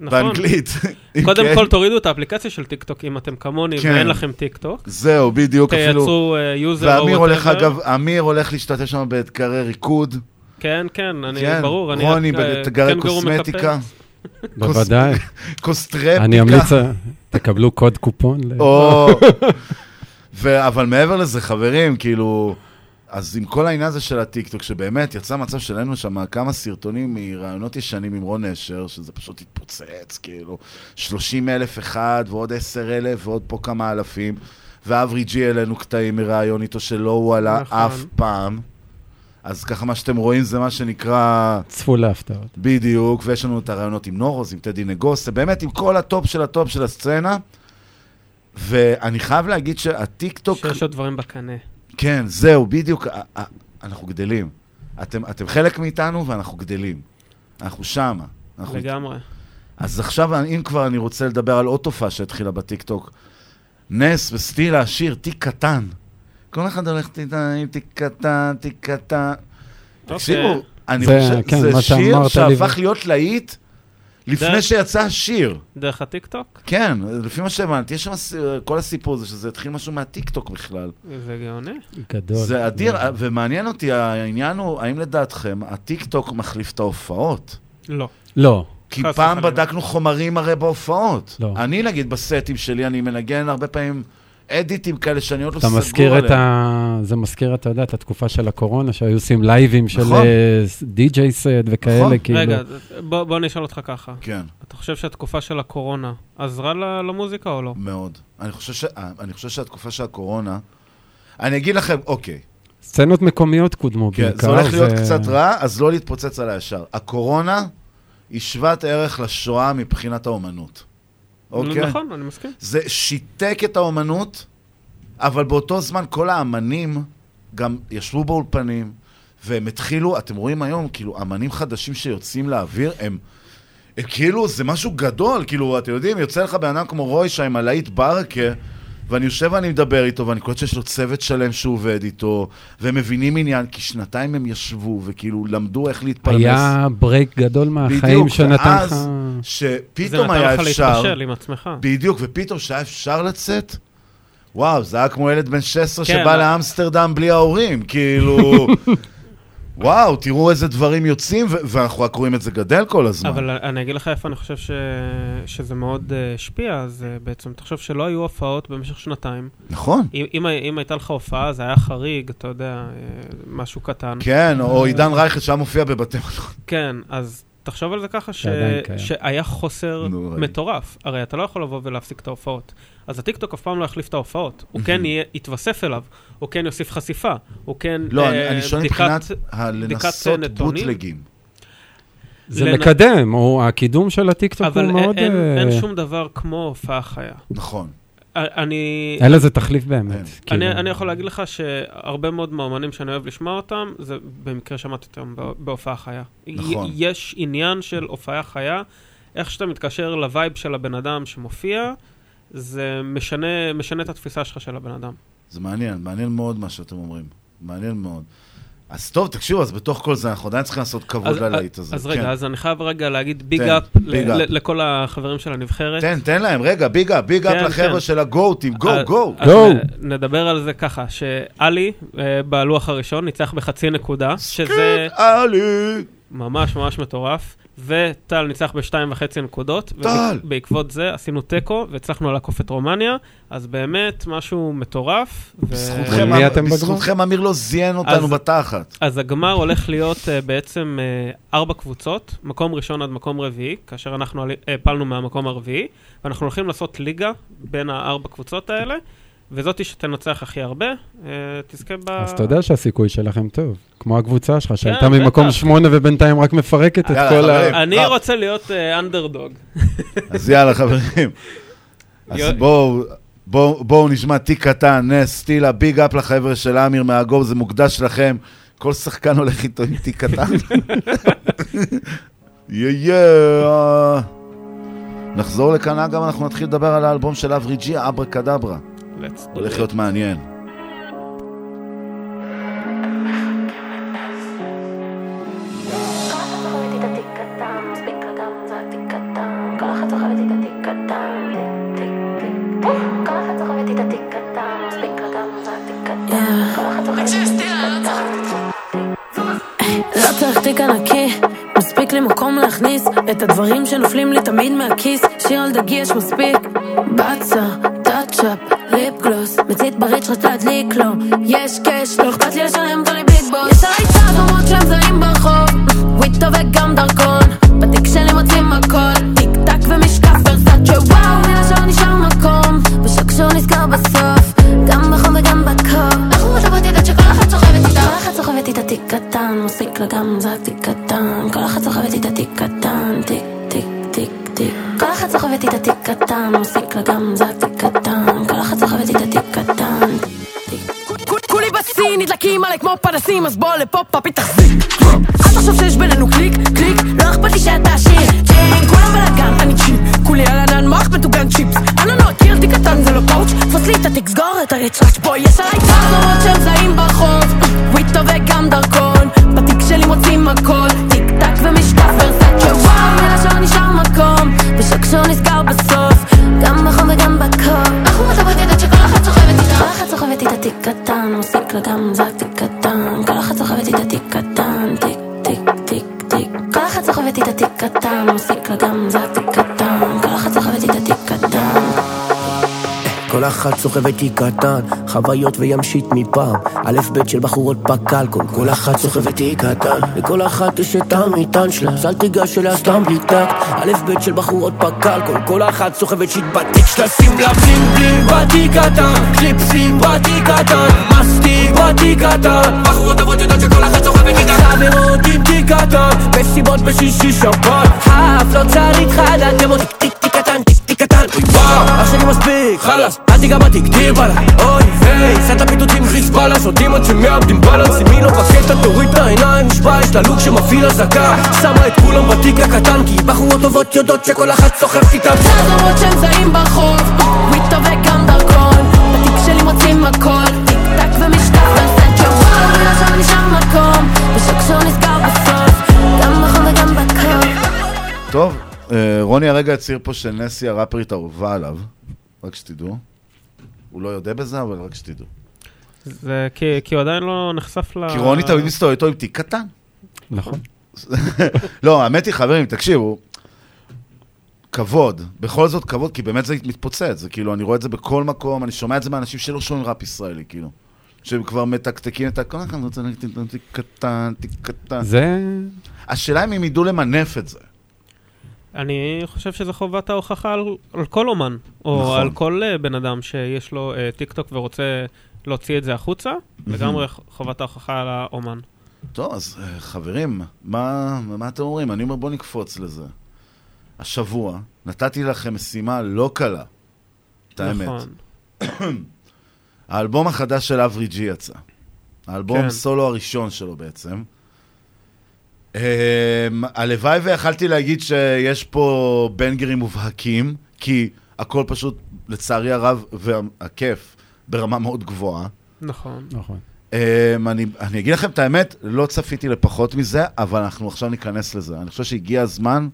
Speaker 43: נכון.
Speaker 42: באנגלית. <laughs>
Speaker 43: קודם
Speaker 42: כן.
Speaker 43: כל תורידו את האפליקציה של טיקטוק אם אתם כמוני
Speaker 42: כן.
Speaker 43: ואין לכם טיקטוק.
Speaker 42: זהו, בדיוק, אפילו...
Speaker 43: תייצרו אה, user או
Speaker 42: ואמיר הולך. אגב, אמיר הולך להשתתף שם באתגרי ריקוד.
Speaker 43: כן, כן, אני,
Speaker 42: כן,
Speaker 43: ברור. אני
Speaker 42: רוני
Speaker 43: אה,
Speaker 42: באתגרי קוסמטיקה. <laughs>
Speaker 41: בוודאי.
Speaker 42: קוסטרפיקה.
Speaker 41: אני אמליץ, אה, תקבלו קוד קופון. <laughs>
Speaker 42: אבל מעבר לזה, חברים, כאילו... אז עם כל העניין הזה של הטיקטוק, שבאמת יצא מצב שלנו שם כמה סרטונים מרעיונות ישנים עם רון נשר, שזה פשוט התפוצץ, כאילו, 30 אלף אחד ועוד 10 אלף ועוד פה כמה אלפים, ואברי ג'י העלינו קטעים מרעיון איתו שלא הועלה
Speaker 41: נכון.
Speaker 42: אף פעם. אז ככה מה שאתם רואים זה מה שנקרא...
Speaker 41: צפו להפתעות.
Speaker 42: בדיוק, ויש לנו את הרעיונות עם נורוז, עם טדי נגוסה, באמת עם כל הטופ של הטופ של הסצנה. ואני חייב להגיד שהטיקטוק...
Speaker 43: שיש עוד דברים בקנה.
Speaker 42: כן, זהו, בדיוק, אנחנו גדלים. אתם, אתם חלק מאיתנו ואנחנו גדלים. אנחנו שמה. אנחנו...
Speaker 43: לגמרי.
Speaker 42: אז עכשיו, אם כבר אני רוצה לדבר על עוד תופעה שהתחילה בטיקטוק. נס וסטילה, השיר, תיק קטן. כל אחד הולך תיק קטן, תיק קטן. תקשיבו, אני
Speaker 41: זה,
Speaker 42: חושב,
Speaker 41: כן,
Speaker 42: זה שיר שהפך להיות להיט לפני
Speaker 43: דרך-
Speaker 42: שיצא השיר.
Speaker 43: דרך הטיקטוק?
Speaker 42: כן, לפי מה שהבנתי, יש שם, ס- כל הסיפור הזה שזה התחיל משהו מהטיקטוק בכלל.
Speaker 43: זה גאוני.
Speaker 41: גדול.
Speaker 42: זה אדיר, ומעניין אותי, העניין הוא, האם לדעתכם הטיקטוק מחליף את ההופעות?
Speaker 43: לא.
Speaker 41: לא.
Speaker 42: כי פעם. בדקנו חומרים הרי בהופעות.
Speaker 41: לא.
Speaker 42: אני נגיד בסטים שלי, אני מנגן הרבה פעמים אדיטים כאלה שאני עוד לא סגור
Speaker 41: מזכיר את
Speaker 42: עליהם.
Speaker 41: ה... זה מזכיר, אתה יודע, את התקופה של הקורונה, שהיו עושים לייבים של
Speaker 42: נכון.
Speaker 41: די.ג'יי סט וכאלה,
Speaker 42: נכון.
Speaker 41: כאילו.
Speaker 43: רגע, בוא בוא אני אשאל אותך ככה.
Speaker 42: כן.
Speaker 43: אתה חושב שהתקופה של הקורונה עזרה ל- למוזיקה או לא?
Speaker 42: מאוד. אני חושב, ש... אה, אני חושב שהתקופה של הקורונה... אני אגיד לכם, אוקיי,
Speaker 41: סצנות מקומיות קודמו
Speaker 42: כן,
Speaker 41: בעיקר.
Speaker 42: זה הולך להיות קצת רע, אז לא להתפוצץ על הישר. הקורונה היא שוות ערך לשואה מבחינת האומנות. אוקיי?
Speaker 43: נכון, אני מסכים.
Speaker 42: זה שיתק את האומנות, אבל באותו זמן כל האמנים גם ישבו באולפנים והם התחילו, אתם רואים היום, כאילו, אמנים חדשים שיוצאים לאוויר, הם... הם כאילו, זה משהו גדול, כאילו, אתם יודעים, יוצא לך בן אדם כמו רוישה עם הלהיט ברקה, ואני יושב ואני מדבר איתו, ואני קולט שיש לו צוות שלם שהוא עובד איתו, והם מבינים עניין, כי שנתיים הם ישבו, וכאילו למדו איך להתפרנס.
Speaker 41: היה ברייק גדול מהחיים
Speaker 42: בדיוק,
Speaker 41: שנתן לך...
Speaker 42: ואז שפתאום היה
Speaker 43: זה נתן לך
Speaker 42: אפשר...
Speaker 43: להתבשל עם עצמך.
Speaker 42: בדיוק, ופתאום שהיה אפשר לצאת, וואו, זה היה כמו ילד בן 16
Speaker 43: כן,
Speaker 42: שבא לאמסטרדם בלי ההורים, כאילו... <laughs> וואו, תראו איזה דברים יוצאים, ואנחנו רק רואים את זה גדל כל הזמן.
Speaker 43: אבל אני אגיד לך איפה אני חושב ש... שזה מאוד אה, השפיע, אז אה, בעצם תחשוב שלא היו הופעות במשך שנתיים.
Speaker 42: נכון.
Speaker 43: אם, אם, אם הייתה לך הופעה, זה היה חריג, אתה יודע, אה, משהו קטן.
Speaker 42: כן, או עידן רייכל שהיה מופיע בבתי מלון.
Speaker 43: כן, אז תחשוב על זה ככה, ש... שהיה חוסר. מטורף. הרי אתה לא יכול לבוא ולהפסיק את ההופעות. אז הטיקטוק אף פעם לא יחליף את ההופעות. הוא כן יהיה, יתווסף אליו, הוא כן יוסיף חשיפה, הוא כן...
Speaker 42: לא,
Speaker 43: אה,
Speaker 42: אני- אני שואל מבחינת
Speaker 43: אה,
Speaker 42: לנסות
Speaker 43: נתונים.
Speaker 42: בוטלגים.
Speaker 41: זה
Speaker 43: לנ-
Speaker 41: מקדם, או הקידום של הטיקטוק הוא
Speaker 43: אבל
Speaker 41: מאוד...
Speaker 43: אין,
Speaker 41: אה,
Speaker 43: אין שום דבר כמו הופעה חיה.
Speaker 42: נכון.
Speaker 43: אני...
Speaker 41: אין לזה תחליף באמת. כאילו.
Speaker 43: אני, אני יכול להגיד לך שהרבה מאוד מהאמנים שאני אוהב לשמוע אותם, זה במקרה שמעתי אותם בהופעה חיה.
Speaker 42: נכון.
Speaker 43: יש עניין של הופעה חיה, איך שאתה מתקשר ל vibe של הבן אדם שמופיע, זה משנה, משנה את התפיסה שלך של הבן אדם.
Speaker 42: זה מעניין, מעניין מאוד מה שאתם אומרים. מעניין מאוד. אז טוב, תקשיבו, אז בתוך כל זה אנחנו עדיין צריכים לעשות כבוד
Speaker 43: אז,
Speaker 42: ללהיט הזה.
Speaker 43: אז רגע,
Speaker 42: כן.
Speaker 43: אז אני חייב רגע להגיד
Speaker 42: big up.
Speaker 43: לכל החברים של הנבחרת.
Speaker 42: תן, תן להם, רגע, big up, big
Speaker 43: up
Speaker 42: לחבר'ה
Speaker 43: כן.
Speaker 42: של הגו-
Speaker 43: team,
Speaker 42: go,
Speaker 43: go. נ- נדבר על זה ככה, שעלי אה, בלוח הראשון ניצח בחצי נקודה, שזה...
Speaker 42: עלי!
Speaker 43: ממש ממש מטורף. וטל ניצח בשתיים וחצי נקודות.
Speaker 42: טל!
Speaker 43: ובעקבות זה עשינו תיקו והצלחנו לעקוף את רומניה, אז באמת משהו מטורף. ו-
Speaker 42: בזכותכם, בזכותכם אמיר לא זיין אותנו
Speaker 43: אז-
Speaker 42: בתחת.
Speaker 43: אז הגמר הולך להיות uh, בעצם uh, ארבע קבוצות, מקום ראשון עד מקום רביעי, כאשר אנחנו עלי- העפלנו מהמקום הרביעי, ואנחנו הולכים לעשות ליגה בין הארבע קבוצות האלה, וזאתי שתנצח הכי הרבה, uh, תזכה ב...
Speaker 41: אז אתה יודע שהסיכוי שלכם טוב, כמו הקבוצה שלך, שהייתה
Speaker 43: כן,
Speaker 41: ממקום
Speaker 43: בטח.
Speaker 41: שמונה ובינתיים רק מפרקת את כל ה...
Speaker 43: אני
Speaker 42: אה.
Speaker 43: רוצה להיות אנדרדוג.
Speaker 42: אז יאללה, חברים. אז בואו... נשמע תיק קטן, נס, סטילה, ביג אפ לחבר'ה של אמיר מהגו, זה מוקדש לכם. כל שחקן הולך איתו עם תיק קטן. <laughs> יא יא. נחזור לכאן, אגב, אנחנו נתחיל לדבר על האלבום של אברי ג'י, אברה קדברה.
Speaker 43: Let's do
Speaker 42: הולך. להיות מעניין.
Speaker 40: לא צריך תיק ענקי, מספיק לי מקום להכניס את הדברים שנופלים לי תמיד מהכיס שיר על דגי יש מספיק Yes, yes. jest אחת סוחבת תיק קטן,
Speaker 45: חוויות וימשית מפעם. א' ב' של בחורות בקלקול, כל אחת סוחבת תיק קטן. לכל אחת יש את המטען שלה, אז אל תיגש אליה סתם בלי טקט. א' ב' של בחורות בקלקול, כל אחת סוחבת שיט בתיק שלה, שים לה בלים בלים בתיק קטן. קליפסים בתיק קטן, מסטיק בתיק קטן. בחורות טובות יודעות שכל אחת סוחבת איתה. חברות עם תיק קטן, מסיבות בשישי שבת. האף לא צריך עוד תיק תיק תיק קטן, תיק תיק קטן. אוי וואו, אח שלי מספיק, חלאס, אל תיגע בתיק, טיפ עליי, אוי ויי סט הפיתוצים חיזבאללה, שותים עד שמאבדים בלנס. אם היא לא בקטע תוריד את העיניים, נשבע יש לה לוק שמפעיל אזעקה. שמה את כולם בתיק הקטן, כי בחורות טובות יודעות שכל אחת סוחבת איתה
Speaker 40: למרות שהם זעים ברחוב, וויטו וגם דרכון. בתיק שלי מוצאים הכל, טיק טק ומשטח והסנצ'ר וואלה וואלה שם נשאר מקום ושקשור נסגר בסוף. גם בחום וגם בקור
Speaker 42: טוב, אה, רוני הרגע הצהיר פה שנסי הראפרית אהובה עליו, רק שתדעו. הוא לא יודע בזה, אבל רק שתדעו.
Speaker 43: זה כי, כי הוא עדיין לא נחשף ל...
Speaker 42: כי רוני תמיד מסתובב איתו עם תיק קטן.
Speaker 41: נכון. <laughs>
Speaker 42: לא, האמת היא, חברים, תקשיבו, כבוד, בכל זאת כבוד, כי באמת זה מתפוצץ, זה כאילו, אני רואה את זה בכל מקום, אני שומע את זה מאנשים שלא שומעים ראפ ישראלי, כאילו. שהם כבר מתקתקים את הכל, אני רוצה להגיד תיק קטן, תיק קטן.
Speaker 41: זה...
Speaker 42: השאלה אם הם ידעו למנף את זה.
Speaker 43: אני חושב שזה חובת ההוכחה על, על כל אומן, או
Speaker 42: נכון.
Speaker 43: על כל uh, בן אדם שיש לו uh, טיק טוק ורוצה להוציא את זה החוצה, לגמרי חובת ההוכחה על האומן.
Speaker 42: טוב, אז אה, חברים, מה, מה אתם אומרים? אני אומר, בואו נקפוץ לזה. השבוע נתתי לכם משימה לא קלה, את האמת.
Speaker 43: נכון. <clears throat>
Speaker 42: האלבום החדש של אברי ג'י יצא. האלבום
Speaker 43: כן.
Speaker 42: סולו הראשון שלו בעצם. Um, הלוואי ויכלתי להגיד שיש פה בנגרים מובהקים, כי הכל פשוט, לצערי הרב, והכיף, ברמה מאוד גבוהה.
Speaker 43: נכון.
Speaker 41: נכון.
Speaker 42: Um, אני, אני אגיד לכם את האמת, לא צפיתי לפחות מזה, אבל אנחנו עכשיו ניכנס לזה. אני חושב שהגיע הזמן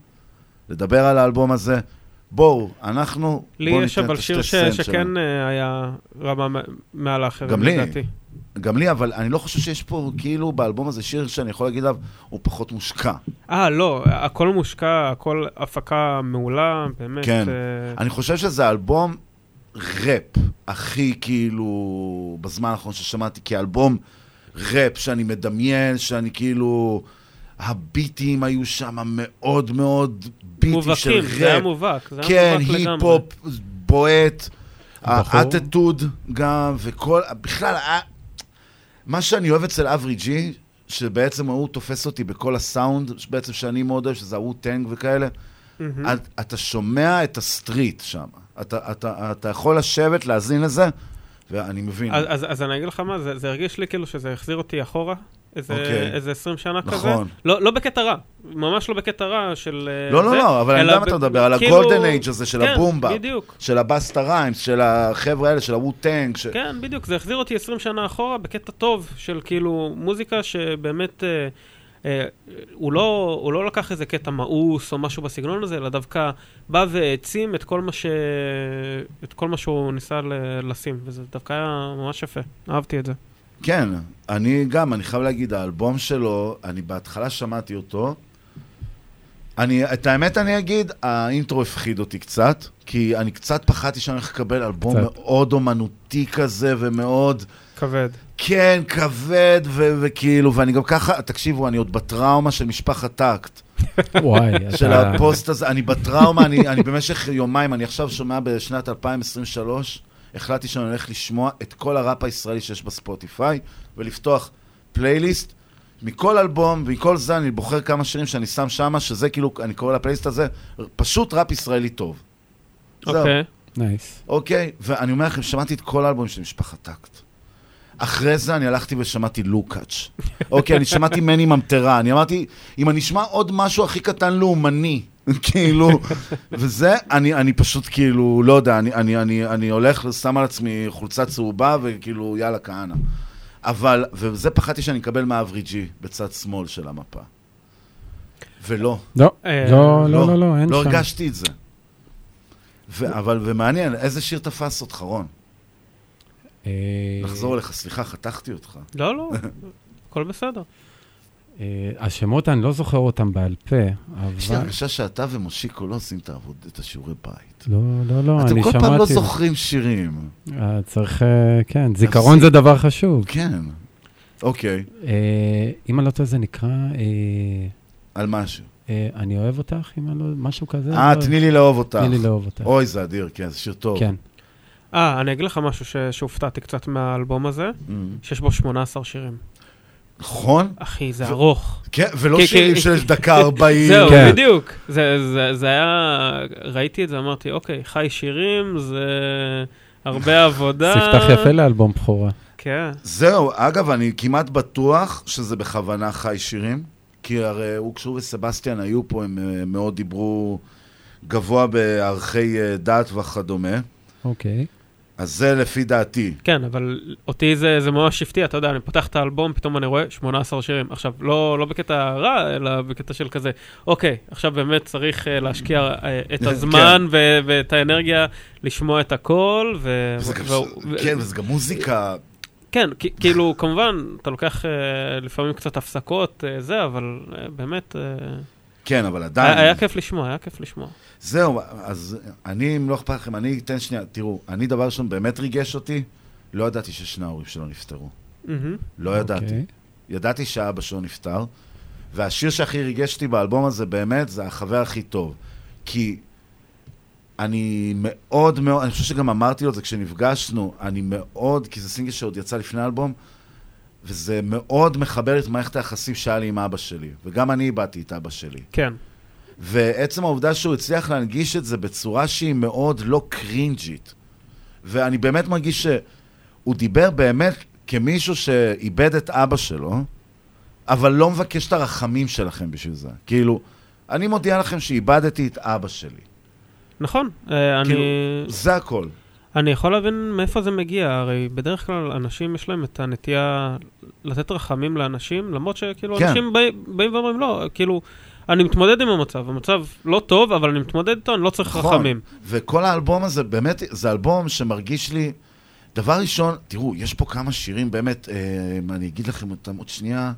Speaker 42: לדבר על האלבום הזה. בואו, אנחנו...
Speaker 43: לי
Speaker 42: בואו
Speaker 43: יש אבל שיר ש- שכן
Speaker 42: שלנו.
Speaker 43: אה, היה רמה מעל האחרים,
Speaker 42: גם לי,
Speaker 43: לדעתי.
Speaker 42: גם לי, אבל אני לא חושב שיש פה, כאילו, באלבום הזה שיר שאני יכול להגיד עליו, הוא פחות מושקע.
Speaker 43: אה, לא, הכל מושקע, הכל הפקה מעולה, באמת.
Speaker 42: כן.
Speaker 43: אה,
Speaker 42: אני חושב שזה האלבום ראפ הכי, כאילו, בזמן האחרון ששמעתי, כאלבום ראפ שאני מדמיין, שאני כאילו... הביטים היו שם מאוד מאוד ביטים של ראפ.
Speaker 43: מובהקים, זה היה מובהק, זה היה
Speaker 42: כן,
Speaker 43: מובהק לגמרי.
Speaker 42: היפ-הופ בועט. האטטוד גם, וכל, בכלל, מה שאני אוהב אצל אברי ג'י, שבעצם הוא תופס אותי בכל הסאונד, בעצם שאני מאוד אוהב, שזה ה Wu-Tang וכאלה,
Speaker 43: מהמם.
Speaker 42: את, אתה שומע את ה street שם. אתה, אתה, אתה יכול לשבת, להאזין לזה, ואני מבין.
Speaker 43: אז, אז, אז אני אגיד לך מה, זה, זה הרגיש לי כאילו שזה החזיר אותי אחורה, איזה,
Speaker 42: אוקיי.
Speaker 43: איזה 20 שנה
Speaker 42: נכון.
Speaker 43: כזה. לא, לא בקטע רע, ממש לא בקטע רע של... אה,
Speaker 42: לא, לא,
Speaker 43: זה,
Speaker 42: לא, אבל אני יודע מה אתה מדבר, על
Speaker 43: כאילו-
Speaker 42: ה golden age הזה של
Speaker 43: כן,
Speaker 42: הבומבאפ.
Speaker 43: בדיוק.
Speaker 42: של הבאסטה ריימס, של החבר'ה האלה, של ה Wu-Tang. ש...
Speaker 43: כן, בדיוק, זה החזיר אותי 20 שנה אחורה בקטע טוב של כאילו מוזיקה שבאמת... אה, אה, הוא, לא, הוא לא לקח איזה קטע מאוס או משהו בסגנון הזה, אלא דווקא בא והעצים את כל מה, ש... את כל מה שהוא ניסה ל- לשים, וזה דווקא היה ממש יפה, אהבתי את זה.
Speaker 42: כן, אני גם, אני חייב להגיד, האלבום שלו, אני בהתחלה שמעתי אותו. אני, את האמת אני אגיד, האינטרו הפחיד אותי קצת, כי אני קצת פחדתי שאני הולך לקבל אלבום
Speaker 41: קצת.
Speaker 42: מאוד אומנותי כזה, ומאוד...
Speaker 43: כבד.
Speaker 42: כן, כבד, ו- וכאילו, ואני גם ככה, תקשיבו, אני עוד בטראומה של משפחת טקט. <laughs>
Speaker 41: וואי,
Speaker 42: של
Speaker 41: אתה-
Speaker 42: הפוסט הזה, אני בטראומה, אני, אני במשך יומיים, אני עכשיו שומע בשנת 2023, החלטתי שאני הולך לשמוע את כל הראפ הישראלי שיש בספוטיפיי, ולפתוח פלייליסט מכל אלבום, ומכל זה אני בוחר כמה שירים שאני שם שמה, שזה כאילו, אני קורא לפלייליסט הזה, פשוט ראפ ישראלי טוב.
Speaker 43: אוקיי.
Speaker 41: nice.
Speaker 42: אוקיי? ואני אומר לכם, שמעתי את כל האלבומים של משפחת טקט. אחרי זה אני הלכתי ושמעתי לוקאץ'. <laughs> אוקיי, אני שמעתי מני ממטרה. אני אמרתי, אם אני אשמע עוד משהו הכי קטן לאומני, <laughs> כאילו, וזה, אני, אני פשוט כאילו, לא יודע, אני, אני, אני, אני הולך, שם על עצמי חולצה צהובה, וכאילו, יאללה, כהנא. אבל, וזה פחדתי שאני אקבל מהאברי ג'י בצד שמאל של המפה. ולא.
Speaker 41: לא,
Speaker 43: אה,
Speaker 41: לא, לא, לא, לא, אין
Speaker 42: לא
Speaker 41: שם.
Speaker 42: הרגשתי את זה. אבל, ומעניין, איזה שיר תפס אותך, רון?
Speaker 41: אה,
Speaker 42: נחזור אליך, סליחה, חתכתי אותך.
Speaker 43: לא, לא, <laughs> הכל בסדר.
Speaker 41: אה, השמות, אני לא זוכר אותם בעל פה,
Speaker 42: יש לי
Speaker 41: אבל...
Speaker 42: הרגשה שאתה ומושיקו לא עושים את השיעורי בית.
Speaker 41: לא, לא, לא, אני
Speaker 42: אתם
Speaker 41: שמעתי...
Speaker 42: כל פעם לא זוכרים שירים.
Speaker 41: אה, צריך, אה, כן, זיכרון זה דבר חשוב.
Speaker 42: כן. אוקיי.
Speaker 41: אם אני לא טועה, זה נקרא...
Speaker 42: על משהו.
Speaker 41: אני אוהב אותך, אם אני לא... משהו כזה.
Speaker 42: אה,
Speaker 41: לא-
Speaker 42: תני לי לאהוב אותך.
Speaker 41: תני לי לאהוב אותך.
Speaker 42: אוי, זה אדיר, כן, זה שיר טוב.
Speaker 41: כן.
Speaker 43: אה, אני אגיד לך משהו שהופתעתי קצת מהאלבום הזה,
Speaker 42: Mm.
Speaker 43: שיש בו 18 שירים.
Speaker 42: נכון?
Speaker 43: אחי, זה ארוך.
Speaker 42: כן, ולא שירים של <laughs> דקה ארבעים.
Speaker 43: זהו,
Speaker 41: כן.
Speaker 43: בדיוק. זה, זה, זה היה, ראיתי את זה, אמרתי, אוקיי, חי שירים, זה, הרבה <laughs> עבודה.
Speaker 41: ספתח יפה לאלבום בכורה.
Speaker 43: כן.
Speaker 42: זהו, אגב, אני כמעט בטוח שזה בכוונה חי שירים, כי הרי הוא כשהוא וסבסטיאן היו פה, הם אה, מאוד דיברו גבוה בערכי אה, דת וכדומה.
Speaker 41: אוקיי.
Speaker 42: אז זה לפי דעתי.
Speaker 43: כן, אבל אותי זה, זה ממש הפתיע, אתה יודע, אני פותח את האלבום, פתאום אני רואה 18 שירים. עכשיו, לא, לא בקטע רע, אלא בקטע של כזה, אוקיי, עכשיו באמת צריך uh, להשקיע uh, את <laughs>
Speaker 42: כן.
Speaker 43: הזמן ו- ואת האנרגיה לשמוע את הכל, ו...
Speaker 42: וזה גם-
Speaker 43: ו- ו-
Speaker 42: כן, וזה גם מוזיקה.
Speaker 43: כן, כאילו, כמובן, אתה לוקח uh, לפעמים קצת הפסקות, uh, זה, אבל uh, באמת... Uh,
Speaker 42: כן, אבל עדיין.
Speaker 43: היה, היה כיף לשמוע, היה כיף לשמוע.
Speaker 42: זהו, אז אני, אם לא אכפת לכם, אני אתן שנייה, תראו, אני דבר ראשון באמת ריגש אותי, לא ידעתי ששני ההורים שלו נפטרו.
Speaker 43: מהמם.
Speaker 42: לא ידעתי.
Speaker 41: אוקיי.
Speaker 42: ידעתי שאבא שלו נפטר, והשיר שהכי ריגש אותי באלבום הזה באמת זה החבר הכי טוב. כי אני מאוד מאוד, אני חושב שגם אמרתי לו את זה כשנפגשנו, אני מאוד, כי זה סינגל שעוד יצא לפני האלבום, וזה מאוד מחבר את מערכת היחסים שהיה לי עם אבא שלי, וגם אני איבדתי את אבא שלי.
Speaker 43: כן.
Speaker 42: ועצם העובדה שהוא הצליח להנגיש את זה בצורה שהיא מאוד לא קרינג'ית. ואני באמת מרגיש שהוא דיבר באמת כמישהו שאיבד את אבא שלו, אבל לא מבקש את הרחמים שלכם בשביל זה. כאילו, אני מודיע לכם שאיבדתי את אבא שלי.
Speaker 43: נכון, אה, אני...
Speaker 42: כאילו, זה הכל.
Speaker 43: אני יכול להבין מאיפה זה מגיע, הרי בדרך כלל אנשים יש להם את הנטייה לתת רחמים לאנשים, למרות שכאילו
Speaker 42: כן.
Speaker 43: אנשים באים, באים ואומרים לא, כאילו, אני מתמודד עם המצב, המצב לא טוב, אבל אני מתמודד איתו, אני לא צריך
Speaker 42: נכון.
Speaker 43: רחמים.
Speaker 42: וכל האלבום הזה, באמת, זה אלבום שמרגיש לי... דבר ראשון, תראו, יש פה כמה שירים, באמת, אה, אני אגיד לכם אותם עוד שנייה.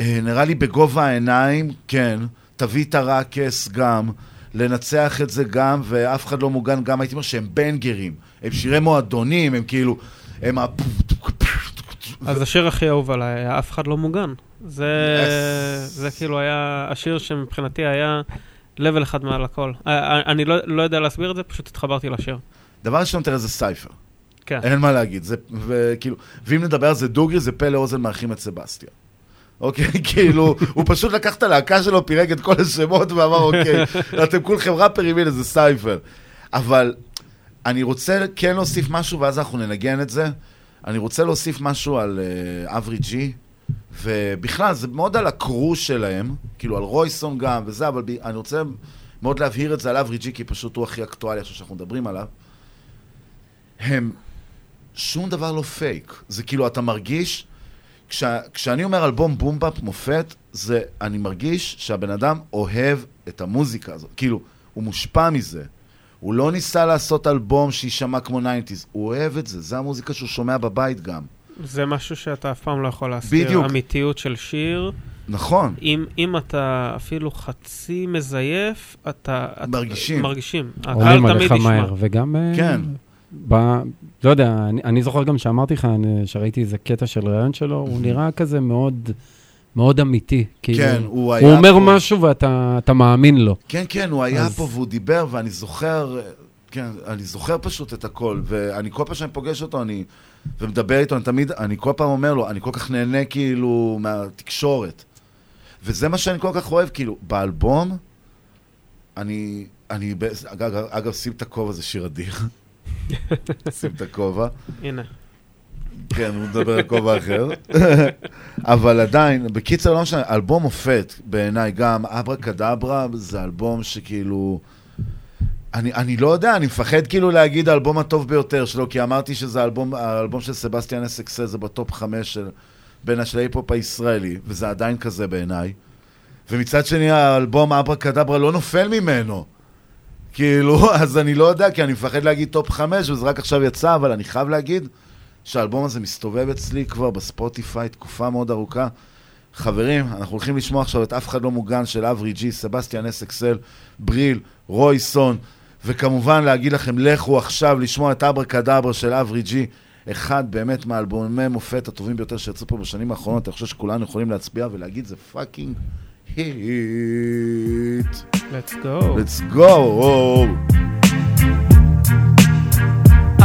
Speaker 42: אה, נראה לי בגובה העיניים, כן. תביא את הרקס גם. לנצח את זה גם, ואף אחד לא מוגן גם, הייתי אומר שהם בנגרים. הם שירי מועדונים, הם כאילו... הם ה...
Speaker 43: אז השיר הכי אהוב עליי אף אחד לא מוגן. זה, זה כאילו היה השיר שמבחינתי היה לבל אחד מעל הכל. אה, אני לא, לא יודע להסביר את זה, פשוט התחברתי לשיר.
Speaker 42: דבר ראשון, תראה, זה סייפר.
Speaker 43: כן.
Speaker 42: אין מה להגיד. זה, וכאילו, ואם נדבר על זה דוגרי, זה פה לאוזן מארחים את סבסטיה. אוקיי? <laughs> כאילו, הוא פשוט לקח את הלהקה שלו, פירק את כל השמות ואמר, אוקיי, אתם כולכם ראפרים, הנה, זה סייפר. אבל אני רוצה כן להוסיף משהו, ואז אנחנו ננגן את זה. אני רוצה להוסיף משהו על אה, אברי ג'י, ובכלל, זה מאוד על ה crew שלהם, כאילו על רויסון גם וזה, אבל ב- אני רוצה מאוד להבהיר את זה על אברי ג'י, כי פשוט הוא הכי אקטואלי עכשיו שאנחנו מדברים עליו. הם, שום דבר לא פייק. זה כאילו, אתה מרגיש, כש, כשאני אומר אלבום boom bap מופת, זה, אני מרגיש שהבן אדם אוהב את המוזיקה הזאת. כאילו, הוא מושפע מזה. הוא לא ניסה לעשות אלבום שיישמע כמו 90's, הוא אוהב את זה, זה המוזיקה שהוא שומע בבית גם.
Speaker 43: זה משהו שאתה אף פעם לא יכול להסביר.
Speaker 42: בדיוק.
Speaker 43: אמיתיות של שיר.
Speaker 42: נכון.
Speaker 43: אם, אם אתה אפילו חצי מזייף, אתה... אתה-
Speaker 42: מרגישים.
Speaker 43: מרגישים.
Speaker 41: עולים
Speaker 43: הקהל
Speaker 41: עליך
Speaker 43: תמיד ישמע.
Speaker 41: מהר, וגם... אה,
Speaker 42: כן.
Speaker 41: ב... לא יודע, אני, אני זוכר גם שאמרתי לך, אני- שראיתי איזה קטע של ראיון שלו, הוא נראה כזה מאוד, מאוד אמיתי. כאילו,
Speaker 42: כן, הוא
Speaker 41: הוא
Speaker 42: היה
Speaker 41: אומר
Speaker 42: פה.
Speaker 41: משהו ואתה אתה מאמין לו.
Speaker 42: כן, כן, הוא היה
Speaker 41: אז-
Speaker 42: פה והוא דיבר, ואני זוכר, כן, אני זוכר פשוט את הכל, ואני כל פעם שאני פוגש אותו, אני, ומדבר איתו, אני תמיד, אני כל פעם אומר לו, אני כל כך נהנה כאילו מהתקשורת. וזה מה שאני כל כך אוהב, כאילו, באלבום, אני, אני, אגב, אגב, שים את הכובע, זה שיר אדיר. <laughs> שים את הכובע.
Speaker 43: הנה.
Speaker 42: כן, הוא מדבר על כובע אחר. אבל עדיין, בקיצר, לא משנה, אלבום מופת בעיניי גם, אברה קדברה זה אלבום שכאילו... אני, אני לא יודע, אני מפחד כאילו להגיד האלבום הטוב ביותר שלו, כי אמרתי שזה האלבום, האלבום של סבסטיאן XL זה ב top חמש של, בין השל ההיפ-הופ הישראלי, וזה עדיין כזה בעיניי. ומצד שני, האלבום אברה קדברה לא נופל ממנו. כאילו, <laughs> אז אני לא יודע, כי אני מפחד להגיד top חמש, וזה רק עכשיו יצא, אבל אני חייב להגיד שהאלבום הזה מסתובב אצלי כבר בספוטיפיי תקופה מאוד ארוכה. חברים, אנחנו הולכים לשמוע עכשיו את אף אחד לא מוגן של אברי ג'י, סבסטיאן XL, בריל, רויסון, וכמובן להגיד לכם, לכו עכשיו לשמוע את אברה קדברה של אברי ג'י, אחד באמת מהאלבומי מופת הטובים ביותר שיצאו פה בשנים האחרונות, אני חושב שכולנו יכולים להצביע ולהגיד זה fucking היט.
Speaker 43: Let's go.
Speaker 42: Let's go.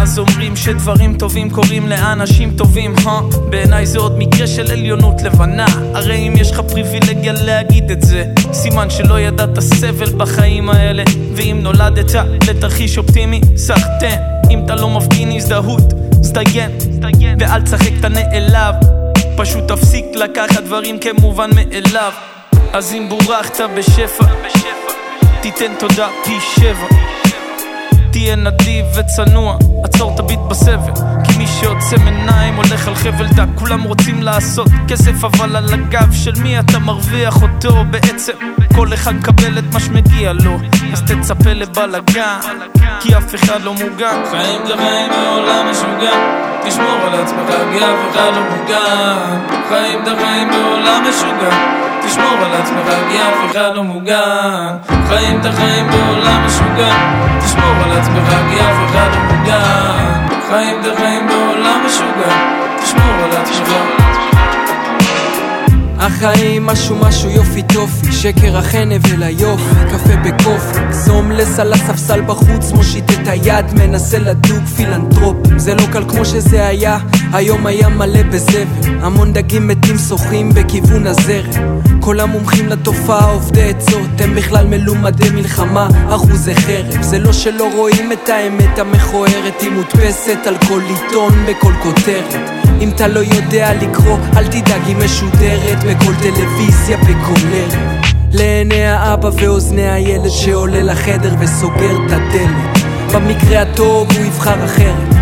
Speaker 46: אז אומרים שדברים טובים קורים לאנשים טובים, הא? בעיניי זה עוד מקרה של עליונות לבנה הרי אם יש לך פריבילגיה להגיד את זה סימן שלא ידעת סבל בחיים האלה ואם נולדת לתרחיש אופטימי, סחטיין אם אתה לא מפגין הזדהות, זדיין, ואל תשחק את הנעלב. פשוט תפסיק לקחת דברים כמובן מאליו. אז אם בורכת בשפע, תיתן תודה פי שבע. תהיה נדיב וצנוע, עצור תביט בסבל. כי מי שעוצם עיניים הולך על חבל דק כולם רוצים לעשות כסף אבל על הגב של מי אתה מרוויח אותו בעצם? כל אחד מקבל את מה שמגיע לו אז תצפה לבלאגן כי אף אחד לא מוגן. חיים זה חיים בעולם משוגע תשמור על עצמך כי אף אחד לא מוגן. חיים זה חיים בעולם משוגע תשמור על עצמך כי אף אחד לא מוגן. חיים את החיים בעולם משוגע. תשמור על עצמך כי אף אחד לא מוגן. חיים את החיים בעולם משוגע. תשמור על עצמך
Speaker 47: החיים משהו משהו יופי טופי שקר אחרי נבל היופי קפה בקופי זומלס על הספסל בחוץ מושיט את היד מנסה לדוג פילנטרופים. זה לא קל כמו שזה היה היום היה מלא בזבל. המון דגים מתים שוחים בכיוון הזרם. כל המומחים לתופעה עובדי עצות הם בכלל מלומדי מלחמה אחוזי חרב. זה לא שלא רואים את האמת המכוערת היא מודפסת על כל עיתון בכל כותרת אם אתה לא יודע לקרוא, אל תדאג, היא משודרת בכל טלוויזיה ערב. לעיני האבא ואוזני הילד שעולה לחדר וסוגר את הדלת. במקרה הטוב הוא יבחר אחרת,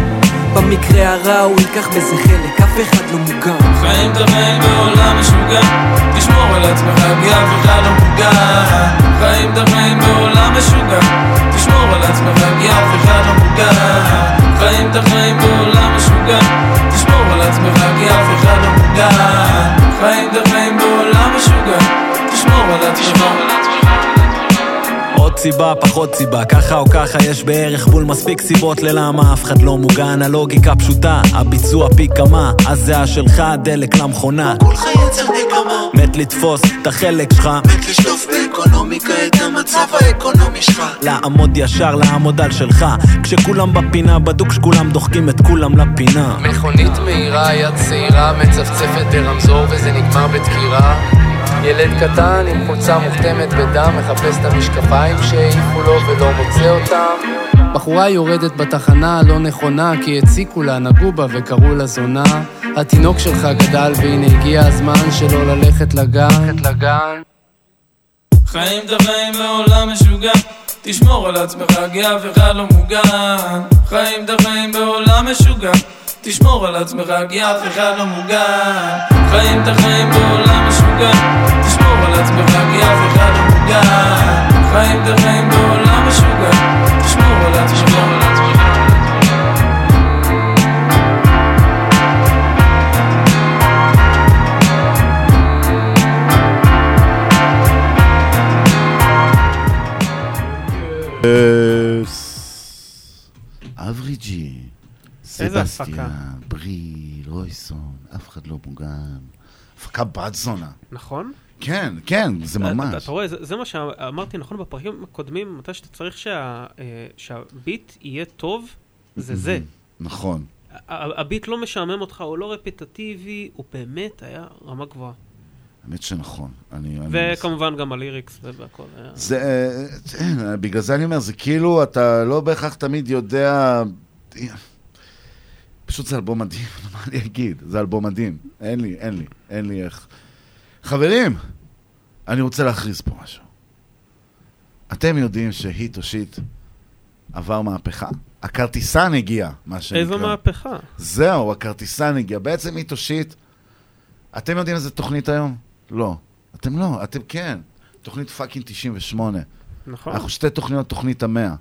Speaker 47: במקרה הרע הוא ייקח בזה חלק, אף אחד לא מוגן.
Speaker 46: חיים את בעולם משוגע תשמור על עצמך כי אף אחד לא מוגן. חיים את בעולם משוגע תשמור על עצמך כי אף אחד לא מוגן. חיים את בעולם משוגע תשמור על עצמך כי אף אחד לא מוגן. חיים את בעולם משוגע תשמור על עצמך
Speaker 31: עוד סיבה, פחות סיבה, ככה או ככה יש בערך בול מספיק סיבות ללמה. אף אחד לא מוגן, הלוגיקה פשוטה, הביצוע פי כמה, הזיעה שלך, דלק למכונה.
Speaker 36: כולך יצר נקמה.
Speaker 31: מת לתפוס את החלק שלך,
Speaker 36: מת לשלוף באקונומיקה את המצב האקונומי שלך.
Speaker 31: לעמוד ישר, לעמוד על שלך, כשכולם בפינה, בדוק שכולם דוחקים את כולם לפינה.
Speaker 48: מכונית מהירה, יד צעירה, מצפצפת ברמזור וזה נגמר בדקירה. ילד קטן עם חולצה מוכתמת בדם מחפש את המשקפיים שהעיפו לו ולא מוצא אותם. בחורה יורדת בתחנה הלא נכונה כי הציקו לה, נגעו בה וקראו לה זונה. התינוק שלך גדל והנה הגיע הזמן שלא ללכת לגן.
Speaker 46: חיים את החיים בעולם משוגע תשמור על עצמך כי אף אחד לא מוגן. חיים את החיים בעולם משוגע תשמור על עצמך כי אף אחד לא מוגן. חיים את החיים בעולם משוגע תשמור על עצמך כי אף אחד לא מוגן חיים את החיים בעולם משוגע תשמור על עצמך
Speaker 42: אבריג'י,
Speaker 43: איזה הפקה?
Speaker 42: סבסטיאן, בריל, רויסון, אף אחד לא מוגן. הפקה בת זונה.
Speaker 43: נכון?
Speaker 42: כן, כן, זה
Speaker 43: אתה-
Speaker 42: ממש.
Speaker 43: אתה רואה, זה- זה מה שאמרתי נכון בפרקים הקודמים, מתי שאתה צריך שה- אה, שהביט יהיה טוב, זה זה.
Speaker 42: נכון.
Speaker 43: ה- הביט לא משעמם אותך, הוא לא רפטטיבי, הוא באמת היה רמה גבוהה.
Speaker 42: האמת שנכון. אני... אני-
Speaker 43: וכמובן גם הליריקס והכל.
Speaker 42: זה, אה, אה, בגלל זה אני אומר, זה כאילו, אתה לא בהכרח תמיד יודע... פשוט זה אלבום מדהים, <laughs> מה אני אגיד? זה אלבום מדהים. אין לי, אין לי, אין לי איך. חברים, אני רוצה להכריז פה משהו. אתם יודעים שהיט או שיט עבר מהפכה? הכרטיסן הגיע, מה שנקרא.
Speaker 43: איזו מהפכה?
Speaker 42: זהו, הכרטיסן הגיע. בעצם היט או שיט, אתם יודעים איזה תוכנית היום? לא. אתם לא, אתם כן. תוכנית fucking 98.
Speaker 43: נכון.
Speaker 42: אנחנו שתי תוכניות, תוכנית המאה.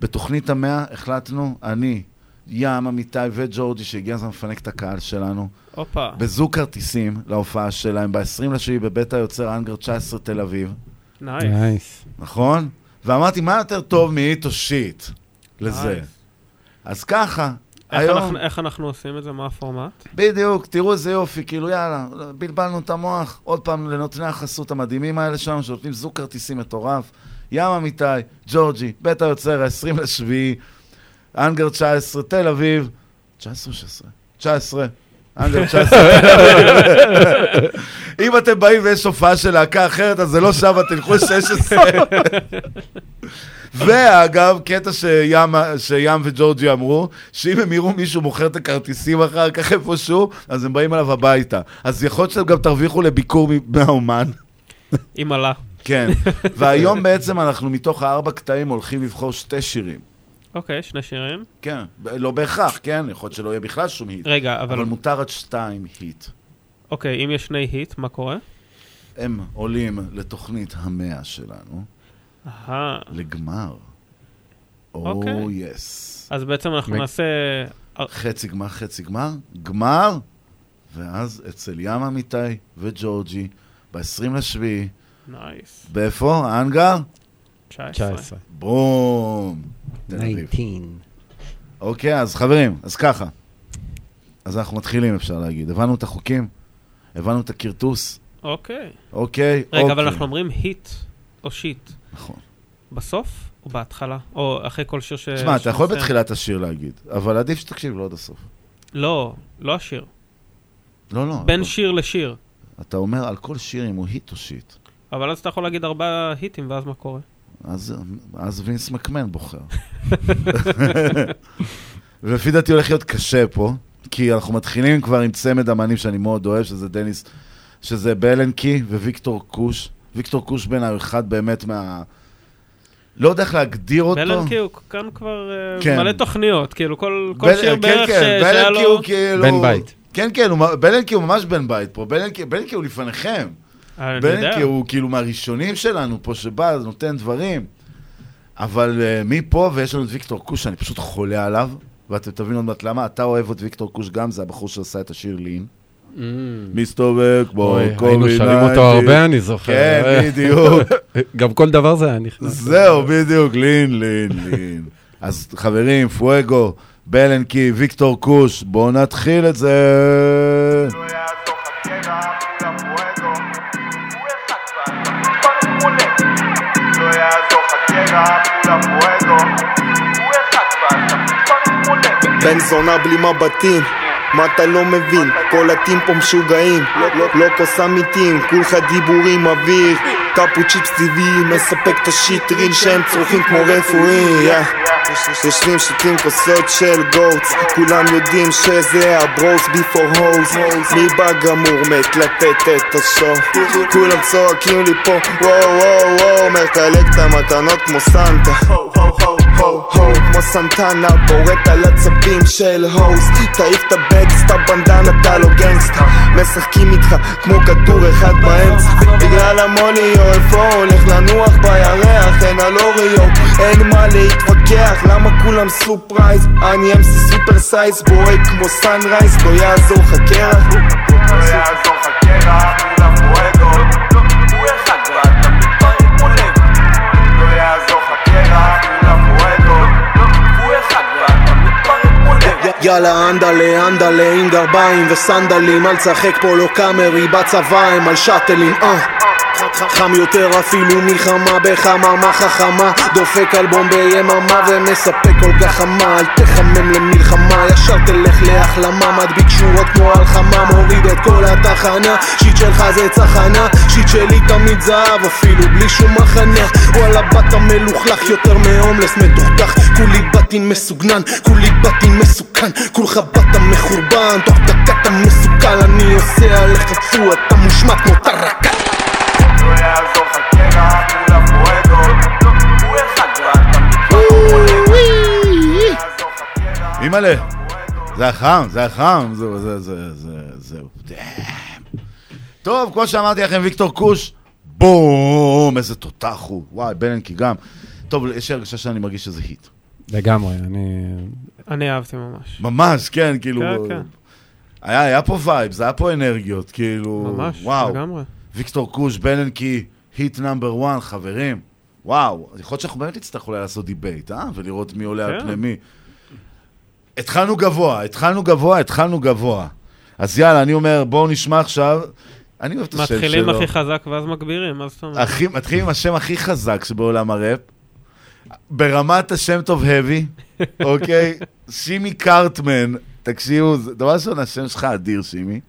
Speaker 42: בתוכנית המאה החלטנו, אני, ים, אמיתי וג'ורג'י, שהגיע הזמן לפנק את הקהל שלנו.
Speaker 43: הופה.
Speaker 42: בזוג כרטיסים להופעה שלהם, ב-20 לשביעי בבית היוצר האנגר 19 תל אביב.
Speaker 43: נייס.
Speaker 41: נייס.
Speaker 42: נכון? ואמרתי, מה יותר טוב מ hit או shit לזה?
Speaker 43: nice.
Speaker 42: אז ככה,
Speaker 43: איך
Speaker 42: היום...
Speaker 43: אנחנו- איך אנחנו עושים את זה? מה הפורמט?
Speaker 42: בדיוק, תראו איזה יופי, כאילו יאללה, בלבלנו את המוח, עוד פעם לנותני החסות המדהימים האלה שלנו, שנותנים זוג כרטיסים מטורף. ים אמיתי, ג'ורג'י, בית היוצר, ה-20 לשביעי, אנגר 19, תל אביב, 19 או 16? 19. אנגר 19. <laughs> אם אתם באים ויש הופעה של להקה אחרת, אז זה לא שם, תלכו 16. ואגב, קטע שים, שים וג'ורג'י אמרו, שאם הם יראו מישהו מוכר את הכרטיסים אחר כך איפשהו, אז הם באים אליו הביתה. אז יכול להיות שאתם גם תרוויחו לביקור מהאומן.
Speaker 43: אם עלה.
Speaker 42: כן. והיום בעצם אנחנו מתוך הארבע קטעים הולכים לבחור שתי שירים.
Speaker 43: אוקיי, שני שירים.
Speaker 42: כן, לא בהכרח, כן? יכול להיות שלא יהיה בכלל שום היט.
Speaker 43: רגע, אבל-
Speaker 42: אבל מותר עד שתיים היט.
Speaker 43: אוקיי, אם יש שני היט, מה קורה?
Speaker 42: הם עולים לתוכנית המאה שלנו,
Speaker 43: אהה.
Speaker 42: לגמר.
Speaker 43: אוקיי.
Speaker 42: או יס.
Speaker 43: אז בעצם אנחנו נעשה...
Speaker 42: חצי גמר, חצי גמר, גמר, ואז אצל ים אמיתי וג'ורג'י, ב-20 לשביעי,
Speaker 43: nice.
Speaker 42: באיפה? האנגר?
Speaker 43: 19.
Speaker 42: בום. תל אביב.
Speaker 41: 19.
Speaker 42: אוקיי, אז חברים, אז ככה. אז אנחנו מתחילים, אפשר להגיד. הבנו את החוקים? הבנו את הכרטוס?
Speaker 43: אוקיי.
Speaker 42: אוקיי,
Speaker 43: רגע,
Speaker 42: אוקיי.
Speaker 43: אבל אנחנו אומרים hit או shit.
Speaker 42: נכון.
Speaker 43: בסוף או בהתחלה? או אחרי כל שיר ש...
Speaker 42: תשמע, אתה יכול? בתחילת השיר להגיד, אבל עדיף שתקשיב לו עד הסוף.
Speaker 43: לא, לא השיר.
Speaker 42: לא, לא.
Speaker 43: בין
Speaker 42: לא.
Speaker 43: שיר לשיר.
Speaker 42: אתה אומר על כל שיר אם הוא היט או שיט.
Speaker 43: אבל אז אתה יכול להגיד ארבעה היטים, ואז מה קורה?
Speaker 42: אז, אז וינס מקמן בוחר. <laughs> ולפי דעתי הולך להיות קשה פה, כי אנחנו מתחילים כבר עם צמד אמנים שאני מאוד אוהב, שזה דניס, שזה בלנקי וויקטור קוש. ויקטור קוש בעיניי הוא אחד באמת מה... לא יודע איך להגדיר אותו.
Speaker 43: בלנקי הוא כאן כבר אה,
Speaker 42: כן.
Speaker 43: מלא תוכניות, כאילו כל כל
Speaker 42: בל-
Speaker 43: שיר
Speaker 42: כן,
Speaker 43: בערך
Speaker 42: כן,
Speaker 43: ש- שהיה לו...
Speaker 42: הוא כאילו...
Speaker 41: בן בית.
Speaker 42: כן, כן, הוא, בלנקי הוא ממש בן בית פה. בלנקי, בלנקי הוא לפניכם.
Speaker 43: אני
Speaker 42: בלנקי
Speaker 43: יודע.
Speaker 42: הוא כאילו מהראשונים שלנו פה שבא, אז נותן דברים. אבל uh, מפה, ויש לנו את ויקטור קוש, שאני פשוט חולה עליו, ואתם תבינו עוד מעט למה. אתה אוהב את ויקטור קוש גם, זה הבחור שעשה את השיר לין. מסתובב כמו קובי
Speaker 41: היינו שרים אותו הרבה, אני זוכר.
Speaker 42: כן, בדיוק. <laughs>
Speaker 41: גם כל דבר זה היה נכנס.
Speaker 42: זהו, בדיוק, לין, לין, לין. אז חברים, פואגו, בלנקי, ויקטור קוש, בואו נתחיל את זה.
Speaker 49: בן זונה בלי מבטים מה אתה לא מבין? כל הטים פה משוגעים לא- כוס אמיתים, כולך דיבורים אוויר טאפו צ'יפס טבעי, מספק את השיטרין שהם צורכים כמו רפואי. יושבים שותים כוסות של גוטס כולם יודעים שזה הברוס ביפור הוז מי בא גמור מת לתת את השואו כולם צועקים לי פה וואו וואו וואו. מחלק את המתנות כמו סנטה. כמו סנטנה בורט על עצבים של הוז תעיף את הבקס, את אתה לא גנגסטה משחקים איתך כמו כדור אחד באמצע. בגלל המוליו איפה הולך לנוח בירח אין על אוריו אין מה להתווכח למה כולם סופרייז? אני אמסי סופר סייז בועט כמו סנרייז לא יעזור לך קרח לא יעזור לך קרח כולם פואגו הוא אחד ואתה מתפרק מולג לא יעזור לך קרח כולם פואגו הוא אחד ואתה מתפרק מולג יאללה אנדלה אנדלה עם גרביים וסנדלים. אל תשחק פה לא קאמרי בצבא הם על שאטלים אה חם יותר אפילו מלחמה בחממה חכמה. דופק אלבום ביממה ומספק כל גחמה אל תחמם למלחמה ישר תלך להחלמה. מדביק שורות כמו הלחמה מוריד את כל התחנה. שיט שלך זה צחנה שיט שלי תמיד זהב אפילו בלי שום מחנה וואלה באת מלוכלך יותר מהומלס מתוכתך כולי בתין מסוגנן כולי בתין מסוכן. כולך באת מחורבן תוך דקה אתה מסוכן אני עושה עליך פו אתה מושמע כמו טרקה יעזור לך הוא אחד ואתה
Speaker 42: אימא'לה, זה היה חם, זה היה חם, זהו, זה, זה, זה, זהו. דאם. טוב, כמו שאמרתי לכם, ויקטור קוש, בום, איזה תותח הוא. וואי, בלנקי גם. טוב, יש לי הרגשה שאני מרגיש שזה hit.
Speaker 41: לגמרי, אני...
Speaker 43: אני אהבתי ממש.
Speaker 42: ממש, כן, כאילו...
Speaker 43: כן, כן.
Speaker 42: היה, היה פה vibes, היה פה אנרגיות, כאילו...
Speaker 43: ממש,
Speaker 42: וואו.
Speaker 43: לגמרי.
Speaker 42: ויקטור קוש, בלנקי, hit number 1, חברים. וואו, יכול להיות שאנחנו באמת נצטרך אולי לעשות debate, אה? ולראות מי עולה על
Speaker 43: כן.
Speaker 42: פני מי. התחלנו גבוה, התחלנו גבוה, התחלנו גבוה. אז יאללה, אני אומר, בואו נשמע עכשיו. אני אוהב את השם שלו.
Speaker 43: מתחילים הכי חזק ואז מגבירים, מה זאת אומרת?
Speaker 42: מתחילים עם השם הכי חזק שבעולם הראפ. ברמת השם טוב heavy, <laughs> אוקיי? שימי קארטמן, תקשיבו, דבר ראשון, השם שלך אדיר, שימי.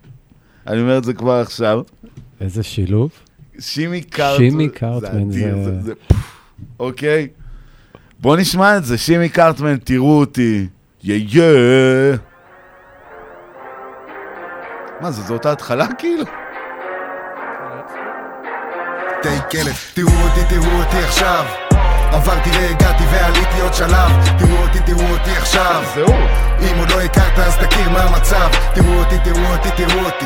Speaker 42: אני אומר את זה כבר עכשיו.
Speaker 41: איזה שילוב.
Speaker 42: שימי קארטמן.
Speaker 41: שימי קארטמן
Speaker 42: זה... אדיר,
Speaker 41: זה-
Speaker 42: זה... זה... פוף, אוקיי? בוא נשמע את זה, שימי קרטמן, תראו אותי. יא יא. מה זה, זו אותה התחלה כאילו?
Speaker 50: תה כלב, תראו אותי, תראו אותי עכשיו עברתי והגעתי ועליתי עוד שלב תראו אותי, תראו אותי עכשיו
Speaker 42: זהו
Speaker 50: אם עוד לא הכרת אז תכיר מה המצב תראו אותי, תראו אותי, תראו אותי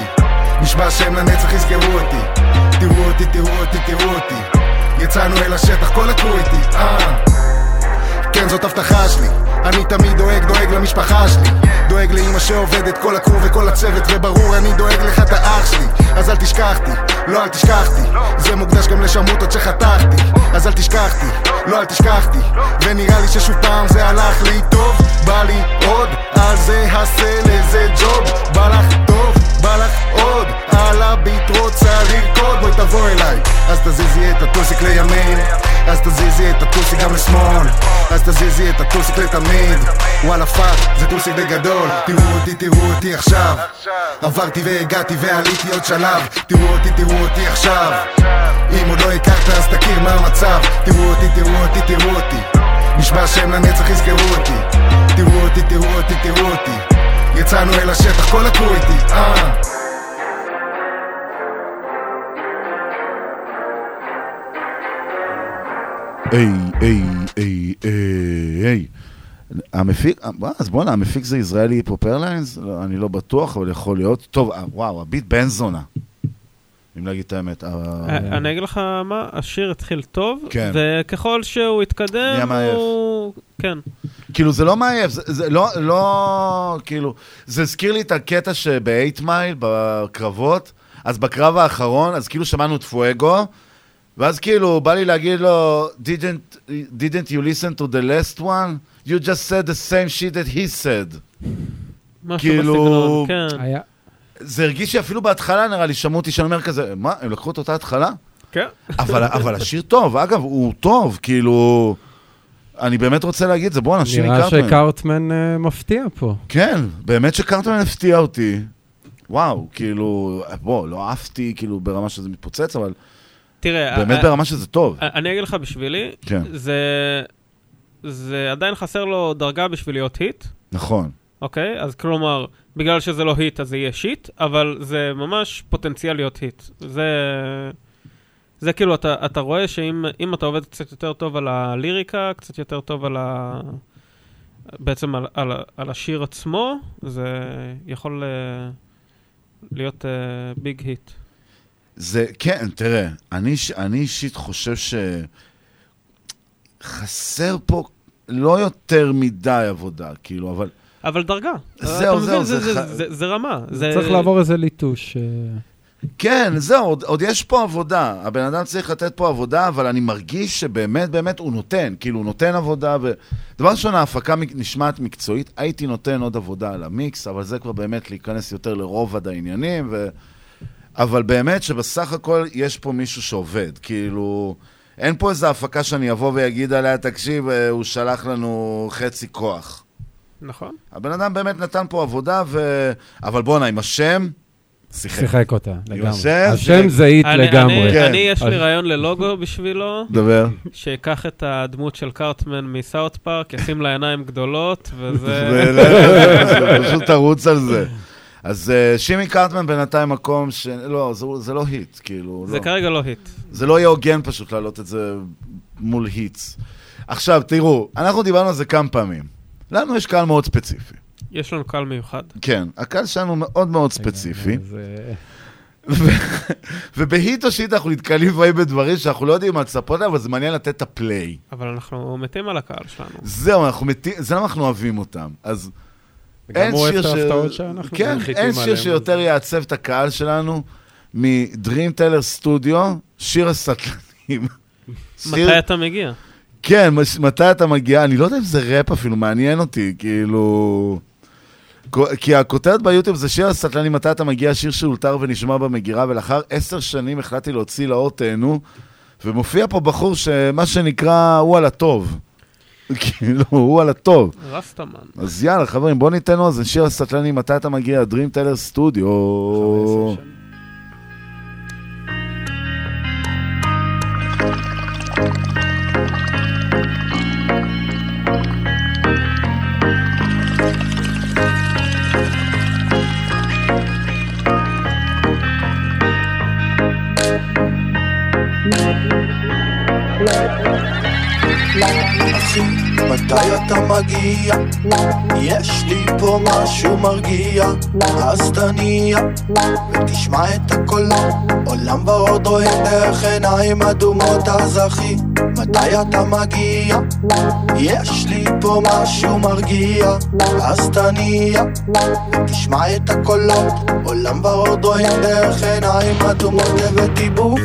Speaker 50: נשבע שהם לנצח יזכרו אותי. תראו אותי, תראו אותי, תראו אותי. יצאנו אל השטח, כל הקרו איתי. אה. כן, זאת הבטחה שלי. אני תמיד דואג, דואג למשפחה שלי. דואג לאמא שעובדת, כל הקרו וכל הצוות וברור, אני דואג לך, אתה אח שלי. אז אל תשכחתי, לא אל תשכחתי. זה מוקדש גם לשמוטות שחתכתי. אז אל תשכחתי, לא אל תשכחתי. ונראה לי ששוב פעם זה הלך לי טוב. בא לי עוד, על זה עשה לזה ג'וב. בא לך טוב, בא לך עוד על הביט רוצה לרקוד בואי תבוא אליי. אז תזיזי את הטוסיק לימין אז תזיזי את הטוסיק גם לשמאל. אז תזיזי את הטוסיק לתמיד. וואלה fuck, זה טוסיק בגדול. תראו אותי, תראו אותי עכשיו. עברתי והגעתי ועליתי עוד שלב. תראו אותי, תראו אותי עכשיו. אם עוד לא הכרת אז תכיר מה המצב. תראו אותי, תראו אותי, תראו אותי. נשבע שהם לנצח יזכרו אותי. תראו אותי, תראו אותי, תראו אותי יצאנו אל השטח, כל ה crew איתי, אה
Speaker 42: היי, היי, היי, היי. המפיק, אז בואנה, המפיק זה ישראלי היפ-הופ איירליינס? לא, אני לא בטוח, אבל יכול להיות. טוב, אה, וואו, הביט בן זונה. אם להגיד את האמת. אה,
Speaker 43: אה, אני אגיד לך מה, השיר התחיל טוב,
Speaker 42: כן.
Speaker 43: וככל שהוא התקדם,
Speaker 42: נהיה מעייף.
Speaker 43: הוא... כן.
Speaker 42: כאילו, זה לא מעייף, זה, זה לא, לא, כאילו, זה הזכיר לי את הקטע שב-8 מייל, בקרבות, אז בקרב האחרון, אז כאילו שמענו את פואגו, ואז כאילו, בא לי להגיד לו, didn't, didn't you listen to the last one? You just said the same shit that he said.
Speaker 43: משהו
Speaker 42: כאילו,
Speaker 43: בסגנון, כן.
Speaker 41: היה-
Speaker 42: זה הרגיש לי אפילו בהתחלה, נראה לי, שמעו אותי שאני אומר כזה, מה, הם לקחו את אותה התחלה?
Speaker 43: כן.
Speaker 42: אבל, אבל השיר טוב, אגב, הוא טוב, כאילו... אני באמת רוצה להגיד את זה, בואנה,
Speaker 41: נראה
Speaker 42: קרטמן.
Speaker 41: שקארטמן אה, מפתיע פה.
Speaker 42: כן, באמת שקרטמן הפתיע אותי. וואו, כאילו, בוא, לא עפתי, כאילו, ברמה שזה מתפוצץ, אבל
Speaker 43: תראה,
Speaker 42: באמת
Speaker 43: אה,
Speaker 42: ברמה שזה טוב.
Speaker 43: אה, אני אגיד לך בשבילי,
Speaker 42: כן.
Speaker 43: זה, זה עדיין חסר לו דרגה בשביל להיות היט,
Speaker 42: נכון.
Speaker 43: אוקיי? אז כלומר, בגלל שזה לא היט אז זה יהיה שיט, אבל זה ממש פוטנציאל להיות היט. זה... זה כאילו, אתה, אתה רואה שאם אם אתה עובד קצת יותר טוב על הליריקה, קצת יותר טוב על ה... בעצם על, על, על השיר עצמו, זה יכול אה, להיות ביג היט.
Speaker 42: זה, כן, תראה, אני, אני אישית חושב שחסר פה לא יותר מדי עבודה, כאילו, אבל...
Speaker 43: אבל דרגה.
Speaker 42: זהו? זהו,
Speaker 43: זה,
Speaker 42: זה
Speaker 43: זה,
Speaker 42: ח-
Speaker 43: זה, זה רמה.
Speaker 41: צריך לעבור איזה ליטוש. אה,
Speaker 42: כן, זהו, עוד, עוד יש פה עבודה. הבן אדם צריך לתת פה עבודה, אבל אני מרגיש שבאמת, באמת הוא נותן. כאילו, הוא נותן עבודה, ו... דבר ראשון, ההפקה נשמעת מקצועית. הייתי נותן עוד עבודה על המיקס, אבל זה כבר באמת להיכנס יותר לרובד העניינים, ו... אבל באמת שבסך הכל יש פה מישהו שעובד. כאילו, אין פה איזו הפקה שאני אבוא ואגיד עליה, תקשיב, אה, הוא שלח לנו חצי כוח.
Speaker 43: נכון.
Speaker 42: הבן אדם באמת נתן פה עבודה, ו... אבל בואנה, עם השם, שיחק.
Speaker 41: שיחק אותה, לגמרי.
Speaker 42: השם,
Speaker 43: אני,
Speaker 41: לגמרי.
Speaker 43: אני,
Speaker 42: כן.
Speaker 43: אני, יש לי
Speaker 41: אז-
Speaker 43: רעיון ללוגו בשבילו.
Speaker 42: דבר.
Speaker 43: שיקח את הדמות של קארטמן מסאוט פארק, ישים לה עיניים גדולות, וזה... <laughs>
Speaker 42: פשוט תרוץ על זה. אז אה, שימי קרטמן בינתיים מקום ש... לא, זה, זה לא היט, כאילו.
Speaker 43: זה
Speaker 42: לא.
Speaker 43: כרגע לא היט.
Speaker 42: זה לא יהיה הוגן פשוט להעלות את זה מול היטס. עכשיו, תראו, אנחנו דיברנו על זה כמה פעמים. לנו יש קהל מאוד ספציפי.
Speaker 43: יש לנו קהל מיוחד.
Speaker 42: כן, הקהל שלנו מאוד מאוד ספציפי.
Speaker 41: אז, אה, <laughs>
Speaker 42: ובהיט או שיט אנחנו נתקלים לפעמים בדברים שאנחנו לא יודעים מה לצפות להם, אבל זה מעניין לתת את הפליי.
Speaker 43: אבל אנחנו מתים על הקהל שלנו.
Speaker 42: זהו, אנחנו מתים, זה למה אנחנו אוהבים אותם. אז אין שיר
Speaker 41: את
Speaker 42: ש... כן, אין שיר. שיותר יעצב את הקהל שלנו מדרים טלר סטודיו, שיר הסטלנים. שיר-
Speaker 43: מתי אתה מגיע?
Speaker 42: כן, מש- מתי אתה מגיע? אני לא יודע אם זה ראפ אפילו, מעניין אותי, כאילו... כי הכותרת ביוטיוב זה שיר הסטלנים, מתי אתה מגיע, שיר שאולתר ונשמע במגירה, ולאחר עשר שנים החלטתי להוציא לאור תהנו, ומופיע פה בחור שמה שנקרא, הוא על הטוב. <laughs> כאילו, הוא על הטוב.
Speaker 43: רסטמן.
Speaker 42: אז יאללה, חברים, בואו ניתן לו איזה שיר הסטלנים, מתי אתה מגיע? Dream Teller Studio.
Speaker 44: מתי אתה מגיע? יש לי פה משהו מרגיע, אז תניע ותשמע את הקולות. עולם ורוד רואים דרך עיניים אדומות, אז אחי, מתי אתה מגיע? יש לי פה משהו מרגיע, אז תניע ותשמע את הקולות. עולם ורוד רואים דרך עיניים אדומות, הבאתי בוף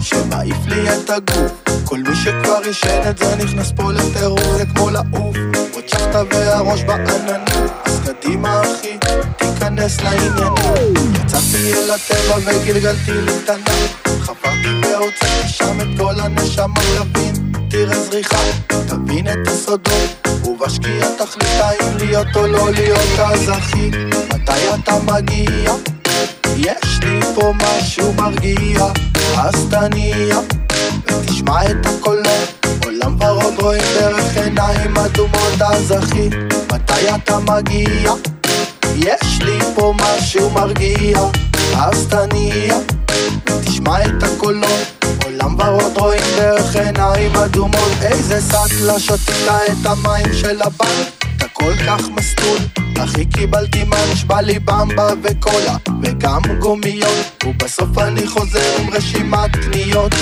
Speaker 44: שמעיף לי את הגוף. כל מי שכבר עישן את זה נכנס פה לטירוף, זה כמו לעוף. עוד שחטה והראש בעננים, אז קדימה אחי, תיכנס לעניינים. יצאתי אל הטבע וגלגלתי לי את הנם, חברתי והוצאתי שם את כל הנשמה, תבין, תראה זריחה, תבין את הסודות, ובשקיעה תחליט האם להיות או לא להיות, אז אחי, מתי אתה מגיע? יש לי פה משהו מרגיע, אז תניע ותשמע את הקולות. עולם ורוד רואים דרך עיניים אדומות, אז אחי, מתי אתה מגיע? יש לי פה משהו מרגיע, אז תניע ותשמע את הקולות. ורוד רואים דרך עיניים אדומות, איזה סטלה שתית את המים של הבנק. אתה כל כך מסטול, אחי קיבלתי מה נשבע לי במבה וקולה וגם גומיות. ובסוף אני חוזר עם רשימת קניות.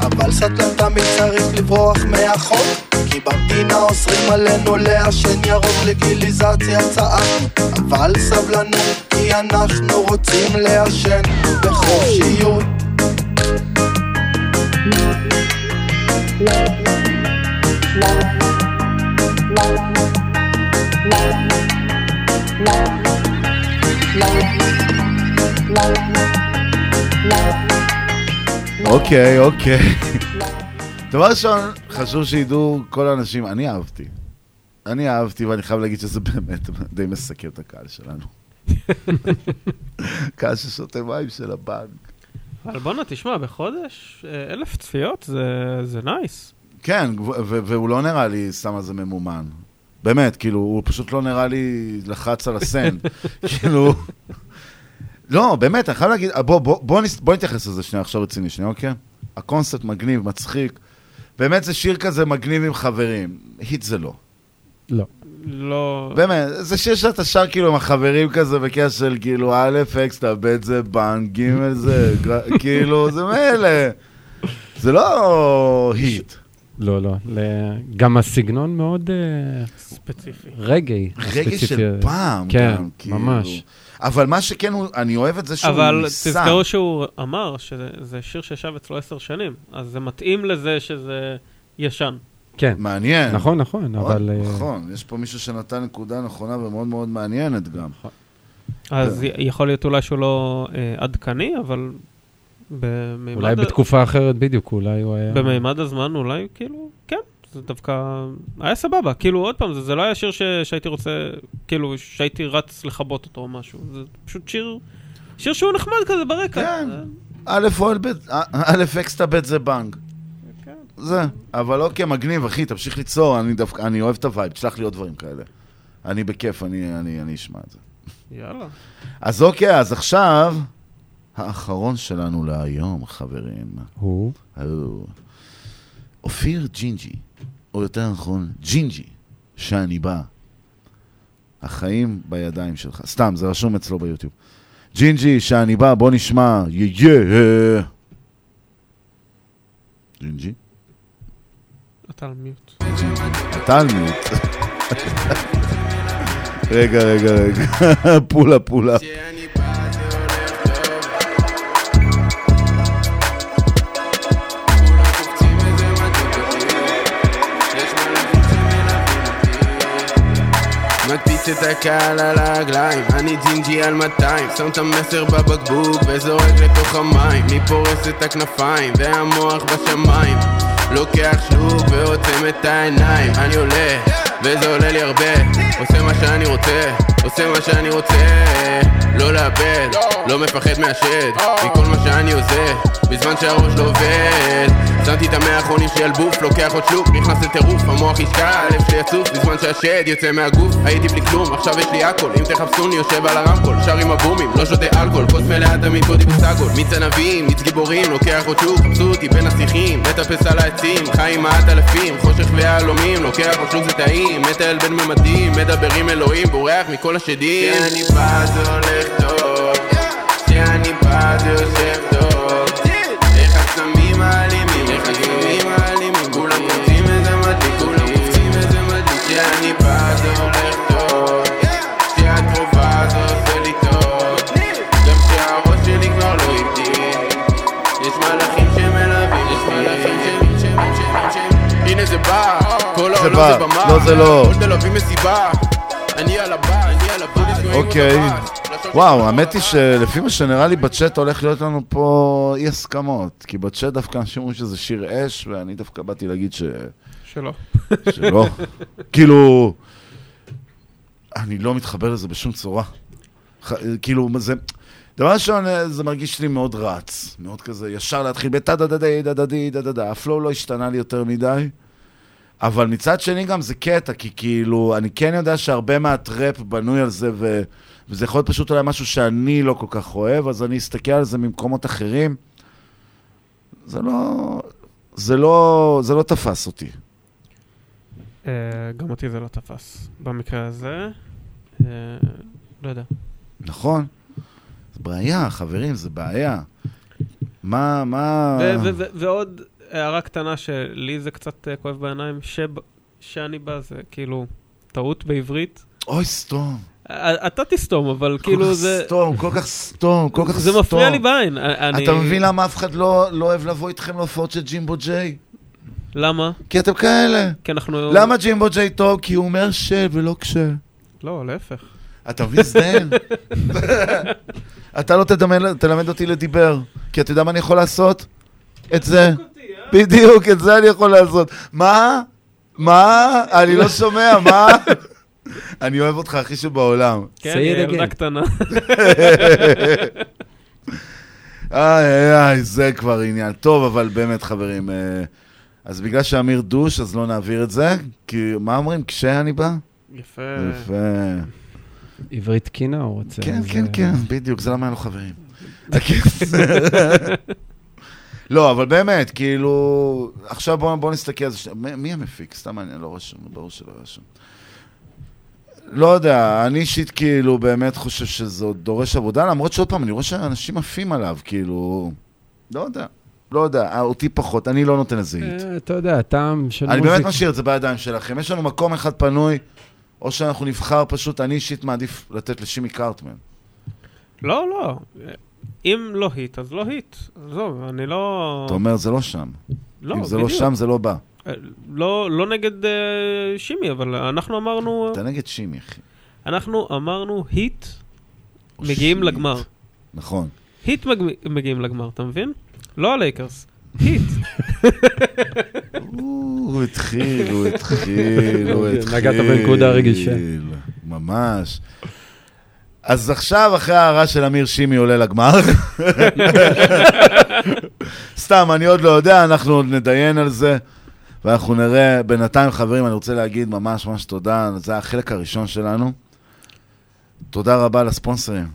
Speaker 44: אבל סטלן תמיד צריך לברוח מהחוק. כי במדינה אוסרים עלינו לעשן ירוק לגיליזציה צעקנו אבל סבלנות כי אנחנו רוצים לעשן. בחופשיות
Speaker 42: אוקיי, אוקיי. דבר ראשון, חשוב שידעו כל האנשים, אני אהבתי. אני אהבתי, ואני חייב להגיד שזה באמת <laughs> די מסכם את הקהל שלנו. <laughs> קהל ששותה מים של הבנק.
Speaker 43: אבל בואנה, תשמע, בחודש אה, אלף צפיות זה- זה נייס.
Speaker 42: כן, והוא לא נראה לי סתם איזה ממומן. באמת, כאילו, הוא פשוט לא נראה לי לחץ על הסן. <laughs> כאילו... לא, באמת, אני חייב להגיד, בוא, בוא, בוא, נס- בוא נתייחס לזה שנייה, עכשיו רציני שנייה, אוקיי? הקונספט מגניב, מצחיק. באמת זה שיר כזה מגניב עם חברים. היט זה לא.
Speaker 41: לא.
Speaker 43: לא...
Speaker 42: באמת, זה שיר שאתה שר כאילו עם החברים כזה בקטע של כאילו א', אקסטרה, ב' זה בנק, ג' זה, <laughs> כאילו, זה מילא. זה לא היט.
Speaker 41: לא, לא. גם הסגנון מאוד... אה,
Speaker 43: ספציפי.
Speaker 41: רגעי.
Speaker 42: רגע
Speaker 41: הספציפי
Speaker 42: של. פעם
Speaker 41: כן,
Speaker 42: כאילו.
Speaker 41: ממש.
Speaker 42: אבל מה שכן, אני אוהב את זה שהוא
Speaker 43: אבל
Speaker 42: ניסה.
Speaker 43: תזכרו שהוא אמר שזה זה שיר שישב אצלו עשר שנים, אז זה מתאים לזה שזה ישן.
Speaker 41: כן.
Speaker 42: מעניין.
Speaker 41: נכון, נכון,
Speaker 42: מאוד
Speaker 41: אבל... אה,
Speaker 42: נכון, יש פה מישהו שנתן נקודה נכונה ומאוד מאוד מעניינת גם.
Speaker 43: אז
Speaker 42: כן.
Speaker 43: יכול להיות אולי שהוא לא אה, עדכני, אבל במימד...
Speaker 41: אולי בתקופה אחרת בדיוק, אולי הוא היה...
Speaker 43: במימד הזמן אולי, כאילו, כן, זה דווקא היה סבבה. כאילו, עוד פעם, זה, זה לא היה שיר ש, שהייתי רוצה, כאילו, שהייתי רץ לכבות אותו או משהו. זה פשוט שיר, שיר שהוא נחמד כזה ברקע.
Speaker 42: כן. א' אוהל ב', א' אקסטרה ב' זה בנג. זה, אבל אוקיי, מגניב, אחי, תמשיך ליצור, אני דווקא, אני אוהב את הווייב, תשלח לי עוד דברים כאלה. אני בכיף, אני, אני, אני אשמע את זה.
Speaker 43: יאללה.
Speaker 42: אז אוקיי, אז עכשיו, האחרון שלנו להיום, חברים.
Speaker 41: הוא?
Speaker 42: הוא. אופיר ג'ינג'י, או יותר נכון, ג'ינג'י, שאני בא. החיים בידיים שלך. סתם, זה רשום אצלו ביוטיוב. ג'ינג'י, שאני בא, בוא נשמע, yeah yeah. ג'ינג'י?
Speaker 43: אתה על mute.
Speaker 42: אתה על mute. רגע, רגע, רגע. פולה, פולה.
Speaker 51: מקפיץ את הקהל על הרגליים, אני ג'ינג'י על 200 שם את המסר בבקבוק וזורק לתוך המים מי פורס את הכנפיים והמוח בשמיים לוקח שלוק ועוצם את העיניים. אני עולה וזה עולה לי הרבה. עושה מה שאני רוצה עושה מה שאני רוצה, לא לאבד, לא. מפחד מהשד, מכל מה שאני עושה, בזמן שהראש לא עובד. שמתי את המאה האחרונים שלי על בוף, לוקח עוד שלוק, נכנס לטירוף, המוח ישקע, הלב שלי יצוף, בזמן שהשד יוצא מהגוף, הייתי בלי כלום, עכשיו יש לי הכל, אם תחפשוני יושב על הרמקול, שר עם הבומים, לא שותה אלכוהול, כוס מלאה תמיד בודי בסגול, מיץ ענבים, מיץ גיבורים, לוקח עוד שלוק, חפשו אותי בין השיחים, מטפס על העצים, חי עם מעט אלפים, חושך ויהלומים, לוקח עוד שוק זה טעים, מטייל בין ממדים, מדבר עם אלוהים, בורח מכל השדים. כשאני בא זה הולך טוב, כשאני בא זה יושב טוב, איך הסמים האלימים, איך הסמים האלימים, כולם קופצים איזה מדליק, כולם קופצים איזה מדליק, כשאני בא זה הולך טוב, כשאת קרובה זה עושה לי טוב, גם כשהראש שלי כבר לא איתי, יש מלאכים שמלווים, יש מלאכים שהם הנה זה בא, כל העולם. זה במה,
Speaker 42: לא, זה לא.
Speaker 51: כל תל אביב מסיבה, אני על הבא,
Speaker 42: אוקיי. וואו, האמת היא שלפי מה שנראה לי בצ'אט הולך להיות לנו פה אי הסכמות. כי בצ'אט דווקא אנשים אומרים שזה שיר אש, ואני דווקא באתי להגיד ש...
Speaker 43: שלא.
Speaker 42: שלא. <laughs> כאילו, אני לא מתחבר לזה בשום צורה. כאילו, זה... דבר ראשון, זה מרגיש לי מאוד רץ. מאוד כזה, ישר להתחיל בטה דה דה דה דה דה דה דה דה. ה flow לא השתנה לי יותר מדי. אבל מצד שני גם זה קטע, כי כאילו, אני כן יודע שהרבה מה trap בנוי על זה, ו... וזה יכול להיות פשוט אולי משהו שאני לא כל כך אוהב, אז אני אסתכל על זה ממקומות אחרים. זה לא... זה לא... זה לא תפס אותי.
Speaker 43: אה, גם אותי זה לא תפס. במקרה הזה, אה, לא יודע.
Speaker 42: נכון? זה בעיה, חברים, זה בעיה. מה, מה...
Speaker 43: ועוד הערה קטנה שלי זה קצת אה, כואב בעיניים, שב- שאני בא זה כאילו טעות בעברית.
Speaker 42: אוי, סתום.
Speaker 43: אה, אתה תסתום, אבל
Speaker 42: כל
Speaker 43: כאילו
Speaker 42: כך
Speaker 43: זה...
Speaker 42: סתום, כל כך סתום, כל כך
Speaker 43: זה
Speaker 42: סתום.
Speaker 43: מפריע לי בעין. אה,
Speaker 42: אתה מבין למה אף אחד לא לא אוהב לבוא איתכם להופעות של ג'ימבו ג'יי?
Speaker 43: למה?
Speaker 42: כי אתם כאלה.
Speaker 43: כי אנחנו...
Speaker 42: למה ג'ימבו ג'יי טוב? כי הוא אומר ש ולא כש.
Speaker 43: לא, להפך.
Speaker 42: אתה מזדיין? <laughs> אתה לא תלמד אותי לדיבר, כי אתה יודע מה אני יכול לעשות? את זה. בדיוק, את זה אני יכול לעשות. מה? מה? אני לא שומע, מה? אני אוהב אותך הכי שבעולם.
Speaker 43: כן, ילדה קטנה. <laughs>
Speaker 42: איי, איי, איי, זה כבר עניין. טוב, אבל באמת, חברים, אה, אז בגלל שאמיר דוש, אז לא נעביר את זה, כי מה אומרים? כשאני בא?
Speaker 43: יפה.
Speaker 42: יפה.
Speaker 41: עברית תקינה הוא רוצה.
Speaker 42: כן, כן, כן, בדיוק, זה למה אין לו חברים. <laughs> <laughs> לא, אבל באמת, כאילו, עכשיו בואו בוא נסתכל על זה. ש- מי מי המפיק? סתם אני לא רשום, ברור שלא רשום. לא יודע, אני אישית כאילו באמת חושב שזה עוד דורש עבודה, למרות שעוד פעם, אני רואה שאנשים עפים עליו, כאילו, לא יודע, לא יודע, אה, אותי פחות, אני לא נותן לזה היט.
Speaker 41: אה, אתה יודע, טעם של
Speaker 42: אני
Speaker 41: מוזיקה.
Speaker 42: באמת משאיר את זה בידיים שלכם. יש לנו מקום אחד פנוי, או שאנחנו נבחר פשוט, אני אישית מעדיף לתת לשימי קרטמן.
Speaker 43: לא, לא. אם לא היט, אז לא היט. עזוב, אני לא...
Speaker 42: אתה אומר, זה לא שם.
Speaker 43: לא,
Speaker 42: אם זה לא
Speaker 43: בדיוק.
Speaker 42: שם, זה לא בא.
Speaker 43: אה, לא, לא נגד אה, שימי, אבל אנחנו אמרנו...
Speaker 42: אתה נגד שימי, אחי.
Speaker 43: אנחנו אמרנו היט, מגיעים לגמר.
Speaker 42: נכון.
Speaker 43: היט מג... מגיעים לגמר, אתה מבין? לא הלייקרס. היט. <laughs>
Speaker 42: הוא התחיל, הוא התחיל, הוא התחיל.
Speaker 41: נגעת בנקודה הרגישה.
Speaker 42: ממש. אז עכשיו, אחרי ההערה של אמיר שימי עולה לגמר. סתם, אני עוד לא יודע, אנחנו עוד נדיין על זה, ואנחנו נראה. בינתיים, חברים, אני רוצה להגיד ממש ממש תודה, זה החלק הראשון שלנו. תודה רבה לספונסרים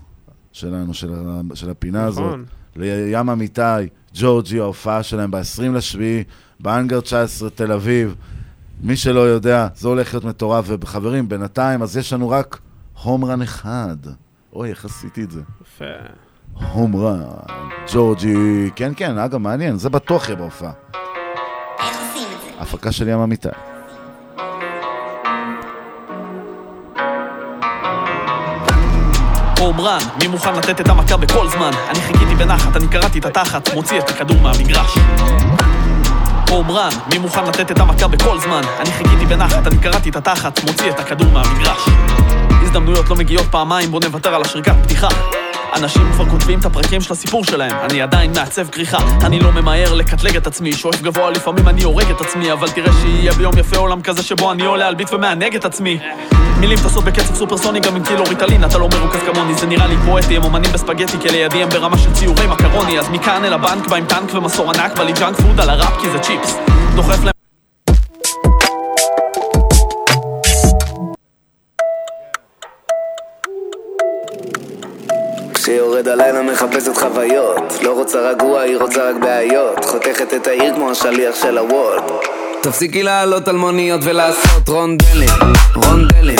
Speaker 42: שלנו, של, של הפינה הזאת.
Speaker 43: נכון.
Speaker 42: לים אמיתי, ג'ורג'י, ההופעה שלהם ב-20 לשביעי, באנגר 19, תל אביב. מי שלא יודע, זה הולך להיות מטורף. וחברים, בינתיים, אז יש לנו רק הומרן אחד. אוי, איך עשיתי את זה?
Speaker 43: יפה.
Speaker 42: הומרן, ג'ורג'י, כן, כן, אגב, מעניין, זה בטוח יהיה בהופעה. הפקה של ים אמיתי.
Speaker 46: הומרן, מי מוכן לתת את המכה בכל זמן? אני חיכיתי בנחת, אני קראתי את התחת, מוציא את הכדור מהמגרש. הומרן, מי מוכן לתת את המכה בכל זמן? אני חיכיתי בנחת, אני קראתי את התחת, מוציא את הכדור מהמגרש. הזדמנויות לא מגיעות פעמיים, בוא נוותר על השריקת פתיחה.
Speaker 37: אנשים כבר כותבים את הפרקים של הסיפור שלהם, אני עדיין מעצב כריכה, אני לא ממהר לקטלג את עצמי, שואף גבוה לפעמים אני הורג את עצמי, אבל תראה שיהיה ביום יפה עולם כזה שבו אני עולה על ביט ומענג את עצמי. מילים טסות בקצב סופרסוני גם עם קילו ריטלין, אתה לא מרוכז כמוני, זה נראה לי פואטי, הם אומנים בספגטי, כי לידי הם ברמה של ציורי מקרוני, אז מכאן אל הבנק בא עם טנק ומסור ענק, בא לי junk food על הראפ כי זה צ'יפס. דוחף להם
Speaker 52: כשיורד הלילה מחפשת חוויות. לא רוצה רגוע, היא רוצה רק בעיות. חותכת את העיר כמו השליח של הוולט
Speaker 53: תפסיקי לעלות על מוניות ולעשות רונדלים רונדלים,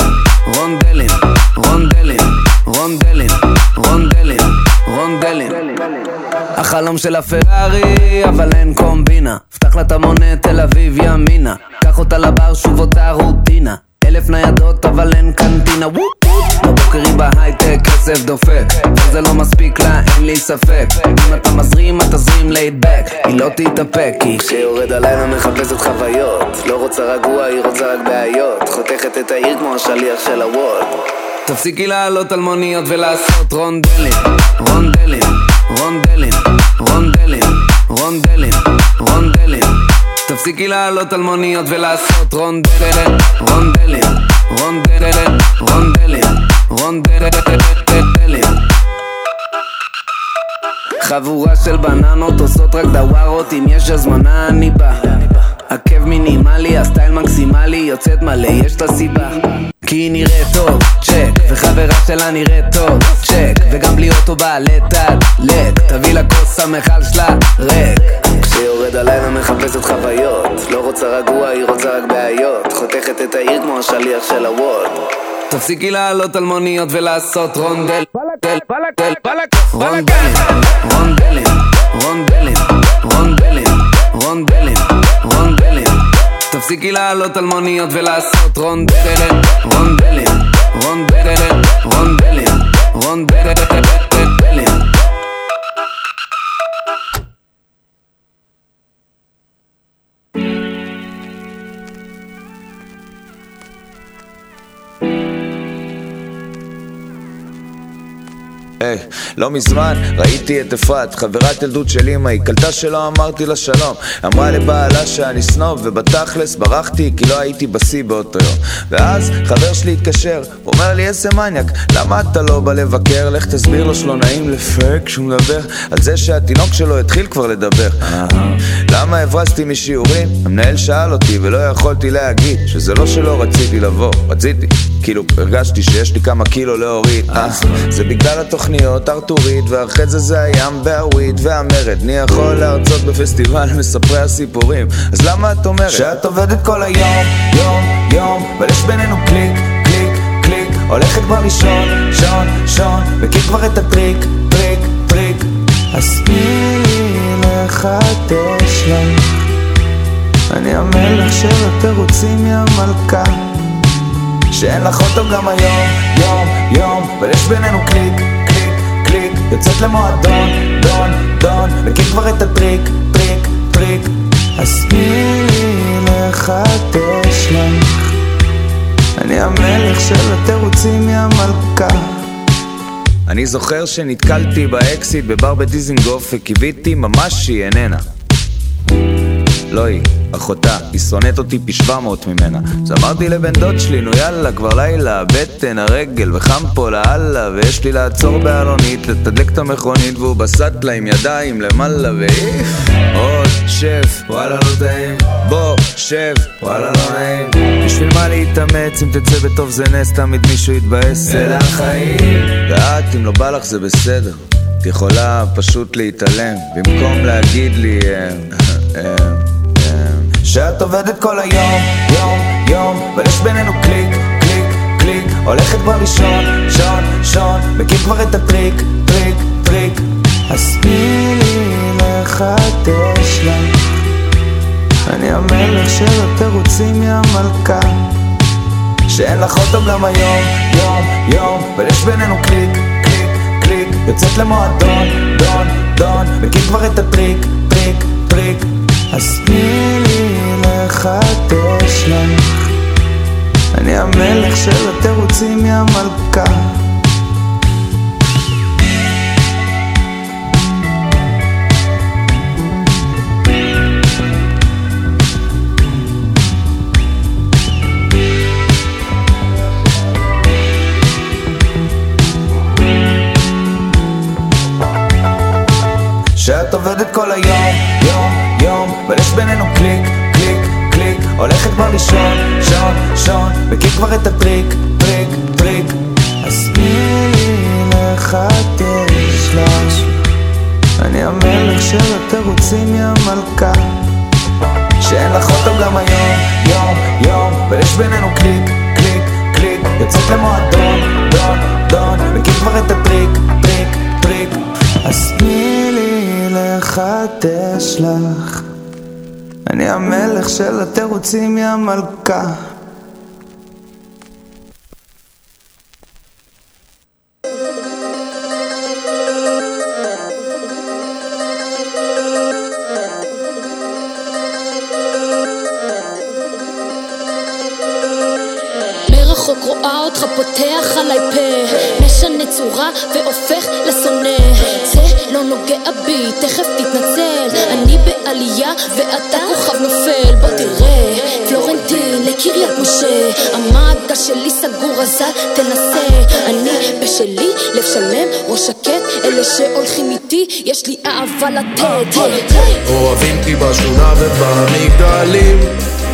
Speaker 53: רונדלים, רונדלים, רונדלים, רונדלים, רונדלים. החלום של הפרארי, אבל אין קומבינה. פתח לה את המונה תל אביב ימינה. קח אותה לבר, שוב אותה רוטינה אלף ניידות אבל אין קנטינה. וופ בבוקר בהייטק, כסף דופק וזה לא מספיק לה, אין לי ספק. אם אתה מזרים, אתה תזרים back. היא לא תתאפק כי
Speaker 52: כשיורד הלילה מחפשת חוויות. לא רוצה רגוע, היא רוצה רק בעיות. חותכת את העיר כמו השליח של הוולט
Speaker 53: תפסיקי לעלות על מוניות ולעשות רונדלים רונדלים, רונדלים, רונדלים, רונדלים, רונדלים תפסיקי לעלות על מוניות ולעשות רונדלים רונדלים, רונדלים, רונדלים, רונדלים חבורה של בננות עושות רק דווארות אם יש הזמנה אני בא. עקב מינימלי, הסטייל מקסימלי, יוצאת מלא, יש לה סיבה כי היא נראית טוב, צ'ק, וחברה שלה נראית טוב, צ'ק, וגם בלי אוטו בעלת עד לק, תביא לה כוס המכל שלה ריק.
Speaker 52: כשיורד הלילה מחפשת חוויות. לא רוצה רגוע, היא רוצה רק בעיות. חותכת את העיר כמו השליח של הוולט
Speaker 53: תפסיקי לעלות על מוניות ולעשות רונדל, רונדלים, רונדלים, רונדלים, רונדלים, רונדלים, רונדלים. תפסיקי לעלות על מוניות ולעשות רונדלים, רונדלים, רונדלים, רונדלים, רונדלים
Speaker 54: היי, לא מזמן ראיתי את אפרת, חברת ילדות של אמא, היא קלטה שלא אמרתי לה שלום. אמרה לבעלה שאני סנוב, ובתכלס ברחתי כי לא הייתי בשיא באותו יום. ואז חבר שלי התקשר, הוא אומר לי איזה מניאק, למה אתה לא בא לבקר? לך תסביר לו שלא נעים לפייק כשהוא מדבר על זה שהתינוק שלו התחיל כבר לדבר. למה הברזתי משיעורים? המנהל שאל אותי ולא יכולתי להגיד שזה לא שלא רציתי לבוא, רציתי. כאילו הרגשתי שיש לי כמה קילו להוריד, אה, זה בגלל התוכניות ארתורית ואחרי זה זה הים וה weed והמרד. אני יכול להרצות בפסטיבל <laughs> מספרי הסיפורים. אז למה את אומרת? שאת עובדת כל היום, יום, יום אבל יש בינינו קליק, קליק, קליק. הולכת בראשון, שון, שון מכיר כבר את הטריק, טריק, טריק. אז תני לחדש לך אני המלך של התירוצים, יא מלכה שאין לך אותו גם היום, יום, יום, אבל יש בינינו קליק, קליק, קליק, יוצאת למועדון, דון, דון, מכיר כבר את הטריק, טריק, טריק, אז תני לי לחדש לך, אני המלך של התירוצים, יא מלכה. אני זוכר שנתקלתי באקסית בבר בדיזינגוף וקיוויתי ממש שהיא איננה. לא היא, אחותה, היא שונאת אותי פי 700 ממנה. אז אמרתי לבן דוד שלי, נו יאללה, כבר לילה, בטן, הרגל וחם פה לאללה ויש לי לעצור באלונית, לתדלק את המכונית והוא בסטלה עם ידיים למעלה והעיף עוד שב, וואלה לא טעים. בוא, שב, וואלה לא נעים. בשביל מה להתאמץ, אם תצא בטוב זה נס, תמיד מישהו יתבאס. אלה החיים ואת, אם לא בא לך זה בסדר. את יכולה פשוט להתעלם. במקום להגיד לי אה, אה, שאת עובדת כל היום, יום, יום, ויש בינינו קליק, קליק, קליק, הולכת בראשון, שון, שון, מכיר כבר את הטריק, טריק, טריק, אז תני לי לחדש לך, אני המלך של התירוצים, יא מלכה, שאין לך אותו גם היום, יום, יום, ויש בינינו קליק, קליק, קליק, יוצאת למועדון, דון, דון, מכיר כבר את הטריק, טריק, טריק, אז תני לי לחדש לך אני המלך של התירוצים, יא מלכה הולכת כבר לישון, שון, שון, מכיר כבר את הטריק, טריק, טריק, אז תני לי לחדש לך, אני המלך של התירוצים, יא מלכה, שאין לך אותו גם היום, יום, יום, ויש בינינו קליק, קליק, קליק, יוצאת למועדון, דון, דון, מכיר כבר את הטריק, טריק, טריק, אז תני לי לך אני המלך של התירוצים, יא מלכה.
Speaker 55: מרחוק רואה אותך פותח עליי פה משנה צורה והופך לשונא לא נוגע בי, תכף תתנצל. אני בעלייה ואתה כוכב נופל. בוא תראה פלורנטין לקריית משה. המעגל שלי סגור אז אל תנסה. אני בשלי, לב שלם, ראש שקט. אלה שהולכים איתי, יש לי אהבה לתת.
Speaker 20: אוהבים אותי בשכונה ובמגדלים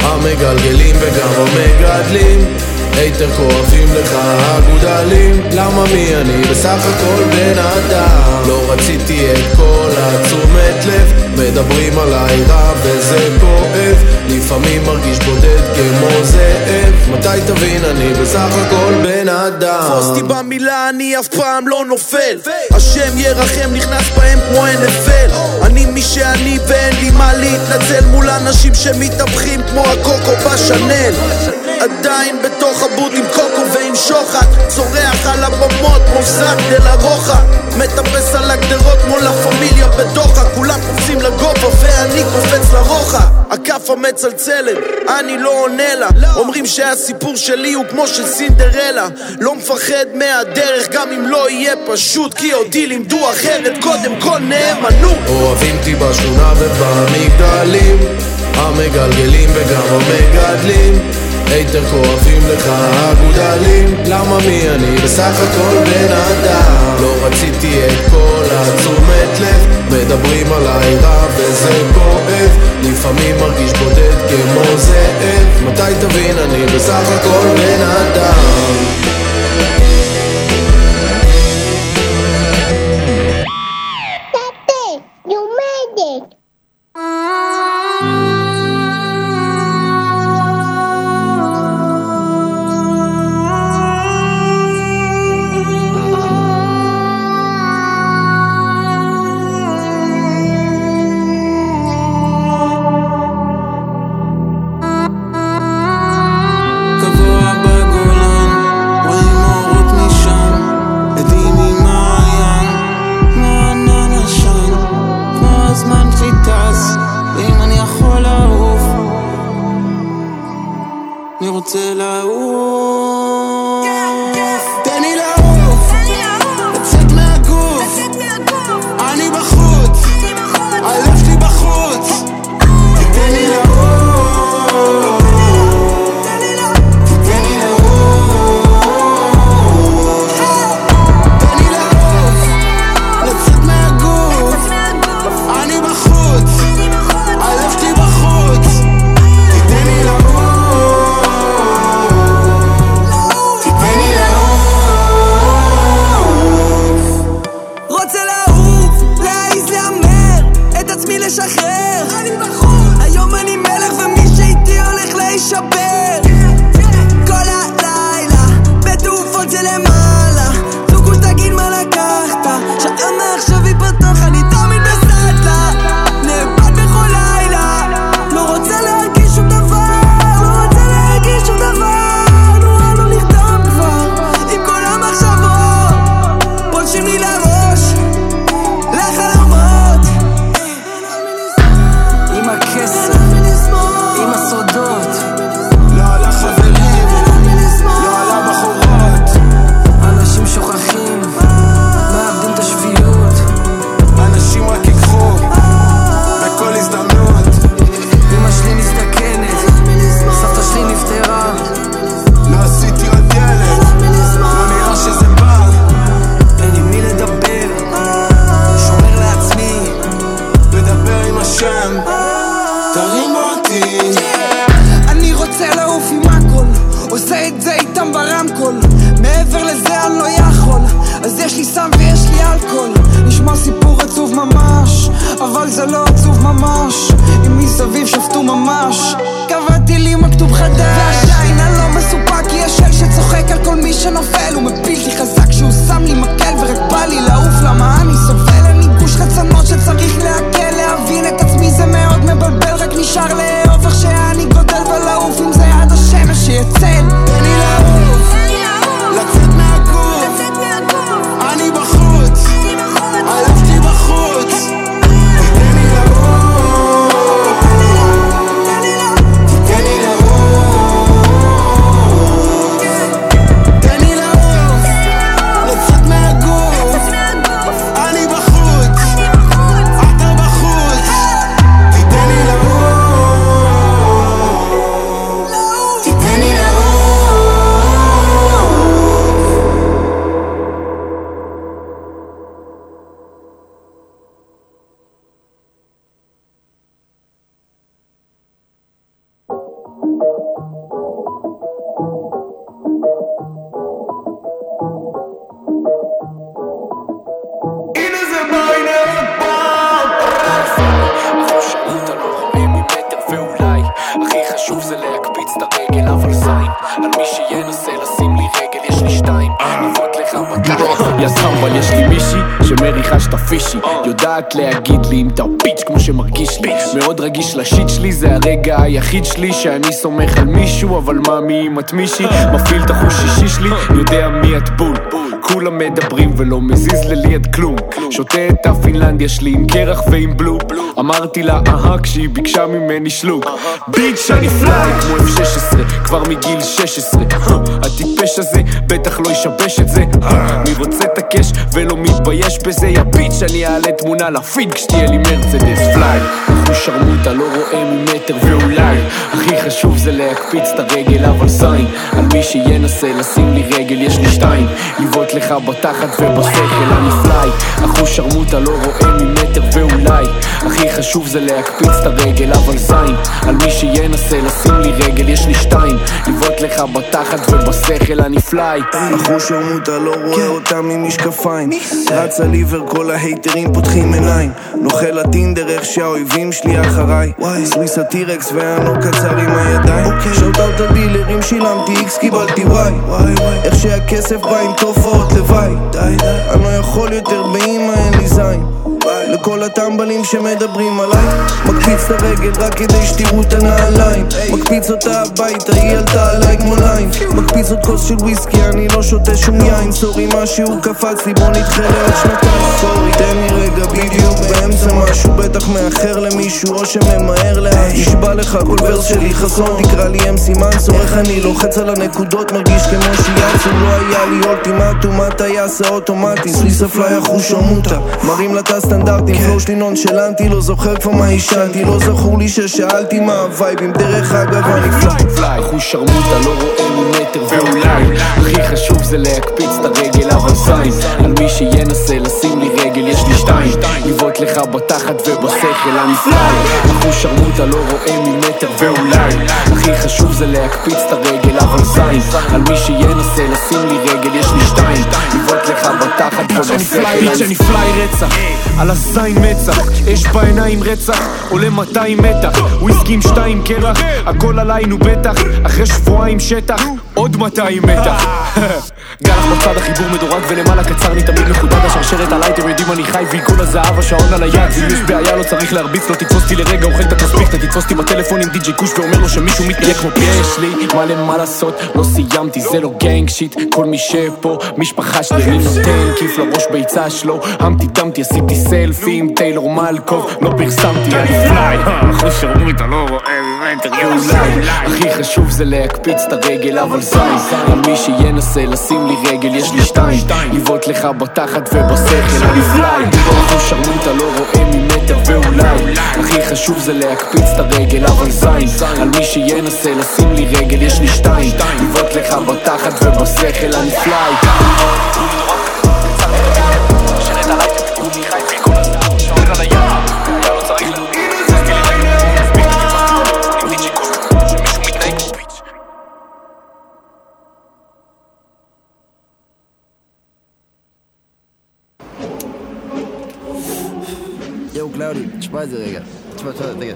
Speaker 20: המגלגלים וגם המגדלים היתר כואבים לך הגודלים למה מי אני? בסך הכל בן אדם. לא רציתי את כל התשומת לב. מדברים עליי רע וזה כואב לפעמים מרגיש בודד כמו זאב. מתי תבין? אני בסך הכל בן אדם.
Speaker 7: תפוס אותי במילה, אני אף פעם לא נופל. השם ירחם נכנס בהם כמו NFL אני מי שאני ואין לי מה להתנצל מול אנשים שמתהפכים כמו הקוקו בשנל. עדיין בתוך הבוט עם קוקו ועם שוחד. צורח על הבמות כמו זאק דה לה רוחה מטפס על הגדרות כמו לה פמיליה בדוחה כולם קופצים לגובה ואני קופץ לרוחה הכאפה מצלצלת, אני לא עונה לה. אומרים שהסיפור שלי הוא כמו של סינדרלה. לא מפחד מהדרך גם אם לא יהיה פשוט כי אותי לימדו אחרת. קודם כל נאמנות.
Speaker 20: אוהבים אותי בשכונה ובמגדלים. המגלגלים וגם המגדלים היתר כואבים לך הגודלים למה מי אני? בסך הכל בן אדם. לא רציתי את כל התשומת לב. מדברים עליי רע וזה כואב. לפעמים מרגיש בודד כמו זאב. מתי תבין? אני בסך הכל בן אדם
Speaker 7: מה
Speaker 56: מי אם
Speaker 31: את
Speaker 57: מישהי מפעיל את החוש אישי שלי יודע מי את בול. כולם מדברים ולא מזיז לליד כלום. שותה את הפינלנדיה שלי עם קרח ועם בלו אמרתי לה אהה כשהיא ביקשה ממני שלוק ביץ' אני פליי כמו F16 כבר מגיל 16 הטיפש הזה בטח לא ישבש את זה. מי רוצה את הקש ולא מתבייש בזה? יא ביץ' אני אעלה תמונה לפיד כשתהיה לי מרצדס. פליי אנחנו שרמוטה לא רואה ממטר ואולי. הכי חשוב זה להקפיץ את הרגל אבל זין. על מי שינסה לשים לי רגל יש לי שתיים. לבעוט לך בתחת ובשכל אני פליי אחו שרמוטה לא רואה ממטר ואולי. הכי חשוב זה להקפיץ את הרגל אבל זין על מי שינסה לשים לי רגל יש לי שתיים. לבעוט לך בתחת ובשכל אני פליי
Speaker 58: אחו שרמוטה לא רואה אותה ממשקפיים רץ על עיוור כל ההייטרים פותחים עיניים. נוכל הטינדר איך שהאויבים שלי אחריי. סוויס הטירקס והנור קצר עם הידיים. שוט אאוט הדילרים שילמתי איקס קיבלתי וואי איך שהכסף בא עם תופעות לוואי. אני לא יכול יותר באמא אין לי זין לכל הטמבלים שמדברים עליי. מקפיץ את הרגל רק כדי שתראו את הנעליים. מקפיץ אותה הביתה, היא עלתה עליי כמו ליין מקפיץ עוד כוס של וויסקי, אני לא שותה שום יין. סורי משהו קפץ לי, בוא נדחה לעוד שנתיים. סורי, תן לי רגע בדיוק באמצע משהו. בטח מאחר למישהו או שממהר לאט נשבע לך כל ורס שלי חסון תקרא לי אמסי מנסור איך אני לוחץ על הנקודות מרגיש כמו שיאצו. לא היה לי אולטימטום הטייס האוטומטי. סוויס הפליי אחוש עמותה מרים לה את הסטנדרטים פלואו שלי נונשלנטי לא זוכר כבר מה עישנתי לא זכור לי ששאלתי מה הווייבים. דרך אגב אני פליי
Speaker 57: אחוש שרמוטה לא רואה ממטר ואולי הכי חשוב זה להקפיץ את הרגל אבל זין על מי שינסה לשים לי רגל יש לי שתיים. לבעוט לך בתחת ובשכל אני אחוש שרמוטה לא רואה ממטר ואולי. הכי חשוב זה להקפיץ את הרגל אבל זין על מי שינסה לשים לי רגל יש לי שתיים. לבעוט לך בתחת ובשכל אני פליי רצח. על הזין מצח אש בעיניים רצח עולה 200 מתח וויסקי עם שתיים קרח הכל עליי נו בטח. אחרי שבועיים שטח עוד 200 מתח גלח בצד החיבור מדורג ולמעלה קצר לי תמיד מחודד. השרשרת עליי אתם יודעים אני חי ועיגול הזהב השעון על היד. ואם יש בעיה לא צריך להרביץ לא תתפוס אותי לרגע אוכל את הכספיק אתה תתפוס אותי בטלפון עם די.ג'י קוש ואומר לו שמישהו מתנהג כמו פי. יש לי מלא מה לעשות לא סיימתי זה לא גנג שיט. כל מי שפה משפחה שלי אני נותן כיף לראש ביצה שלו. המתי דמתי עשיתי סלפי עם טיילור מלקוב לא פרסמתי אני פליי. אחרי שרמוטה לא רואה ממטר ואולי הכי חשוב זה להקפיץ את הרגל אבל זין. מי שינסה לשים לי רגל יש לי שתיים. לבעוט לך בתחת ובשכל אני פליי אחרי שרמוטה לא רואה ממטר ואולי. הכי חשוב זה להקפיץ את הרגל אבל זין. על מי שינסה לשים לי רגל יש לי שתיים. לבעוט לך בתחת ובשכל אני פליי
Speaker 59: יואו קלאודי, תשמע את זה רגע. תשמע, תשמע, רגע.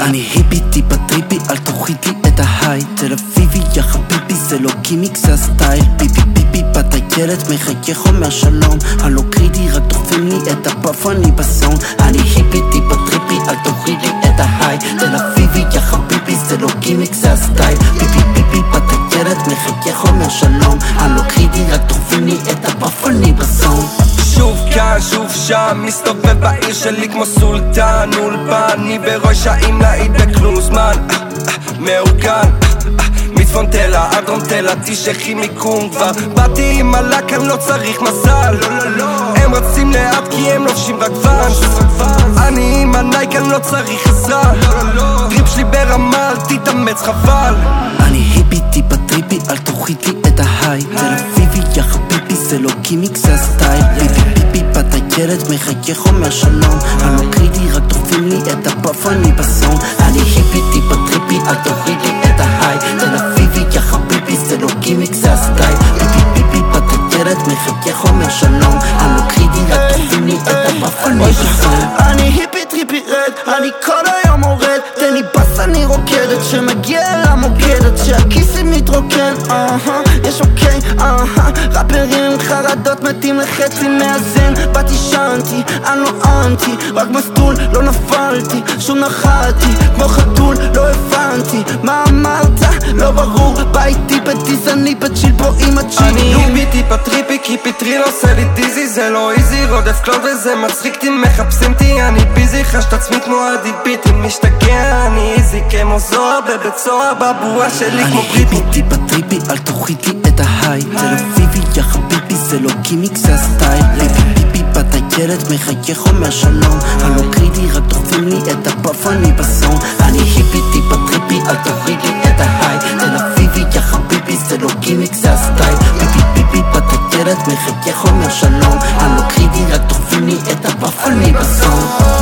Speaker 60: אני היפי טיפה trippy, אל תוריד לי את ה high תל אביבי, יא חביבי, זה לא גימיק, זה הסטייל ביבי ביבי, בת הילד, מחייך אומר שלום הלא קריטי, רק דוחפים לי את ה puff, אני ב zone אני היפי טיפה trippy, אל תוריד לי את ה high. תל אביבי, יא חביבי, זה לא גימיק, זה הסטייל. ביבי ביבי, בת הילד, מחייך אומר שלום. הלא קריטי, רק לי את הפאף, אני בסון
Speaker 28: שוב כאן, שוב שם, מסתובב בעיר שלי כמו סולטן. אולפן, אני בראש האם להעיד בכלום זמן אה, אה, מאורגן. אה, אה, מצפון תלה עד דרום תלה, תשכחי מיקום כבר. באתי עם הלק, אני לא צריך מזל. לא, לא, לא. הם רצים לאט כי הם לובשים רק ואנס אני עם הנייק, אני לא צריך עזרה. טריפ שלי ברמה, אל תתאמץ חבל.
Speaker 60: אני היפי טיפה trippy, אל תוריד לי את ה high. תל אביבי, יא חביבי, זה לא גימיק, זה הסטייל. ביבי ביבי, בת הילד, מחייך אומר שלום הלא קריטי, רק דוחפים לי את ה puff, אני ב zone. אני היפי טיפה trippy, אל תוריד לי את ה high. תל אביבי, זה לא גימיק, זה הסטייל ביבי, בת הילד, מחייך אומר שלום. הלא קריטי, רק דוחפים לי את ה puff, אני
Speaker 59: אני היפי טריפי רד, אני כל היום מורד תן לי בס אני רוקדת שמגיע למוקדת שהכיסים מתרוקן, אהה, יש אוקיי, אהה. ראפרים עם חרדות מתים לחצי מאזן באתי שנתי, אני לא אנטי רק מסטול, לא נפלתי, שוב נחלתי. כמו חתול, לא הבנתי מה אמרת? לא ברור, בא איתי בטיס, אני בצ'יל פה עם הצ'יל
Speaker 28: אני היפי טיפה טריפי כי פיטריל עושה לי דיזי זה לא איזי. רודף קלוד וזה מצחיק אותי מחפשים אותי אני ביזי. חש את עצמי כמו עדי משתגע אני easy כמו זוהר בבית סוהר בבועה שלי כמו
Speaker 60: אני היפי טיפה trippy, אל תוריד לי את ה high. תל אביבי, יא חביבי, זה לא גימיק, זה הסטייל. ביבי ביבי, בת הילד, מחייך אומר שלום הלא קריטי, רק דוחפים לי את ה puff, אני ב zone. אני היפי טיפה trippy, אל תוריד לי את ה high. תל אביבי, יא חביבי, זה לא גימיק, זה הסטייל. ביבי ביבי, בת הילד, מחייך אומר שלום הלא קריטי, רק דוחפים לי את ה puff,
Speaker 28: אני
Speaker 46: ב zone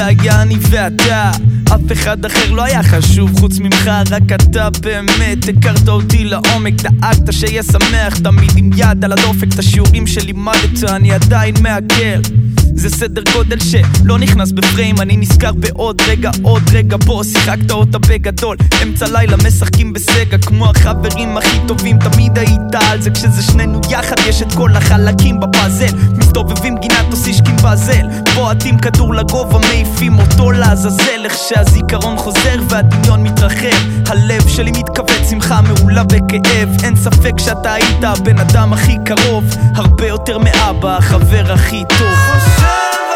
Speaker 46: זה היה אני ואתה. אף אחד אחר לא היה חשוב חוץ ממך, רק אתה באמת. הכרת אותי לעומק, דאגת שיהיה שמח. תמיד עם יד על הדופק, את השיעורים שלימדת אני עדיין מעכל זה סדר גודל שלא נכנס בפריים אני נזכר בעוד רגע, עוד רגע בוא שיחקת אותה בגדול. אמצע לילה משחקים בסגה כמו החברים הכי טובים תמיד היית על זה. כשזה שנינו יחד יש את כל החלקים בפאזל. מסתובבים גינת אוסישקים באזל בועטים כדור לגובה מעיפים אותו לעזאזל. איך שהזיכרון חוזר והדמיון מתרחב הלב שלי מתכווץ שמחה מעולה בכאב אין ספק שאתה היית הבן אדם הכי קרוב הרבה יותר מאבא החבר הכי טוב
Speaker 59: זה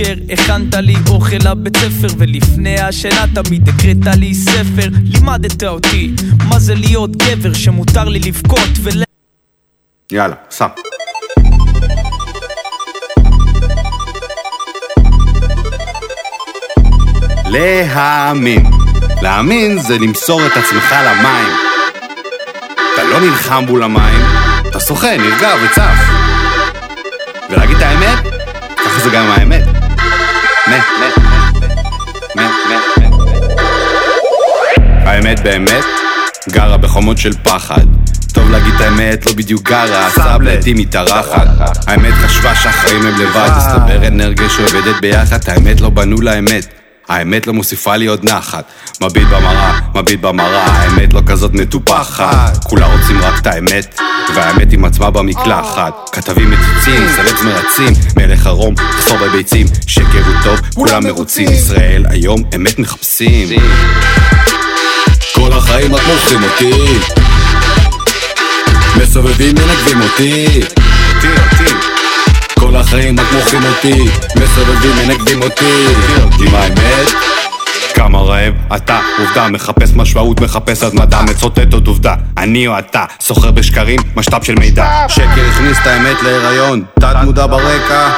Speaker 46: בבוקר הכנת לי אוכל לבית ספר ולפני השינה תמיד הקראת לי ספר לימדת אותי מה זה להיות גבר שמותר לי לבכות ול...
Speaker 61: יאללה, סע. להאמין. להאמין זה למסור את עצמך למים. אתה לא נלחם מול המים, אתה שוחה, נרגע וצף. ולהגיד את האמת, ככה זה גם האמת. האמת באמת גרה בחומות של פחד. טוב להגיד את האמת, לא בדיוק גרה, הסאב לעתים מתארחת. האמת חשבה שהחיים הם לבד, הסתבר אנרגיה שעובדת ביחד, האמת לא בנו לאמת. האמת לא מוסיפה לי עוד נחת. מביט במראה, מביט במראה, האמת לא כזאת מטופחת. כולה רוצים רק את האמת, והאמת עם עצמה במקלחת. כתבים מציצים, סלבס מרצים, מלך ערום, חפור בביצים, שקר הוא טוב, כולם מרוצים. ישראל היום אמת מחפשים. כל החיים רק מורחים אותי מסובבים מנגבים אותי אותי, אותי כל החיים רק מורחים אותי מסובבים מנגבים אותי. עם האמת? כמה רעב, אתה עובדה, מחפש משמעות, מחפש התמדה, מצוטט עוד עובדה, אני או אתה, סוחר בשקרים, משת"פ של מידע, שקר הכניס את האמת להיריון, תת מודע ברקע,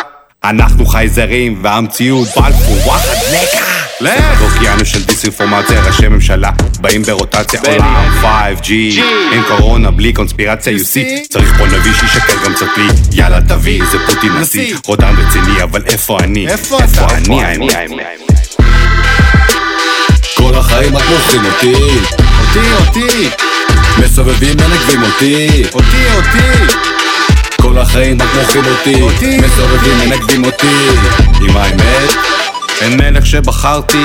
Speaker 61: אנחנו חייזרים, והמציאות בלפור, וואחד לקה. לך! אוקיינוס של דיסאינפורמציה, ראשי ממשלה באים ברוטציה עולם 5G אין קורונה בלי קונספירציה, you see. צריך פה נביא שישקר גם קצת לי. יאללה תביא, זה פוטין נשיא. רודן רציני, אבל איפה אני? איפה אני? האמת? כל החיים רק מורחים אותי. אותי, אותי. מסובבים מנגבים אותי. אותי, אותי כל החיים רק מורחים אותי. מסובבים מנגבים אותי. עם האמת אין מלך שבחרתי,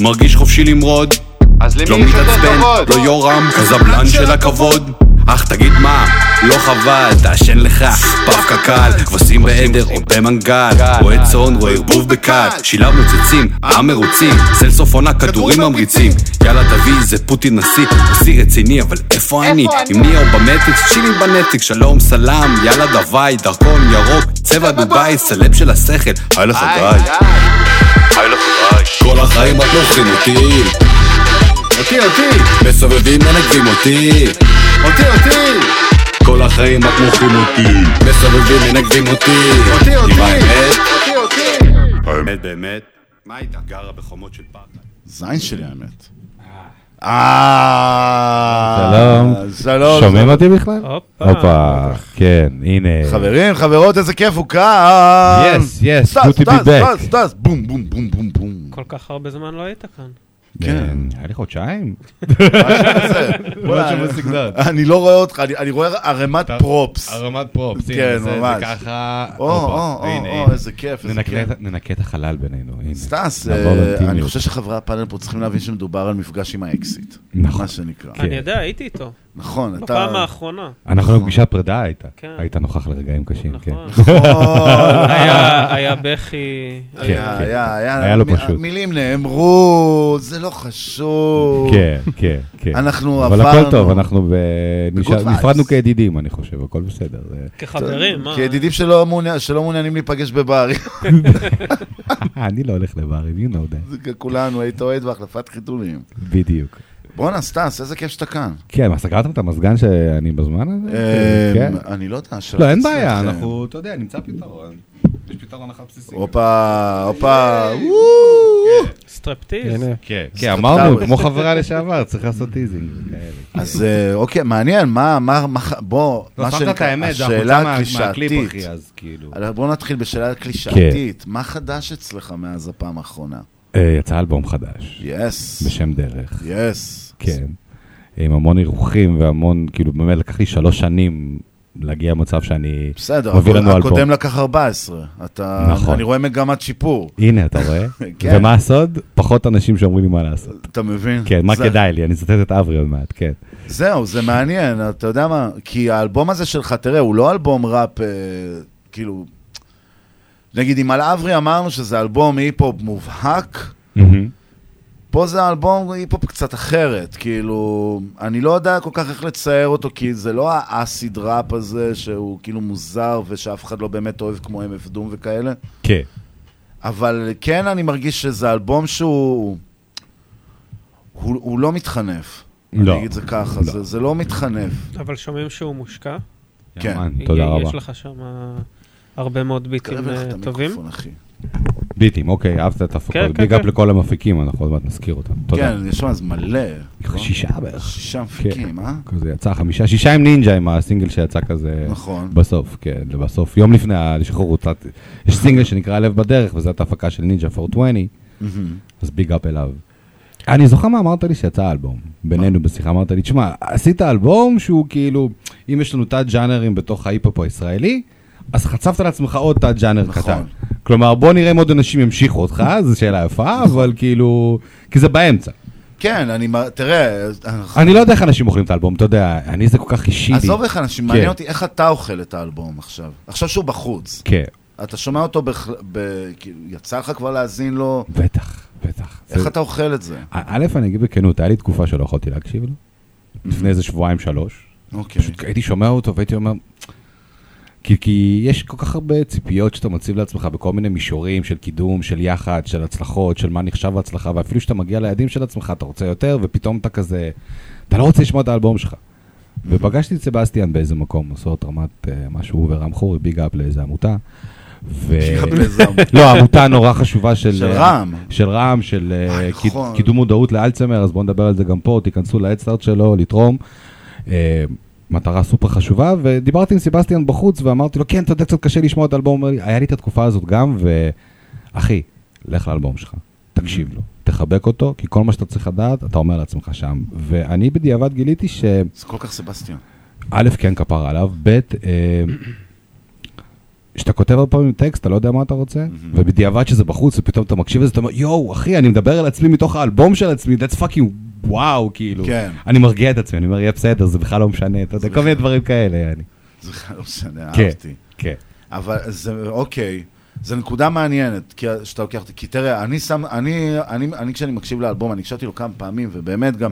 Speaker 61: מרגיש חופשי למרוד.
Speaker 62: אז למי
Speaker 61: לא
Speaker 62: יש יותר
Speaker 61: מתעצבן,
Speaker 62: כבוד?
Speaker 61: לא יורם, קזבלן של הכבוד אך תגיד מה, לא חבל, תעשן לך. פף קקל, כבשים בעדר או במנגל. רואה צאן, רואה ערבוב בקל שילב מוצצים, עם מרוצים צל סוף עונה, כדורים ממריצים. יאללה תביא, זה פוטין נשיא. נשיא רציני, אבל איפה אני? עם מי או במטריקס, צ'ילים בנטריקס שלום, סלאם, יאללה דווי, דרכון ירוק. צבע דובאי, סלב של השכל. היי לך די היי לך די כל החיים רק לוקחים אותי. אותי, אותי. מסובבים מנגבים אותי אותי, אותי כל החיים רק מורחים אותי מסובבים מנגבים אותי אותי, אותי עם האמת האמת באמת מה איתה? גרה בחומות של פחד
Speaker 42: זין שלי האמת. אה...
Speaker 63: שלום.
Speaker 42: שלום.
Speaker 63: שומעים אותי בכלל?
Speaker 43: הופה.
Speaker 63: כן, הנה.
Speaker 42: חברים, חברות, איזה כיף הוא כאן.
Speaker 63: Yes,
Speaker 42: סטס,
Speaker 63: good to be
Speaker 42: סטס. סטס, סטס, בום, בום, בום, בום, בום.
Speaker 43: כל כך הרבה זמן לא היית כאן.
Speaker 63: כן. היה לי חודשיים. <laughs>
Speaker 42: אני לא רואה אותך, אני- רואה ערימת props.
Speaker 63: ערימת props,
Speaker 42: כן,
Speaker 63: זה- זה
Speaker 42: ממש.
Speaker 63: ככה...
Speaker 42: או, או, או. איזה כיף, איזה
Speaker 63: ננקה
Speaker 42: כיף.
Speaker 63: את- ננקה את החלל בינינו, הנה.
Speaker 42: סטס, אה. אני חושב שחברי הפאנל פה צריכים להבין שמדובר על מפגש עם האקסית.
Speaker 63: נכון.
Speaker 42: מה שנקרא.
Speaker 43: אני יודע, הייתי איתו.
Speaker 42: נכון, אתה...
Speaker 43: בפעם האחרונה.
Speaker 63: אנחנו בפגישת פרידה הייתה.
Speaker 43: כן.
Speaker 63: היית נוכח לרגעים קשים, כן.
Speaker 42: נכון. <laughs>
Speaker 43: היה- היה בכי.
Speaker 63: כן,
Speaker 42: היה,
Speaker 63: כן.
Speaker 42: היה, היה,
Speaker 63: היה לו
Speaker 42: מ-
Speaker 63: פשוט.
Speaker 42: מילים נאמרו, זה לא חשוב.
Speaker 63: כן, כן, כן.
Speaker 42: אנחנו
Speaker 63: אבל
Speaker 42: עברנו.
Speaker 63: הכל טוב, אנחנו. נפרדנו כידידים, אני חושב, הכל בסדר.
Speaker 43: כחברים, מה?
Speaker 42: כידידים שלא מעוניינים להיפגש בברים. <laughs>
Speaker 63: אני לא הולך לברים, you know that.
Speaker 42: זה כולנו, היית אוהד בהחלפת חיתולים.
Speaker 63: בדיוק.
Speaker 42: בואנה, סטס, איזה כיף שאתה כאן.
Speaker 63: כן, מה, סגרתם את המזגן שאני בזמן הזה?
Speaker 42: אה,
Speaker 63: כן.
Speaker 42: אני לא יודע,
Speaker 63: לא, אין. בעיה, אנחנו, אתה יודע, נמצא פתרון. יש פתרון אחת בסיסי.
Speaker 42: הופה, הופה,
Speaker 43: סטרפטיז.
Speaker 63: כן,
Speaker 42: זה
Speaker 63: כן, אמרנו,
Speaker 42: סטרפטיז.
Speaker 63: כמו חברה לשעבר, צריך לעשות teasing.
Speaker 42: אז אה, אוקיי, מעניין, מה, מה, בוא,
Speaker 63: לא,
Speaker 42: מה
Speaker 63: זה
Speaker 42: השאלה הקלישאתית.
Speaker 63: כאילו.
Speaker 42: בוא נתחיל בשאלה קלישאתית. מה חדש אצלך מאז הפעם האחרונה?
Speaker 63: אה, יצא אלבום חדש.
Speaker 42: יס.
Speaker 63: בשם דרך.
Speaker 42: יס.
Speaker 63: כן. עם המון אירוחים והמון, כאילו, באמת לקח לי שלוש שנים להגיע למצב שאני
Speaker 42: בסדר,
Speaker 63: מביא לנו אלבום.
Speaker 42: הקודם לקח 14. אתה,
Speaker 63: נכון.
Speaker 42: אני רואה מגמת שיפור.
Speaker 63: הנה, אתה רואה? <laughs>
Speaker 42: כן.
Speaker 63: ומה הסוד? פחות אנשים שאומרים לי מה לעשות.
Speaker 42: אתה מבין?
Speaker 63: כן, מה
Speaker 42: זה-
Speaker 63: כדאי לי? אני אצטט את אברי עוד מעט, כן.
Speaker 42: זהו, זה מעניין, אתה יודע מה? כי האלבום הזה שלך, תראה, הוא לא אלבום ראפ, אה, כאילו... נגיד, אם על אברי אמרנו שזה אלבום היפ-הופ מובהק, פה זה אלבום היפ-הופ קצת אחרת, כאילו, אני לא יודע כל כך איך לצייר אותו, כי זה לא האסיד ראפ הזה, שהוא כאילו מוזר ושאף אחד לא באמת אוהב כמו MF דום וכאלה.
Speaker 63: כן.
Speaker 42: אבל כן אני מרגיש שזה אלבום שהוא... הוא, הוא לא מתחנף.
Speaker 63: לא.
Speaker 42: אני אגיד זה ככה,
Speaker 63: לא.
Speaker 42: זה, זה לא מתחנף.
Speaker 43: אבל שומעים שהוא מושקע.
Speaker 42: כן.
Speaker 63: יאמן, תודה רבה.
Speaker 43: יש לך שם הרבה מאוד ביטים
Speaker 42: תקרב לך
Speaker 43: אה,
Speaker 42: את
Speaker 43: טובים.
Speaker 63: ביטים, אוקיי, אהבת את
Speaker 43: כן,
Speaker 63: ההפקות.
Speaker 43: כן,
Speaker 63: big up
Speaker 43: כן.
Speaker 63: לכל המפיקים, אנחנו עוד מעט נזכיר אותם. תודה.
Speaker 42: כן, יש שם אז מלא. נכון?
Speaker 63: שישה בערך.
Speaker 42: שישה מפיקים, אה?
Speaker 63: כזה יצא חמישה, שישה עם נינג'ה עם הסינגל שיצא כזה.
Speaker 42: נכון.
Speaker 63: בסוף, כן, בסוף. יום לפני השחרור הוצאת, יש סינגל שנקרא לב בדרך, וזאת ההפקה של נינג'ה 420,
Speaker 42: מהמם.
Speaker 63: אז big up אליו. אני זוכר מה אמרת לי שיצא האלבום, בינינו בשיחה, אמרת לי, תשמע, עשית אלבום שהוא כאילו, אם יש לנו תת ג'אנרים בתוך ההיפ-הופ הישראלי, אז חצבת לעצמך עוד תת ג'אנר
Speaker 42: נכון.
Speaker 63: קטן. כלומר, בוא נראה אם עוד אנשים ימשיכו אותך, זו שאלה יפה, אבל כאילו, כי זה באמצע.
Speaker 42: כן, אני, תראה,
Speaker 63: אני לא יודע איך אנשים אוכלים את האלבום, אתה יודע, אני זה כל כך אישי לי.
Speaker 42: עזוב איך אנשים,
Speaker 63: כן.
Speaker 42: מעניין אותי איך אתה אוכל את האלבום עכשיו. עכשיו שהוא בחוץ.
Speaker 63: כן.
Speaker 42: אתה שומע אותו. כאילו, יצא לך כבר להאזין לו?
Speaker 63: בטח, בטח.
Speaker 42: איך אתה אוכל את זה?
Speaker 63: א', אני אגיד בכנות, היה לי תקופה שלא יכולתי להקשיב לו. לפני איזה שבועיים, שלוש.
Speaker 42: אוקיי.
Speaker 63: פשוט הייתי שומע אותו והייתי אומר... כי, כי יש כל כך הרבה ציפיות שאתה מציב לעצמך בכל מיני מישורים של קידום, של יחד, של הצלחות, של מה נחשב הצלחה, ואפילו כשאתה מגיע ליעדים של עצמך אתה רוצה יותר, ופתאום אתה כזה... אתה לא רוצה לשמוע את האלבום שלך. ופגשתי את סבסטיאן באיזה מקום, עושות רמת אה, משהו, ורם חורי, ביג אפ לאיזה עמותה. ו... <laughs> לא, עמותה נורא חשובה של...
Speaker 42: של
Speaker 63: אה,
Speaker 42: רע"מ.
Speaker 63: של רע"מ, של אה,
Speaker 42: נכון.
Speaker 63: קידום מודעות לאלצהיימר, אז בואו נדבר על זה גם פה, תיכנסו לאדסטארט שלו, לתרום. מטרה סופר חשובה, ודיברתי עם סבסטיאן בחוץ ואמרתי לו, כן, אתה יודע, קצת קשה לשמוע את האלבום, היה לי את התקופה הזאת גם, ואחי, לך לאלבום שלך, תקשיב לו, תחבק אותו, כי כל מה שאתה צריך לדעת, אתה אומר לעצמך שם. ואני בדיעבד גיליתי ש...
Speaker 42: זה כל כך סבסטיאן.
Speaker 63: א', כן כפרה עליו, ב', אה, כשאתה כותב הרבה פעמים טקסט, אתה לא יודע מה אתה רוצה, ובדיעבד שזה בחוץ, ופתאום אתה מקשיב לזה, אתה אומר, יואו, אחי, אני מדבר על עצמי מתוך האלבום של עצמי, that's fucking וואו, כאילו.
Speaker 42: כן.
Speaker 63: אני מרגיע את עצמי, אני אומר, יהיה בסדר, זה בכלל לא משנה, אתה יודע, כל מיני דברים כאלה, יעני.
Speaker 42: זה בכלל לא משנה,
Speaker 63: כן,
Speaker 42: אהבתי.
Speaker 63: כן.
Speaker 42: אבל זה, אוקיי, זו נקודה מעניינת, כי שאתה לוקח כי תראה, אני שם, אני, אני, אני כשאני מקשיב לאלבום, אני הקשבתי לו כמה פעמים, ובאמת גם,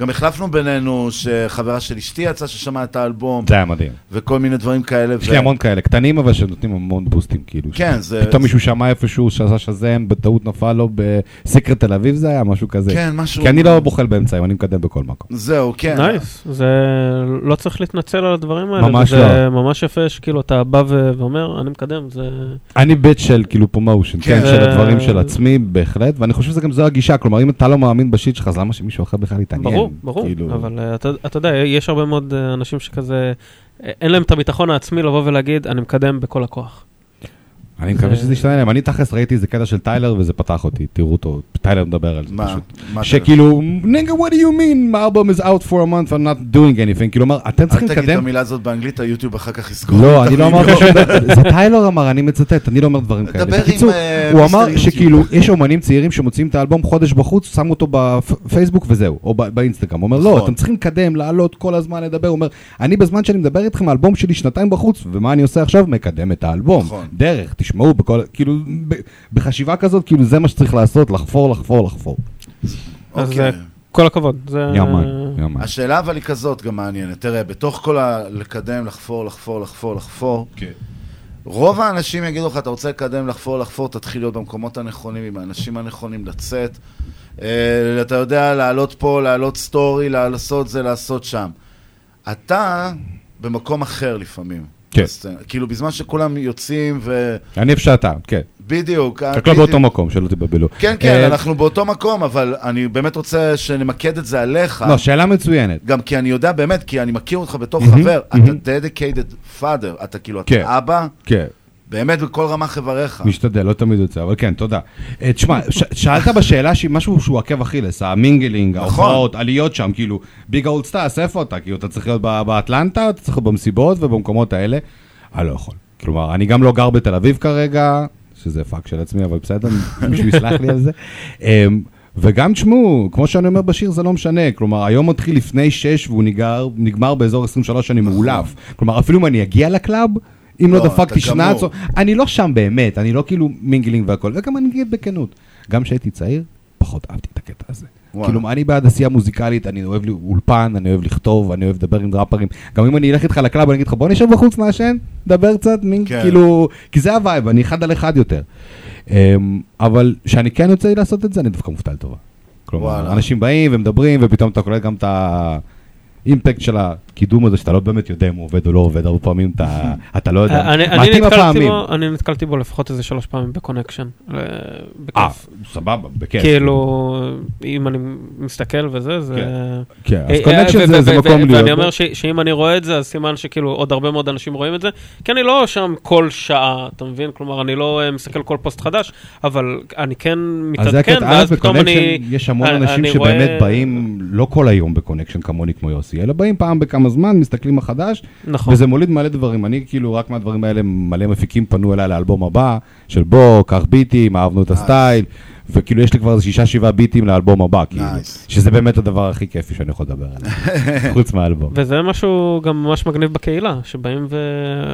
Speaker 42: גם החלפנו בינינו, שחברה של אשתי יצאה ששמעה את האלבום,
Speaker 63: זה היה מדהים.
Speaker 42: וכל מיני דברים כאלה.
Speaker 63: יש לי המון כאלה, קטנים אבל שנותנים המון בוסטים, כאילו.
Speaker 42: כן,
Speaker 63: ש-
Speaker 42: זה-
Speaker 63: פתאום מישהו שמע איפשהו שעשה שזם, בטעות נפל לו ב Secret Tel Aviv זה היה, משהו כזה.
Speaker 42: כן, משהו-
Speaker 63: כי אני לא בוחל באמצעים, אני מקדם בכל מקום.
Speaker 42: זהו, כן.
Speaker 43: nice, זה לא צריך להתנצל על הדברים האלה.
Speaker 63: ממש
Speaker 43: זה
Speaker 63: לא.
Speaker 43: ממש יפה שכאילו אתה בא ו- ואומר, אני מקדם, זה...
Speaker 63: אני beast של כאילו promotion, כן,
Speaker 43: כן.
Speaker 63: של
Speaker 43: זה-
Speaker 63: הדברים של עצמי, בהחלט, ואני חושב שזה גם זו הגישה, כלומר, אם אתה לא מאמין ב shit שלך, אז למה שמישהו אחר בכלל יתעניין?
Speaker 43: ברור, ברור,
Speaker 63: כאילו-
Speaker 43: אבל אה, אתה אתה יודע, יש הרבה מאוד אה, אנשים שכזה, אה, אין להם את הביטחון העצמי לבוא ולהגיד, אני מקדם בכל הכוח.
Speaker 63: אני מקווה
Speaker 43: זה-
Speaker 63: שזה ישתנה להם. אני תכלס ראיתי איזה קטע של טיילר וזה פתח אותי, תראו אותו, טיילר מדבר על זה? פשוט. שכאילו, נגה, what do you mean? My album is out for a month, I'm not doing anything. כאילו, אתם
Speaker 42: אל
Speaker 63: צריכים
Speaker 42: תגיד את
Speaker 63: לקדם...
Speaker 42: המילה הזאת באנגלית, היוטיוב אחר כך יסגור.
Speaker 63: לא, אני לא. אמרתי שום דבר, זה טיילר אמר, אני מצטט, אני לא אומר דברים כאלה.
Speaker 42: דבר עם,
Speaker 63: בקיצור,
Speaker 42: אה,
Speaker 63: הוא אמר. שכאילו, יש אומנים צעירים שמוציאים את האלבום חודש בחוץ, שמו אותו בפייסבוק וזהו, או ב- באינסטגרם. הוא אומר, לא,
Speaker 42: נכון.
Speaker 63: אתם צריכים לקדם, לעלות כל הזמן, לדבר. הוא אומר, אני בזמן שאני מדבר איתכם, האלבום שלי שנתיים בחוץ, ומה אני עושה עכשיו? מקדם את האלבום. דרך, תשמעו, בכל, כאילו, ב- בחשיבה כזאת, כאילו, זה מה שצריך לעשות, לחפור, לחפור, לחפור.
Speaker 43: אז
Speaker 42: אוקיי.
Speaker 43: אה, כל הכבוד. זה...
Speaker 63: יאמן, יאמן.
Speaker 42: השאלה אבל היא כזאת גם מעניינת. תראה, בתוך כל ה... לקדם, לחפור, לחפור, לחפור, לחפור,
Speaker 63: כן.
Speaker 42: רוב האנשים יגידו לך, אתה רוצה לקדם, לחפור, לחפור, תתחיל להיות במקומות הנכונים, עם האנשים הנכונים, לצאת. אה, אתה יודע, לעלות פה, לעלות סטורי, לעשות זה, לעשות שם. אתה במקום אחר לפעמים.
Speaker 63: כן.
Speaker 42: בסצנה. כאילו, בזמן שכולם יוצאים ו...
Speaker 63: אני שאתה, כן.
Speaker 42: בדיוק.
Speaker 63: רק לא
Speaker 42: בדיוק.
Speaker 63: באותו מקום, שלא תבלבלו.
Speaker 42: כן, כן,
Speaker 63: אה,
Speaker 42: אנחנו באותו מקום, אבל אני באמת רוצה שנמקד את זה עליך.
Speaker 63: לא, שאלה מצוינת.
Speaker 42: גם כי אני יודע באמת, כי אני מכיר אותך בתור חבר. אתה dedicated father, אתה כאילו,
Speaker 63: כן.
Speaker 42: אתה אבא,
Speaker 63: כן.
Speaker 42: באמת בכל רמה חבריך.
Speaker 63: משתדל, לא תמיד יוצא, אבל כן, תודה. אה, תשמע, שאלת בשאלה שהיא משהו שהוא עקב אכילס, המינגלינג,
Speaker 42: נכון.
Speaker 63: ההופעות, עליות שם, כאילו, big old סטאס, איפה אתה? כאילו, אתה צריך להיות באטלנטה, אתה צריך להיות במסיבות ובמקומות האלה. אני לא יכול. כלומר, אני גם לא גר בתל אביב כרגע, שזה פאק של עצמי, אבל בסדר, <laughs> מישהו יסלח לי על זה. אמ, וגם תשמעו, כמו שאני אומר בשיר, זה לא משנה. כלומר, היום מתחיל לפני 6 והוא נגמר, נגמר באזור 23, אני מאולף. כלומר, אפילו אם אני אגיע ל club, אם לא.
Speaker 42: לא,
Speaker 63: דפקתי. שנץ, אני לא שם באמת, אני לא כאילו mingling והכל, וגם אני אגיד בכנות. גם כשהייתי צעיר, פחות אהבתי את הקטע הזה.
Speaker 42: וואלה.
Speaker 63: כאילו, אני בעד עשייה מוזיקלית, אני אוהב אולפן, אני אוהב לכתוב, אני אוהב לדבר עם ראפרים. גם אם אני אלך איתך ל club, אני אגיד לך, בוא נשב בחוץ נעשן, דבר קצת, מין,
Speaker 42: כן.
Speaker 63: כאילו, כי זה ה vibe, אני אחד על אחד יותר. אמ, אבל כשאני כן יוצא לי לעשות את זה, אני דווקא מופתע לטובה. כלומר,
Speaker 42: וואלה.
Speaker 63: אנשים באים ומדברים, ופתאום אתה קולט גם את ה impact של הקידום הזה, שאתה לא באמת יודע אם הוא עובד או לא עובד, הרבה פעמים אתה, אתה לא יודע.
Speaker 43: אה, אני- אני
Speaker 63: מעטים
Speaker 43: נתקלתי
Speaker 63: הפעמים.
Speaker 43: בו- אני נתקלתי בו לפחות איזה שלוש פעמים בקונקשן. אה,
Speaker 63: אה. סבבה, בכיף.
Speaker 43: כאילו, אם אני מסתכל וזה, זה...
Speaker 63: כן, אז
Speaker 43: אה,
Speaker 63: קונקשן
Speaker 43: אה,
Speaker 63: זה- זה מקום להיות
Speaker 43: ואני. אומר שאם אני רואה את זה, אז סימן שכאילו עוד הרבה מאוד אנשים רואים את זה, כי אני לא שם כל שעה, אתה מבין? כלומר, אני לא מסתכל כל פוסט חדש, אבל אני כן
Speaker 63: אז
Speaker 43: מתעדכן, ואז פתאום אני...
Speaker 63: יש המון אנשים שבאמת באים לא כל היום בקונקשן כמוני כמו יוסי, אלא באים פעם בכמה עם הזמן, מסתכלים מה חדש,
Speaker 43: נכון.
Speaker 63: וזה מוליד מלא דברים. אני כאילו, רק מהדברים האלה, מלא מפיקים פנו אליי לאלבום הבא, של בוא, קח ביטים, אהבנו את הסטייל, וכאילו יש לי כבר איזה שישה, שבעה ביטים לאלבום הבא, כאילו, שזה באמת הדבר הכי כיפי שאני יכול לדבר עליו, <laughs> חוץ מהאלבום.
Speaker 43: וזה משהו גם ממש מגניב בקהילה, שבאים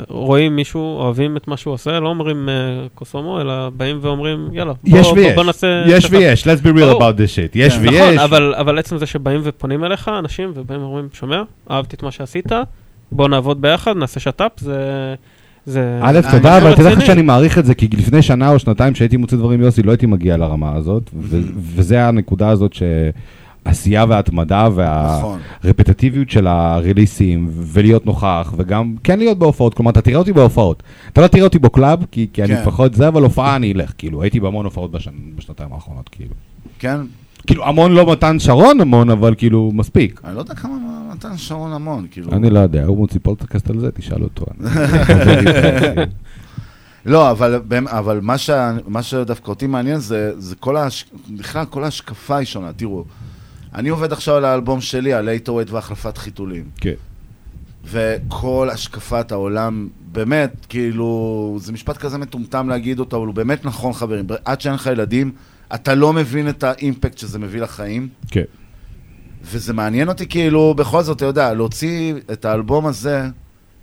Speaker 43: ורואים מישהו, אוהבים את מה שהוא עושה, לא אומרים אה, קוסומו, אלא באים ואומרים, יאללה, בוא,
Speaker 63: יש
Speaker 43: בוא,
Speaker 63: ויש,
Speaker 43: בוא נעשה...
Speaker 63: יש
Speaker 43: שפה."
Speaker 63: ויש, let's be real about this shit, יש
Speaker 43: נכון,
Speaker 63: ויש.
Speaker 43: אבל, אבל עצם זה שבאים ופונים אליך, אנשים, ובאים ואומרים, שומע, אהבתי את מה שעשית, בוא נעבוד ביחד, נעשה שת"פ, זה... זה...
Speaker 63: א', תודה, אבל תדע לך. שאני מעריך את זה, כי לפני שנה או שנתיים שהייתי מוצא דברים יוסי, לא הייתי מגיע לרמה הזאת, וזה הנקודה הזאת שעשייה והתמדה
Speaker 42: נכון.
Speaker 63: והרפטטיביות של הריליסים, ולהיות נוכח, וגם כן להיות בהופעות, כלומר, אתה תראה אותי בהופעות. אתה לא תראה אותי ב club, כי כי אני
Speaker 42: כן.
Speaker 63: פחות זה, אבל הופעה אני אלך, כאילו, הייתי בהמון הופעות בשנ- בשנתיים האחרונות, כאילו.
Speaker 42: כן?
Speaker 63: כאילו, המון לא מתן שרון המון, אבל כאילו, מספיק.
Speaker 42: אני לא יודע כמה מתן שרון המון, כאילו.
Speaker 63: אני לא יודע, הוא מוציא פודקאסט על זה, תשאל אותו. <laughs>
Speaker 42: לא, אבל, אבל מה, שה, מה שדווקא אותי מעניין זה, זה כל ההש... בכלל, כל ההשקפה היא שונה. תראו, אני עובד עכשיו על האלבום שלי, על lightweight והחלפת חיתולים.
Speaker 63: כן.
Speaker 42: וכל השקפת העולם, באמת, כאילו, זה משפט כזה מטומטם להגיד אותו, אבל הוא באמת נכון, חברים. עד שאין לך ילדים, אתה לא מבין את ה impact שזה מביא לחיים.
Speaker 63: כן.
Speaker 42: וזה מעניין אותי, כאילו, בכל זאת, אתה יודע, להוציא את האלבום הזה,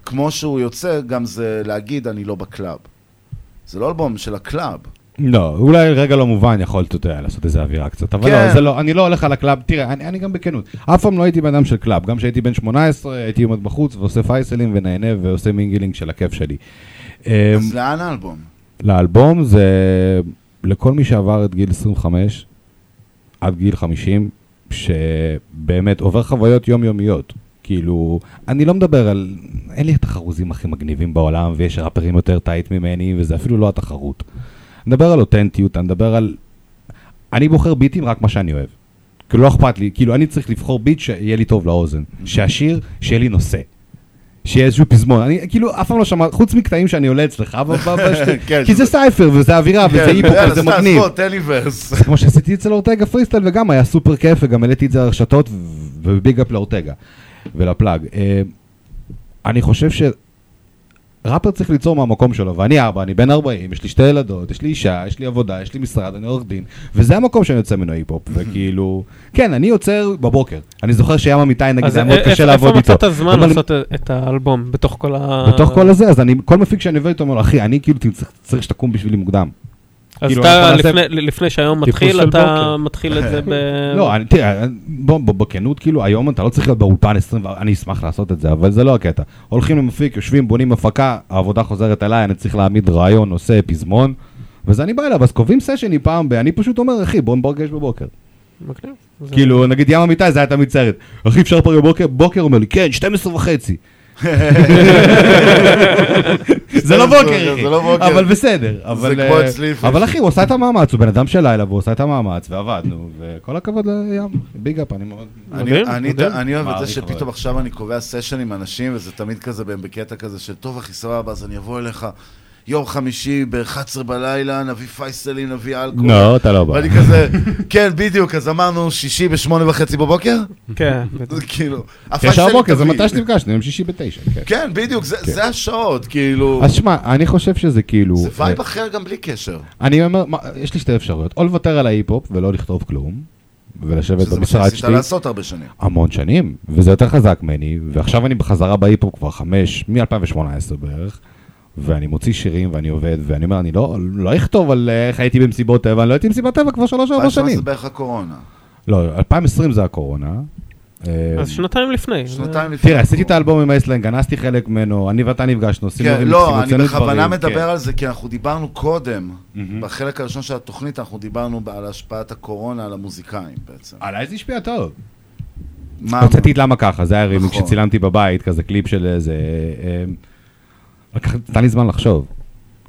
Speaker 42: כמו שהוא יוצא, גם זה להגיד, אני לא בקלאב. זה לא אלבום של הקלאב.
Speaker 63: לא, אולי רגע לא מובן, יכולת, אתה יודע, לעשות איזה אווירה קצת, אבל
Speaker 42: כן.
Speaker 63: לא, זה לא, אני לא הולך על ה club, תראה, אני, אני גם בכנות, אף פעם לא הייתי בן אדם של club, גם כשהייתי בן 18, הייתי עומד בחוץ ועושה פייסלים ונהנה ועושה mingling של הכיף שלי. אמ,
Speaker 42: אז לאן האלבום?
Speaker 63: לאלבום זה לכל מי שעבר את גיל 25 עד גיל 50, שבאמת עובר חוויות יומיומיות. כאילו, אני לא מדבר על, אין לי את החרוזים הכי מגניבים בעולם, ויש ראפרים יותר tight ממני, וזה אפילו לא התחרות. אני מדבר על אותנטיות, אני מדבר על... אני בוחר ביטים רק מה שאני אוהב. כאילו, לא אכפת לי, כאילו, אני צריך לבחור ביט שיהיה לי טוב לאוזן. שהשיר, שיהיה לי נושא. שיהיה איזשהו פזמון. אני כאילו אף פעם לא שמע, חוץ מקטעים שאני עולה אצלך, בשתי- <laughs>
Speaker 42: כן,
Speaker 63: כי זה cypher וזה אווירה וזה
Speaker 42: כן, יאללה,
Speaker 63: וזה מגניב.
Speaker 42: בוא, תן לי verse.
Speaker 63: זה כמו שעשיתי אצל אורטגה פריסטייל וגם היה סופר כיף וגם העליתי את זה לרשתות וביג אפ לאורטגה ולפלאג. אה, אני חושב שראפר צריך ליצור מהמקום שלו, ואני אבא, אני בן 40, יש לי שתי ילדות, יש לי אישה, יש לי עבודה, יש לי משרד, אני עורך דין, וזה המקום שאני יוצא ממנו היפ-הופ, <laughs> וכאילו, כן, אני יוצר בבוקר. אני זוכר שים אמיתי, נגיד, זה היה מאוד קשה לעבוד איתו.
Speaker 43: איפה מצאת זמן לעשות את האלבום, בתוך כל ה...
Speaker 63: בתוך כל הזה, אז אני, כל מפיק שאני עובד איתו אומר לו, אחי, אני כאילו צריך שתקום בשבילי מוקדם.
Speaker 43: אז
Speaker 63: כאילו,
Speaker 43: אתה, לפני- שהיום מתחיל, אתה
Speaker 63: בוקר.
Speaker 43: מתחיל את זה <laughs> ב...
Speaker 63: לא, אני- תראה, בוא, בוא, בכנות, כאילו, היום אתה לא צריך להיות באולפן 20, אני אשמח לעשות את זה, אבל זה לא הקטע. הולכים למפיק, יושבים, בונים הפקה, העבודה חוזרת אליי, אני צריך להעמיד רעיון, עושה פזמון, וזה אני בא אליו, אז קובעים סשני פעם ב... אני פשוט אומר, אחי, בוא נפגש בבוקר. כאילו, נגיד ים אמיתי, זה היה תמיד סרט. אחי, אפשר פה בבוקר? בוקר, אומר לי, כן, 12 וחצי. זה לא בוקר, אחי.
Speaker 42: זה לא בוקר.
Speaker 63: אבל בסדר. אבל,
Speaker 42: כמו
Speaker 63: אה,
Speaker 42: אצלי.
Speaker 63: אבל אחי, הוא עשה את המאמץ, הוא בן אדם של לילה, והוא עשה את המאמץ, ועבדנו, וכל הכבוד לים, big up, אני מאוד...
Speaker 42: אני, אני, אני אוהב את זה שפתאום. עכשיו אני קובע סשן עם אנשים, וזה תמיד כזה בקטע כזה של טוב אחי סבבה, אז אני אבוא אליך יום חמישי ב-11 בלילה, נביא פייסלים, נביא אלכוהול.
Speaker 63: לא, אתה לא בא.
Speaker 42: ואני כזה, כן, בדיוק, אז אמרנו שישי בשמונה וחצי בבוקר?
Speaker 43: כן.
Speaker 42: כאילו,
Speaker 63: תשע בבוקר, זה. מתי שנפגשנו, יום שישי בתשע. כן.
Speaker 42: כן, בדיוק, זה- זה השעות, כאילו.
Speaker 63: אז שמע, אני חושב שזה כאילו...
Speaker 42: זה vibe
Speaker 63: אה,
Speaker 42: אחר גם בלי קשר.
Speaker 63: אני אומר, מה, יש לי שתי אפשרויות, או לוותר על ההיפ-הופ ולא לכתוב כלום, ולשבת
Speaker 42: שזה מה
Speaker 63: במשרד
Speaker 42: שעשית
Speaker 63: שלי.
Speaker 42: לעשות הרבה שנים.
Speaker 63: המון שנים, וזה יותר חזק ממני, ועכשיו אני בחזרה בהיפ-הופ כבר חמש, מ-2018 בערך, ואני מוציא שירים ואני עובד, ואני אומר, אני לא, לא אכתוב על אה, איך הייתי במסיבות טבע, אני לא הייתי במסיבת טבע כבר שלוש-ארבע שנים.
Speaker 42: זה בערך הקורונה.
Speaker 63: לא, 2020 זה הקורונה. אה,
Speaker 43: אז שנתיים לפני.
Speaker 42: שנתיים לפני.
Speaker 63: תראה, עשיתי את האלבום עם אייסלנד, גנזתי חלק ממנו, אני ואתה נפגשנו, עשינו
Speaker 42: כן,
Speaker 63: רימיקסים,
Speaker 42: לא, אני בכוונה
Speaker 63: דברים,
Speaker 42: מדבר
Speaker 63: כן.
Speaker 42: על זה, כי אנחנו דיברנו קודם, בחלק הראשון של התוכנית, אנחנו דיברנו על השפעת הקורונה על המוזיקאים בעצם.
Speaker 63: עליי זה השפיע טוב.
Speaker 42: מה?
Speaker 63: הוצאתי את למה ככה, זה היה רימיק
Speaker 42: נכון.
Speaker 63: שצילמתי בבית, כזה קליפ של איזה... לקח, נתן לי זמן לחשוב.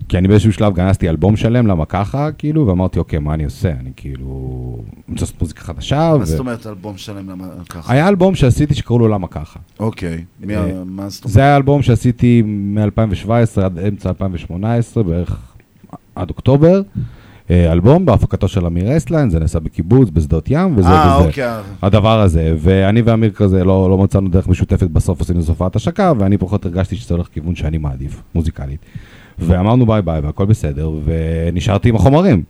Speaker 63: כי אני באיזשהו שלב גנזתי אלבום שלם, למה ככה, כאילו, ואמרתי, אוקיי, מה אני עושה? אני כאילו... רוצה לעשות מוזיקה חדשה,
Speaker 42: מה. זאת אומרת אלבום שלם למה ככה?
Speaker 63: היה אלבום שעשיתי שקראו לו למה ככה.
Speaker 42: אוקיי,
Speaker 63: אה,
Speaker 42: מה זאת אומרת?
Speaker 63: זה היה אלבום שעשיתי מ-2017 עד אמצע 2018, בערך עד אוקטובר. אה, אלבום בהפקתו של אמיר אסליין, זה נעשה בקיבוץ, בשדות ים, וזה
Speaker 42: אה,
Speaker 63: וזה.
Speaker 42: אוקיי.
Speaker 63: הדבר הזה, ואני ואמיר כזה לא, לא מצאנו דרך משותפת, בסוף עשינו הופעת השקה, ואני פחות הרגשתי שזה הולך לכיוון שאני מעדיף, מוזיקלית. ואמרנו ביי ביי והכל בסדר, ונשארתי עם החומרים.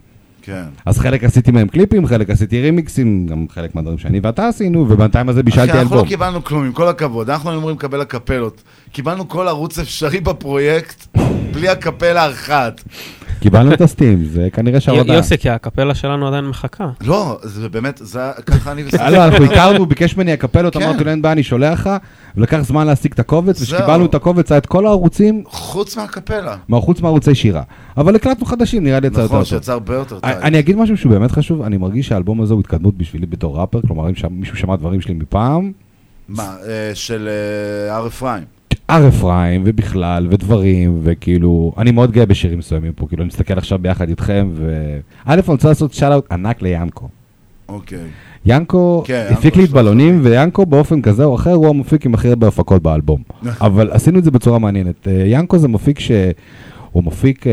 Speaker 42: כן.
Speaker 63: אז חלק עשיתי מהם קליפים, חלק עשיתי רימיקסים, גם חלק מהדברים שאני ואתה עשינו, ובינתיים הזה בישלתי
Speaker 42: אחי, אנחנו
Speaker 63: אלבום.
Speaker 42: לא קיבלנו כלום, עם כל הכבוד. אנחנו אמורים לקבל הקפלות. קיבלנו כל ערוץ אפשרי בפרויקט, בלי הקפלה אחת.
Speaker 63: קיבלנו את הסטים, זה כנראה שהעבודה...
Speaker 43: יוסי, כי הקפלה שלנו עדיין מחכה.
Speaker 42: לא, זה באמת, זה ככה אני
Speaker 63: אה, לא, אנחנו הכרנו, הוא ביקש ממני הקפלות,
Speaker 42: כן.
Speaker 63: אמרתי לו אין בעיה, אני שולח לך, ולקח זמן להשיג את הקובץ. וכשקיבלנו את הקובץ היה את כל הערוצים,
Speaker 42: חוץ מהקפלה.
Speaker 63: מה- חוץ מערוצי שירה. אבל הקלטנו חדשים, נראה לי יצא יותר
Speaker 42: נכון,
Speaker 63: טוב.
Speaker 42: שיצא הרבה יותר טוב.
Speaker 63: אני אגיד משהו שהוא באמת חשוב, אני מרגיש שהאלבום הזה הוא התקדמות בשבילי בתור ראפר, כלומר אם שם מישהו שמע דברים שלי מפעם,
Speaker 42: מה, אה, של אה, הר אפרים.
Speaker 63: הר אפרים ובכלל ודברים וכאילו אני מאוד גאה בשירים מסוימים פה כאילו אני מסתכל עכשיו ביחד איתכם ו... א' אני רוצה לעשות shout out ענק ליאנקו.
Speaker 42: אוקיי.
Speaker 63: ינקו
Speaker 42: כן,
Speaker 63: הפיק לי את
Speaker 42: יש לו
Speaker 63: בלונים ויאנקו באופן כזה או אחר הוא המפיק עם הכי הרבה הפקות באלבום. אבל עשינו את זה בצורה מעניינת. אה, ינקו זה מפיק שהוא מפיק אה,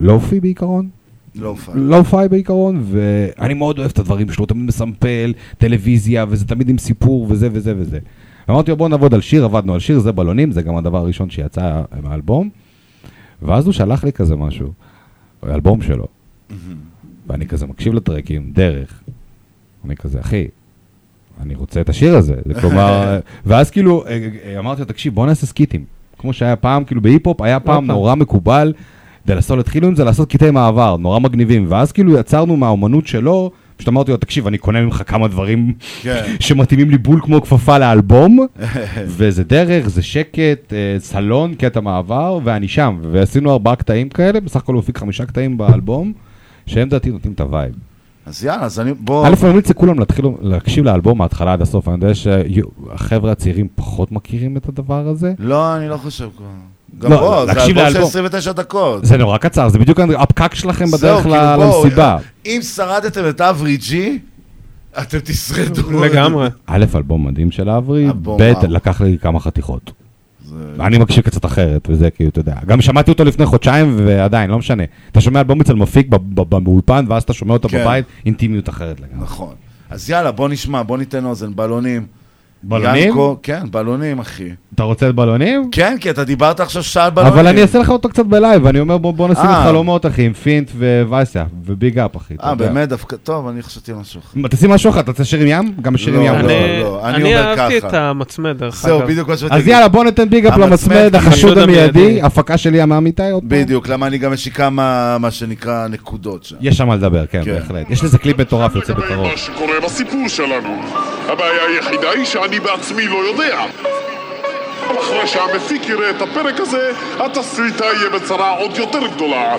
Speaker 63: lo-fi בעיקרון.
Speaker 42: לא
Speaker 63: fuck. lo-fi בעיקרון, ואני מאוד אוהב את הדברים שלו, הוא תמיד מסמפל, טלוויזיה, וזה תמיד עם סיפור, וזה וזה וזה. אמרתי לו בוא נעבוד על שיר, עבדנו על שיר, זה בלונים, זה גם הדבר הראשון שיצא מהאלבום. ואז הוא שלח לי כזה משהו, אלבום שלו. ואני כזה מקשיב לטרקים, דרך. אני כזה, אחי, אני רוצה את השיר הזה. זה כלומר, <laughs> ואז כאילו, אה, אה, אמרתי לו, תקשיב, בוא נעשה סקיטים. כמו שהיה פעם, כאילו בהיפ-הופ היה פעם. נורא מקובל, ולעשות, התחילו עם זה לעשות קטעי מעבר, נורא מגניבים. ואז כאילו יצרנו מהאומנות שלו, פשוט אמרתי לו, תקשיב, אני קונה ממך כמה דברים
Speaker 42: כן. <laughs>
Speaker 63: שמתאימים לי בול כמו כפפה לאלבום, <laughs> וזה דרך, זה שקט, אה, סלון, קטע מעבר, ואני שם. ועשינו ארבעה קטעים כאלה, בסך הכל הוא הפיק חמישה קטעים באלבום, שהם לדעתי נותנים את ה vibe.
Speaker 42: אז יאללה, אז אני, בוא...
Speaker 63: א', אני ממליץ לכולם להתחיל להקשיב לאלבום מההתחלה עד הסוף, אני יודע שהחבר'ה הצעירים פחות מכירים את הדבר הזה.
Speaker 42: לא, אני לא חושב כבר. גם
Speaker 63: לא,
Speaker 42: בוא, זה אלבום של
Speaker 63: לאלבום.
Speaker 42: 29 דקות.
Speaker 63: זה נורא קצר, זה בדיוק הפקק שלכם בדרך
Speaker 42: כאילו,
Speaker 63: למסיבה.
Speaker 42: אם שרדתם את אברי ג'י, אתם תשרדו.
Speaker 43: לגמרי.
Speaker 63: א', אלבום מדהים של אברי, ב'. לקח לי כמה חתיכות. אני מקשיב קצת אחרת, וזה כאילו, אתה יודע. גם שמעתי אותו לפני חודשיים, ועדיין, לא משנה. אתה שומע אלבום אצל מפיק ב- ב- באולפן, ואז אתה שומע אותו
Speaker 42: כן.
Speaker 63: בבית, אינטימיות אחרת לגמרי.
Speaker 42: נכון. אז יאללה, בוא נשמע, בוא ניתן אוזן, בלונים.
Speaker 63: בלונים?
Speaker 42: ינקו, כן, בלונים, אחי.
Speaker 63: אתה רוצה את בלונים?
Speaker 42: כן, כי אתה דיברת עכשיו שעה על בלונים.
Speaker 63: אבל אני אעשה לך אותו קצת ב live, ואני אומר בוא בוא נשים את
Speaker 42: אה.
Speaker 63: חלומות אחי, עם פינט ווייסיה, ו big up אחי.
Speaker 42: אה. באמת, דווקא, טוב, אני חשבתי משהו אחר.
Speaker 63: מה, תשים משהו אחר, אתה רוצה שיר עם ים? גם שיר עם
Speaker 42: לא,
Speaker 63: ים.
Speaker 42: לא,
Speaker 43: אני-
Speaker 42: לא, אני
Speaker 43: אני
Speaker 42: אומר
Speaker 43: אהבתי
Speaker 42: ככה.
Speaker 43: את המצמד, דרך
Speaker 42: זהו,
Speaker 43: אגב.
Speaker 42: בדיוק מה שבאתי
Speaker 63: אז. יאללה, בוא ניתן big
Speaker 42: up
Speaker 63: למצמד, החשוד המיידי. הפקה של ים אמיתי עוד פעם.
Speaker 42: בדיוק, למה אני גם יש לי כמה, מה שנקרא, נקודות שם.
Speaker 63: יש שם מה לדבר, כן,
Speaker 42: כן.
Speaker 63: בהחלט. יש לזה קליפ מטורף, יוצא בקרוב.
Speaker 62: מה שקורה בסיפור שלנו. הבעיה היחידה היא שאני בעצמי לא יודע. אחרי שהמפיק יראה את הפרק הזה, התסריטה יהיה בצרה עוד יותר גדולה.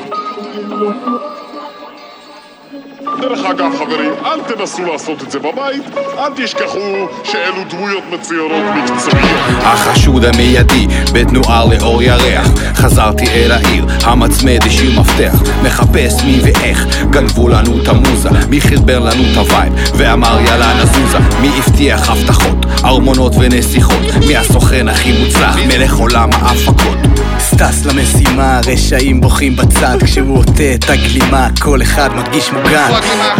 Speaker 62: דרך אגב, חברים, אל תנסו לעשות את זה בבית, אל תשכחו שאלו דמויות מצוירות מקצועיות.
Speaker 61: החשוד המיידי בתנועה לאור ירח. חזרתי אל העיר, המצמד השאיר מפתח. מחפש מי ואיך גנבו לנו את המוזה. מי חיבר לנו את ה vibe ואמר יאללה נזוזה. מי הבטיח הבטחות, ארמונות ונסיכות? מי הסוכן הכי מוצלח, מלך עולם ההפקות.
Speaker 60: סטס למשימה, רשעים בוכים בצד. כשהוא עוטה את הגלימה, כל אחד מרגיש מוגן.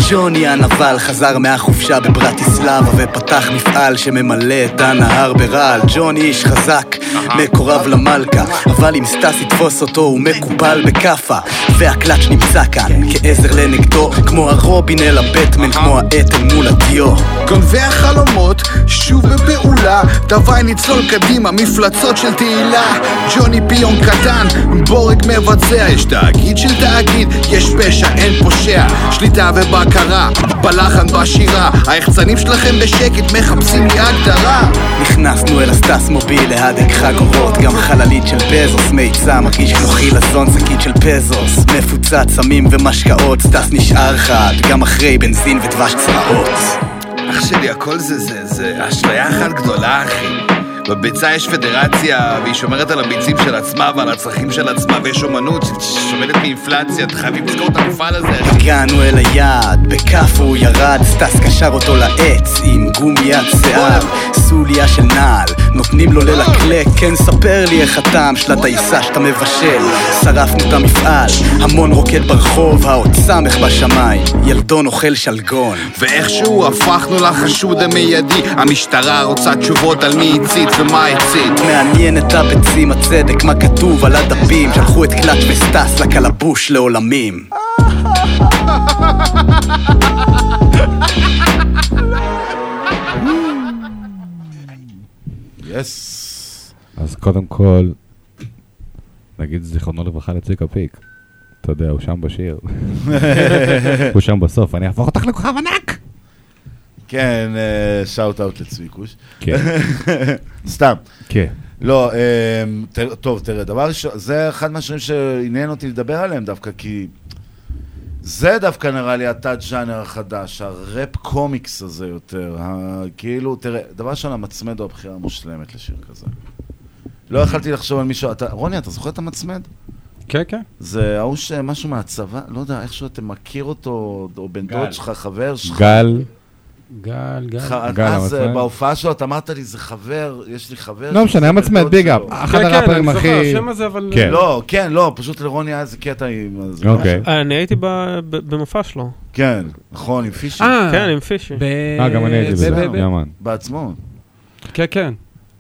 Speaker 60: ג'וני הנבל חזר מהחופשה בברטיסלבה ופתח מפעל שממלא את הנהר ברעל. ג'וני איש חזק, מקורב למלכה, אבל אם סטס יתפוס אותו הוא מקופל בכאפה. והקלאץ' נמצא כאן כעזר לנגדו, כמו הרובין אל הבטמן, כמו העט אל מול הדיו.
Speaker 58: גונבי החלומות, שוב בפעולה, תוואי נצלול קדימה, מפלצות של תהילה. ג'וני פיון קטן, בורג מבצע, יש תאגיד של תאגיד, יש פשע, אין פושע, שליטה ובקרה, בלחן בשירה, היחצנים שלכם בשקט מחפשים לי הגדרה.
Speaker 60: נכנסנו אל הסטס מוביל להדק חגורות גם חללית של בזוס מאיצה מרגיש כמו חילזון שקית של פזוס. מפוצץ סמים ומשקאות סטס נשאר חד גם אחרי בנזין ודבש צרעות
Speaker 58: אח שלי, הכל זה, זה, זה אשליה אחת גדולה, אחי.
Speaker 61: בביצה יש פדרציה, והיא שומרת על הביצים של עצמה ועל הצרכים של עצמה, ויש אומנות שסובלת מאינפלציה, חייבים לסגור את המפעל הזה.
Speaker 60: הגענו אל היעד, בכף הוא ירד, סטס קשר אותו לעץ עם גומיית שיער, סוליה של נעל, נותנים לו ללקלק, כן ספר לי איך הטעם של הטייסה שאתה מבשל, שרפנו את המפעל, המון רוקד ברחוב, האות סמך בשמיים, ילדון אוכל שלגון.
Speaker 61: ואיכשהו הפכנו לחשוד המיידי, המשטרה רוצה תשובות על מי הצית ומה הצית.
Speaker 60: מעניין את הביצים הצדק, מה כתוב על הדפים, שלחו את קלאץ' וסטס לקלבוש לעולמים.
Speaker 42: יס.
Speaker 63: אז קודם כל, נגיד זיכרונו לברכה לצביקה פיק. אתה יודע, הוא שם בשיר. <laughs> הוא שם בסוף, אני אהפוך אותך לכוכב ענק!
Speaker 42: כן, שאוט אאוט לצביקוש.
Speaker 63: כן. <laughs>
Speaker 42: סתם.
Speaker 63: כן.
Speaker 42: לא, אה, תר- טוב, תראה, דבר ראשון, זה אחד מהשירים שעניין אותי לדבר עליהם דווקא, כי זה דווקא נראה לי התת-ג'אנר החדש, הראפ קומיקס הזה יותר. כאילו, תראה, דבר ראשון, המצמד הוא הבחירה המושלמת לשיר כזה. לא יכלתי לחשוב על מישהו, אתה, רוני, אתה זוכר את המצמד?
Speaker 64: כן, כן.
Speaker 42: זה ההוא שמשהו מהצבא, לא יודע, איכשהו אתה מכיר אותו, או בן. דוד שלך, חבר שלך.
Speaker 63: גל.
Speaker 64: גל, גל.
Speaker 63: גל
Speaker 42: אז. אה, בהופעה שלו, אתה אמרת לי, זה חבר, יש לי חבר.
Speaker 63: לא משנה,
Speaker 42: שזה בן
Speaker 63: המצמד,
Speaker 42: דוד
Speaker 63: ביג אפ.
Speaker 42: שלו.
Speaker 63: אחד כן, הראפרים כן, אני הכי- זוכר,
Speaker 64: השם הזה, אבל-
Speaker 63: כן.
Speaker 42: לא, כן, לא, פשוט לרוני היה איזה קטע עם...
Speaker 63: אוקיי.
Speaker 43: אני הייתי במופע שלו.
Speaker 42: כן, נכון, עם פישי.
Speaker 64: אה,
Speaker 43: כן, עם פישי.
Speaker 63: אה, גם אני הייתי בזה.
Speaker 42: בעצמו.
Speaker 64: כן, כן.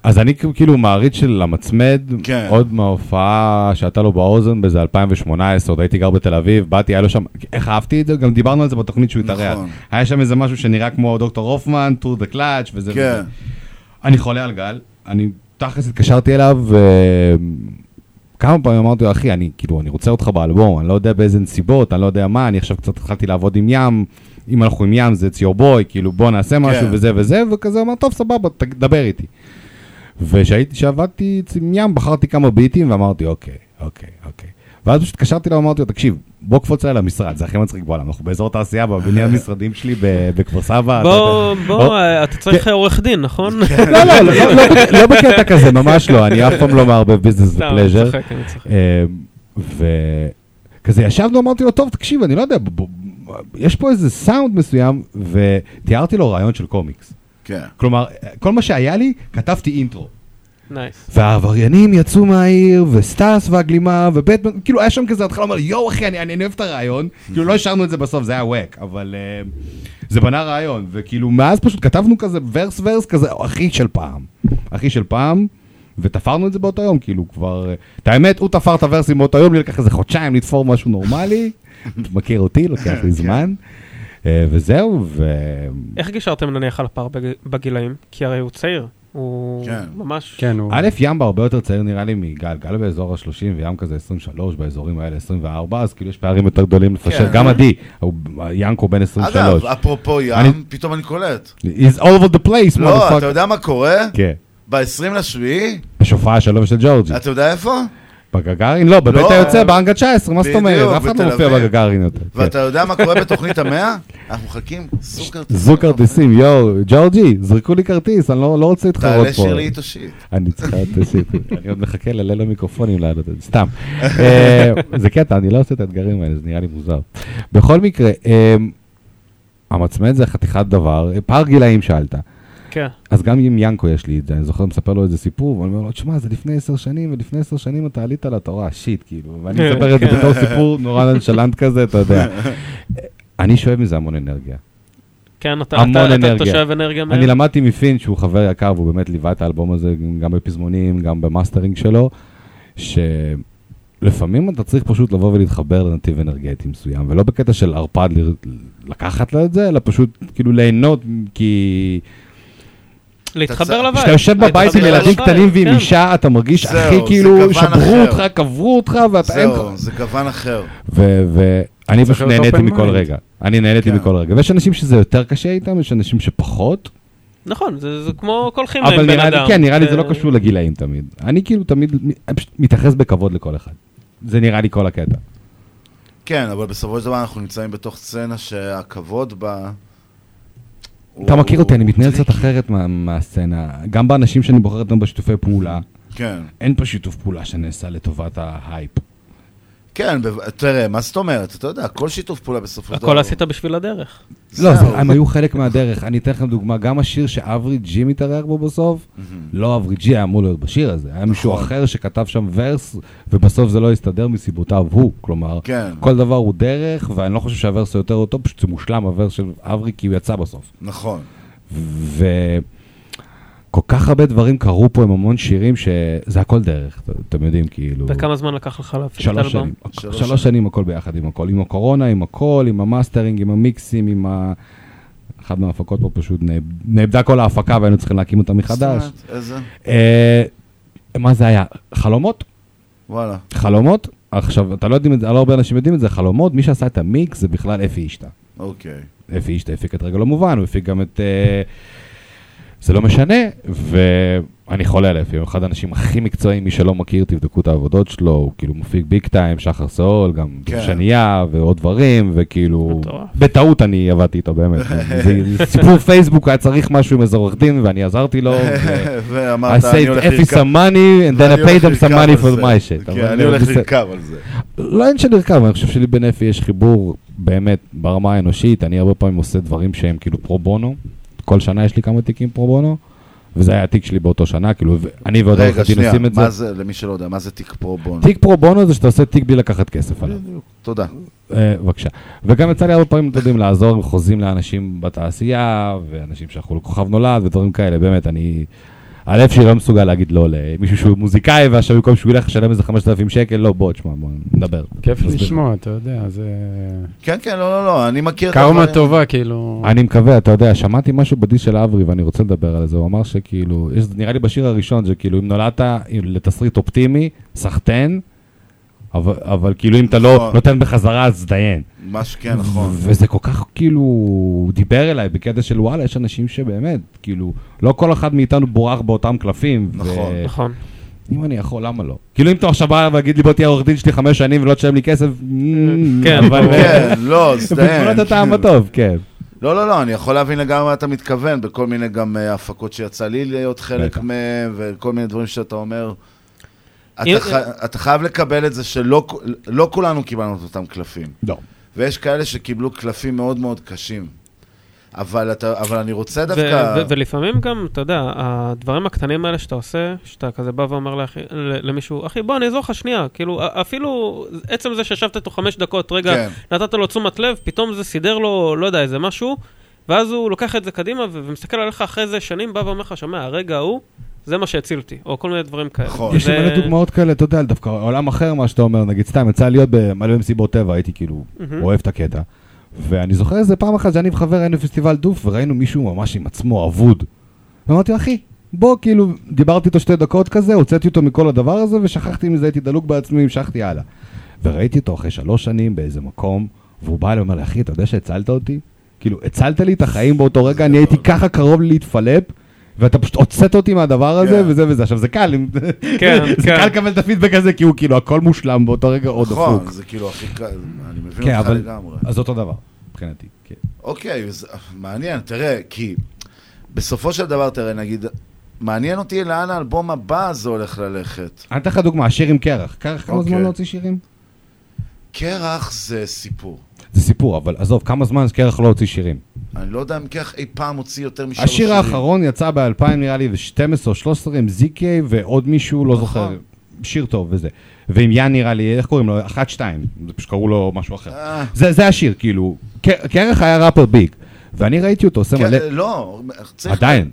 Speaker 63: אז אני כאילו מעריץ של המצמד,
Speaker 42: כן.
Speaker 63: עוד מההופעה שהייתה לו באוזן באיזה 2018, עוד הייתי גר בתל אביב, באתי, היה לו שם, איך אהבתי את זה? גם דיברנו על זה בתוכנית שהוא התארח.
Speaker 42: נכון.
Speaker 63: היה שם איזה משהו שנראה כמו דוקטור הופמן, טור דה קלאץ' וזה.
Speaker 42: כן.
Speaker 63: וזה. אני חולה על גל, אני תכלס התקשרתי אליו, וכמה פעמים אמרתי לו, אחי, אני כאילו, אני רוצה אותך באלבום, אני לא יודע באיזה נסיבות, אני לא יודע מה, אני עכשיו קצת התחלתי לעבוד עם ים, אם אנחנו עם ים זה it's your boy, כאילו בוא נעשה משהו
Speaker 42: כן.
Speaker 63: וזה וזה, וכזה אמר, טוב, סבבה, תדבר איתי. וכשהייתי, כשעבדתי עם ים, בחרתי כמה ביטים ואמרתי, אוקיי, אוקיי, אוקיי. ואז פשוט התקשרתי אליו, אמרתי לו, תקשיב, בוא קפוץ אליי למשרד, זה הכי מצחיק בעולם, אנחנו באזור תעשייה, בבניין <laughs> המשרדים שלי ב- בכפר סבא.
Speaker 43: בוא. בוא, אה, אתה צריך עורך דין, נכון? <laughs>
Speaker 63: לא, לא, לא, לא, לא בק- לא בקטע כזה, ממש לא, אני אף פעם לא מערבב ביזנס ופלז'ר. וכזה ישבנו, אמרתי לו, טוב, תקשיב, אני לא יודע, יש פה איזה סאונד מסוים, ותיארתי לו רעיון של קומיקס.
Speaker 42: כן.
Speaker 63: כלומר, כל מה שהיה לי, כתבתי אינטרו.
Speaker 43: nice.
Speaker 63: והעבריינים יצאו מהעיר, וסטאס והגלימה, ובטמן, כאילו היה שם כזה התחלה, אומר לי, יואו אחי, אני, אני אוהב את הרעיון, כאילו לא השארנו את זה בסוף, זה היה wack, אבל uh, זה בנה רעיון, וכאילו מאז פשוט כתבנו כזה verse verse כזה, הכי של פעם, הכי של פעם, ותפרנו את זה באותו יום, כאילו כבר, אה, את האמת, הוא תפר את הוורסים באותו יום, לי לקח איזה חודשיים לתפור משהו נורמלי, <laughs> מכיר אותי, לוקח לי זמן, אה, וזהו, ו...
Speaker 43: איך גישרתם נניח על הפער בג- בגילאים? כי הרי הוא צעיר. הוא ממש...
Speaker 64: כן, הוא...
Speaker 63: א', ים הרבה יותר צעיר נראה לי מגל, גל באזור ה-30 וים כזה 23, באזורים האלה 24, אז כאילו יש פערים יותר גדולים לפשר,
Speaker 42: כן.
Speaker 63: גם עדי, ינקו בן 23.
Speaker 42: אגב, אפרופו
Speaker 63: אני-
Speaker 42: ים, פתאום אני קולט.
Speaker 63: He's all over the place,
Speaker 42: לא. אתה יודע מה קורה?
Speaker 63: כן.
Speaker 42: ב-20 לשביעי,
Speaker 63: השופעה שלו ושל ג'ורג'י.
Speaker 42: אתה יודע איפה?
Speaker 63: בגגארין? לא, בבית
Speaker 42: לא.
Speaker 63: היוצא, באנגה 19, מה זאת אומרת? אף אחד לא מופיע. בגגארין יותר. כן.
Speaker 42: ואתה יודע מה קורה בתוכנית המאה? אנחנו מחכים זוג כרטיסים.
Speaker 63: זוג כרטיסים, יואו, ג'ורג'י, זרקו לי כרטיס, אני לא לא רוצה להתחרות פה.
Speaker 42: תעלה שיר לי איתו שיט.
Speaker 63: אני צריכה את השיט, <laughs> אני עוד מחכה לליל המיקרופונים לעלות את זה, סתם. <laughs> אה, זה קטע, אני לא עושה את האתגרים האלה, זה נראה לי מוזר. בכל מקרה, אה, המצמד זה חתיכת דבר, פער גילאים שאלת.
Speaker 43: כן.
Speaker 63: אז גם עם ינקו יש לי את זה, אני זוכר, מספר לו איזה סיפור, ואני אומר לו, תשמע, זה לפני עשר שנים, ולפני עשר שנים אתה עלית לתורה, shit, כאילו, ואני מספר את זה
Speaker 43: כן.
Speaker 63: בתור סיפור נורא nonchalant כזה, אתה יודע. אני שואב מזה המון אנרגיה.
Speaker 43: כן, אתה-
Speaker 63: המון
Speaker 43: אתה- אתה
Speaker 63: אנרגיה.
Speaker 43: שואב אנרגיה מהם?
Speaker 63: אני למדתי מפין, שהוא חבר יקר, והוא באמת ליווה את האלבום הזה גם בפזמונים, גם במאסטרינג שלו, שלפעמים אתה צריך פשוט לבוא ולהתחבר לנתיב אנרגטי מסוים, ולא בקטע של ערפד לקחת לו את זה, אלא פשוט כאילו ליהנות, כי...
Speaker 43: להתחבר לווייב.
Speaker 63: כשאתה יושב בבית עם ילדים קטנים ועם
Speaker 43: כן.
Speaker 63: אישה, אתה מרגיש הכי כאילו, שברו. אותך, קברו אותך, ואתה אין לך...
Speaker 42: זהו, זה גוון אחר.
Speaker 63: ואני פשוט נהניתי מכל. רגע. אני נהניתי
Speaker 42: כן.
Speaker 63: מכל רגע. ויש אנשים שזה יותר קשה איתם, יש אנשים שפחות.
Speaker 43: נכון, זה זה כמו כל
Speaker 63: אבל
Speaker 43: בן
Speaker 63: נראה לי,
Speaker 43: אדם.
Speaker 63: כן, נראה לי זה לא קשור לגילאים תמיד. אני כאילו תמיד מתייחס בכבוד לכל אחד. זה נראה לי כל הקטע.
Speaker 42: כן, אבל בסופו של דבר אנחנו נמצאים בתוך סצנה שהכבוד בה
Speaker 63: אתה מכיר אותי, אני מתנהל קצת אחרת מה- מהסצנה. גם באנשים שאני בוחר אותם בשיתופי פעולה,
Speaker 42: כן.
Speaker 63: אין פה שיתוף פעולה שנעשה לטובת ההייפ.
Speaker 42: כן, תראה, מה זאת אומרת? אתה יודע, כל שיתוף פעולה בסופו של דבר.
Speaker 43: הכל עשית בשביל הדרך.
Speaker 63: לא, הם היו חלק מהדרך. אני אתן לכם דוגמה, גם השיר שאברי ג'י מתארח בו בסוף, לא אברי ג'י היה אמור להיות בשיר הזה, היה מישהו
Speaker 42: נכון.
Speaker 63: אחר שכתב שם verse, ובסוף זה לא הסתדר מסיבותיו הוא. כלומר,
Speaker 42: כן.
Speaker 63: כל דבר הוא דרך, ואני לא חושב שה verse הוא יותר טוב, פשוט זה מושלם ה verse של אברי, כי הוא יצא בסוף.
Speaker 42: נכון.
Speaker 63: וכל כך הרבה דברים קרו פה עם המון שירים שזה הכל דרך, אתם יודעים, כאילו...
Speaker 43: וכמה זמן לקח לך להפיק את
Speaker 63: שלוש
Speaker 43: האלבום?
Speaker 63: שנים. שלוש שנים הכל ביחד עם הכל. עם הקורונה, עם הכל, עם המאסטרינג, עם המיקסים, עם ה... אחת מההפקות פה פשוט נאב- נאבדה כל ההפקה והיינו צריכים להקים אותה מחדש.
Speaker 42: איזה?
Speaker 63: אה, מה זה היה? חלומות?
Speaker 42: וואלה.
Speaker 63: חלומות? עכשיו, אתה לא יודעים את זה, לא הרבה אנשים יודעים את זה, חלומות, מי שעשה את המיקס זה בכלל אפי אישטה.
Speaker 42: אוקיי.
Speaker 63: אפי אישטה הפיק את רגע לא מובן, הוא הפיק גם את... זה לא משנה, ואני חולה על אפי, הוא אחד האנשים הכי מקצועיים, מי שלא מכיר, תבדקו את העבודות שלו, הוא כאילו מפיק ביג טיים, שחר סאול, גם
Speaker 42: כן.
Speaker 63: שנייה ועוד דברים, וכאילו, בטעות אני עבדתי איתו באמת. <laughs> זה סיפור פייסבוק, היה צריך משהו עם איזה עורך דין, ואני עזרתי לו. <laughs>
Speaker 42: ואמרת,
Speaker 63: I
Speaker 42: אני
Speaker 63: saved
Speaker 42: הולך
Speaker 63: אפי
Speaker 42: לרכב-
Speaker 63: some money, and then
Speaker 42: ואני
Speaker 63: I paid
Speaker 42: הולך
Speaker 63: them some
Speaker 42: לרכב
Speaker 63: money
Speaker 42: על
Speaker 63: for
Speaker 42: זה.
Speaker 63: my shit.
Speaker 42: כן, אני הולך. לרכב על זה.
Speaker 63: לא אין שלרכב, אני חושב שלי בין אפי יש חיבור באמת ברמה האנושית, אני הרבה פעמים עושה דברים שהם כאילו פרו בונו, כל שנה יש לי כמה תיקים פרו בונו, וזה היה התיק שלי באותו שנה, כאילו, אני ועוד עורך
Speaker 42: רגע,
Speaker 63: הדין
Speaker 42: שנייה,
Speaker 63: עושים את זה.
Speaker 42: מה זה, למי שלא יודע, מה זה תיק פרו בונו?
Speaker 63: תיק פרו בונו זה שאתה עושה תיק בלי לקחת כסף עליו.
Speaker 42: תודה.
Speaker 63: אה, בבקשה. וגם יצא לי הרבה פעמים, אתם יודעים, לעזור עם חוזים לאנשים בתעשייה, ואנשים שהלכו לכוכב נולד ודברים כאלה, באמת, אני... הלב שלי לא מסוגל להגיד לא למישהו שהוא מוזיקאי, ועכשיו במקום שהוא ילך לשלם איזה 5,000 שקל, לא, בוא, תשמע, בוא נדבר.
Speaker 64: כיף. לשמוע, אתה יודע, זה...
Speaker 42: כן, כן, לא, לא, לא, אני מכיר את
Speaker 64: קרמה טובה, כאילו...
Speaker 63: אני מקווה, אתה יודע, שמעתי משהו בדיס של אברי ואני רוצה לדבר על זה, הוא אמר שכאילו, יש, נראה לי בשיר הראשון, שכאילו אם נולדת לתסריט אופטימי, סחטיין, אבל, אבל כאילו אם אתה לא
Speaker 42: נכון.
Speaker 63: נותן בחזרה, אז דיין.
Speaker 42: משהו, כן, נכון.
Speaker 63: וזה כל כך כאילו, הוא דיבר אליי בקטע של וואלה, יש אנשים שבאמת, כאילו, לא כל אחד מאיתנו בורח באותם קלפים.
Speaker 42: נכון.
Speaker 43: נכון.
Speaker 63: אם אני יכול, למה לא? כאילו אם אתה עכשיו בא ויגיד לי בוא תהיה עורך דין שלי חמש שנים ולא תשלם לי כסף, <laughs>
Speaker 43: כן,
Speaker 63: אבל...
Speaker 42: כן, לא, סטיין.
Speaker 63: בגבולות הטעם הטוב, כן.
Speaker 42: לא, לא, לא, אני יכול להבין לגמרי מה אתה מתכוון, בכל מיני גם אה, הפקות שיצא לי להיות חלק. מהם, וכל מיני דברים שאתה אומר.
Speaker 43: אם-
Speaker 42: אתה, ח... אתה חייב לקבל את זה שלא לא כולנו קיבלנו את אותם קלפים.
Speaker 63: לא.
Speaker 42: ויש כאלה שקיבלו קלפים מאוד מאוד קשים. אבל, אתה, אבל אני רוצה דווקא...
Speaker 43: ו- ו- ולפעמים גם, אתה יודע, הדברים הקטנים האלה שאתה עושה, שאתה כזה בא ואומר לאחי- ל- למישהו, אחי, בוא, אני אעזור לך שנייה. כאילו, אפילו עצם זה שישבת איתו חמש דקות, רגע,
Speaker 42: כן.
Speaker 43: נתת לו תשומת לב, פתאום זה סידר לו, לא יודע, איזה משהו, ואז הוא לוקח את זה קדימה ומסתכל עליך אחרי זה שנים, בא ואומר לך, שומע, הרגע ההוא, זה מה שהציל אותי, או כל מיני דברים כאלה.
Speaker 63: יש לי
Speaker 43: זה-
Speaker 63: מלא דוגמאות כאלה, אתה יודע, דווקא עולם אחר, מה שאתה אומר, נגיד סתם, יצא להיות במלא מסיבות טבע, הייתי כאילו. אוהב את הקטע. ואני זוכר איזה פעם אחת שאני וחבר היינו בפסטיבל דוף, וראינו מישהו ממש עם עצמו אבוד. ואמרתי לו, אחי, בוא, כאילו, דיברתי איתו שתי דקות כזה, הוצאתי אותו מכל הדבר הזה, ושכחתי מזה, הייתי דלוק בעצמי, המשכתי הלאה. וראיתי אותו אחרי שלוש שנים באיזה מקום, והוא בא אליי ואומר לי, אחי, אתה יודע שהצלת אותי? כאילו, הצלת לי את החיים באותו רגע, אני הייתי ככה קרוב להתפלפ, ואתה פשוט הוצאת אותי מהדבר הזה,
Speaker 42: כן.
Speaker 63: וזה וזה. עכשיו, זה קל,
Speaker 43: כן, <laughs>
Speaker 63: זה
Speaker 43: כן.
Speaker 63: קל לקבל את הפידבק הזה, כי הוא כאילו, הכל מושלם באותו רגע, עוד
Speaker 42: נכון,
Speaker 63: דפוק.
Speaker 42: זה כאילו הכי קל, אני מבין אותך
Speaker 63: אבל,
Speaker 42: לגמרי.
Speaker 63: אז אותו דבר, מבחינתי. כן.
Speaker 42: אוקיי, אז, מעניין, תראה, כי בסופו של דבר, תראה, נגיד, מעניין אותי לאן האלבום הבא הזה הולך ללכת.
Speaker 63: אני אתן לך דוגמה, השיר עם קרח. קרח כמה
Speaker 42: אוקיי.
Speaker 63: זמן לא הוציא שירים?
Speaker 42: קרח זה סיפור.
Speaker 63: זה סיפור, אבל עזוב, כמה זמן קרח לא הוציא שירים?
Speaker 42: אני לא יודע אם קרח אי פעם הוציא יותר משלוש
Speaker 63: השיר
Speaker 42: שירים.
Speaker 63: האחרון יצא ב-2000 נראה לי, ו-12 או 13 עם זיקי ועוד מישהו, לא זוכר, שיר טוב וזה. ועם יאן נראה לי, איך קוראים לו? אחת שתיים, זה פשוט קראו לו משהו אחר.
Speaker 42: אה.
Speaker 63: זה זה השיר, כאילו, קרח היה ראפר ביג, ואני ראיתי אותו עושה
Speaker 42: כן,
Speaker 63: מלא...
Speaker 42: לא, צריך...
Speaker 63: עדיין,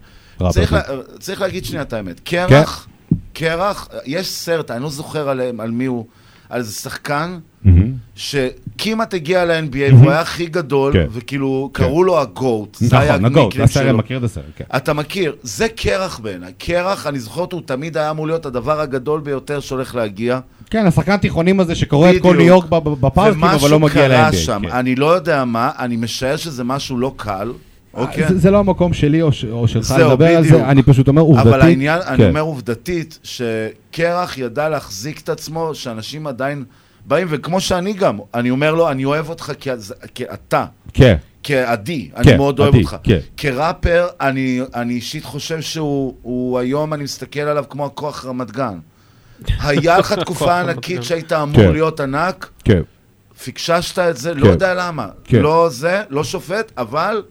Speaker 42: צריך. לה, צריך להגיד שנייה את האמת. קרח, קרח, יש סרט, אני לא זוכר עליהם, על מי הוא, על איזה שחקן,
Speaker 63: מהמם.
Speaker 42: שכמעט הגיע ל-NBA והוא היה הכי גדול,
Speaker 63: כן.
Speaker 42: וכאילו,
Speaker 63: כן.
Speaker 42: קראו לו הגוט. זה היה
Speaker 63: נכון,
Speaker 42: הניקניים
Speaker 63: הסרט. מכיר את הסרט, כן.
Speaker 42: אתה מכיר, זה קרח בעיניי. קרח, אני זוכר אותו, הוא תמיד היה אמור להיות הדבר הגדול ביותר שהולך להגיע.
Speaker 63: כן, השחקן התיכונים הזה שקורא את כל. ניו יורק בפארקים, אבל לא מגיע
Speaker 42: ומשהו קרה
Speaker 63: ל-NBA.
Speaker 42: שם,
Speaker 63: כן.
Speaker 42: אני לא יודע מה, אני משער שזה משהו לא קל, אוקיי?
Speaker 63: זה, זה לא המקום שלי או, ש, או שלך לדבר על
Speaker 42: בדיוק.
Speaker 63: זה, אני פשוט אומר עובדתית.
Speaker 42: אבל העניין, אני
Speaker 63: כן.
Speaker 42: אומר עובדתית, שקרח ידע להחזיק את עצמו, שאנשים עדיין באים, וכמו שאני גם, אני אומר לו, אני אוהב אותך כי, כי אתה.
Speaker 63: כן.
Speaker 42: כעדי, אני
Speaker 63: כן,
Speaker 42: מאוד אוהב
Speaker 63: עדי,
Speaker 42: אותך.
Speaker 63: כן.
Speaker 42: כראפר, אני, אני אישית חושב שהוא הוא היום, אני מסתכל עליו כמו הכוח רמת גן. <laughs> היה לך תקופה ענקית. שהיית אמור
Speaker 63: כן.
Speaker 42: להיות ענק,
Speaker 63: כן.
Speaker 42: פיקששת את זה, לא
Speaker 63: כן.
Speaker 42: יודע למה.
Speaker 63: כן.
Speaker 42: לא זה, לא שופט, אבל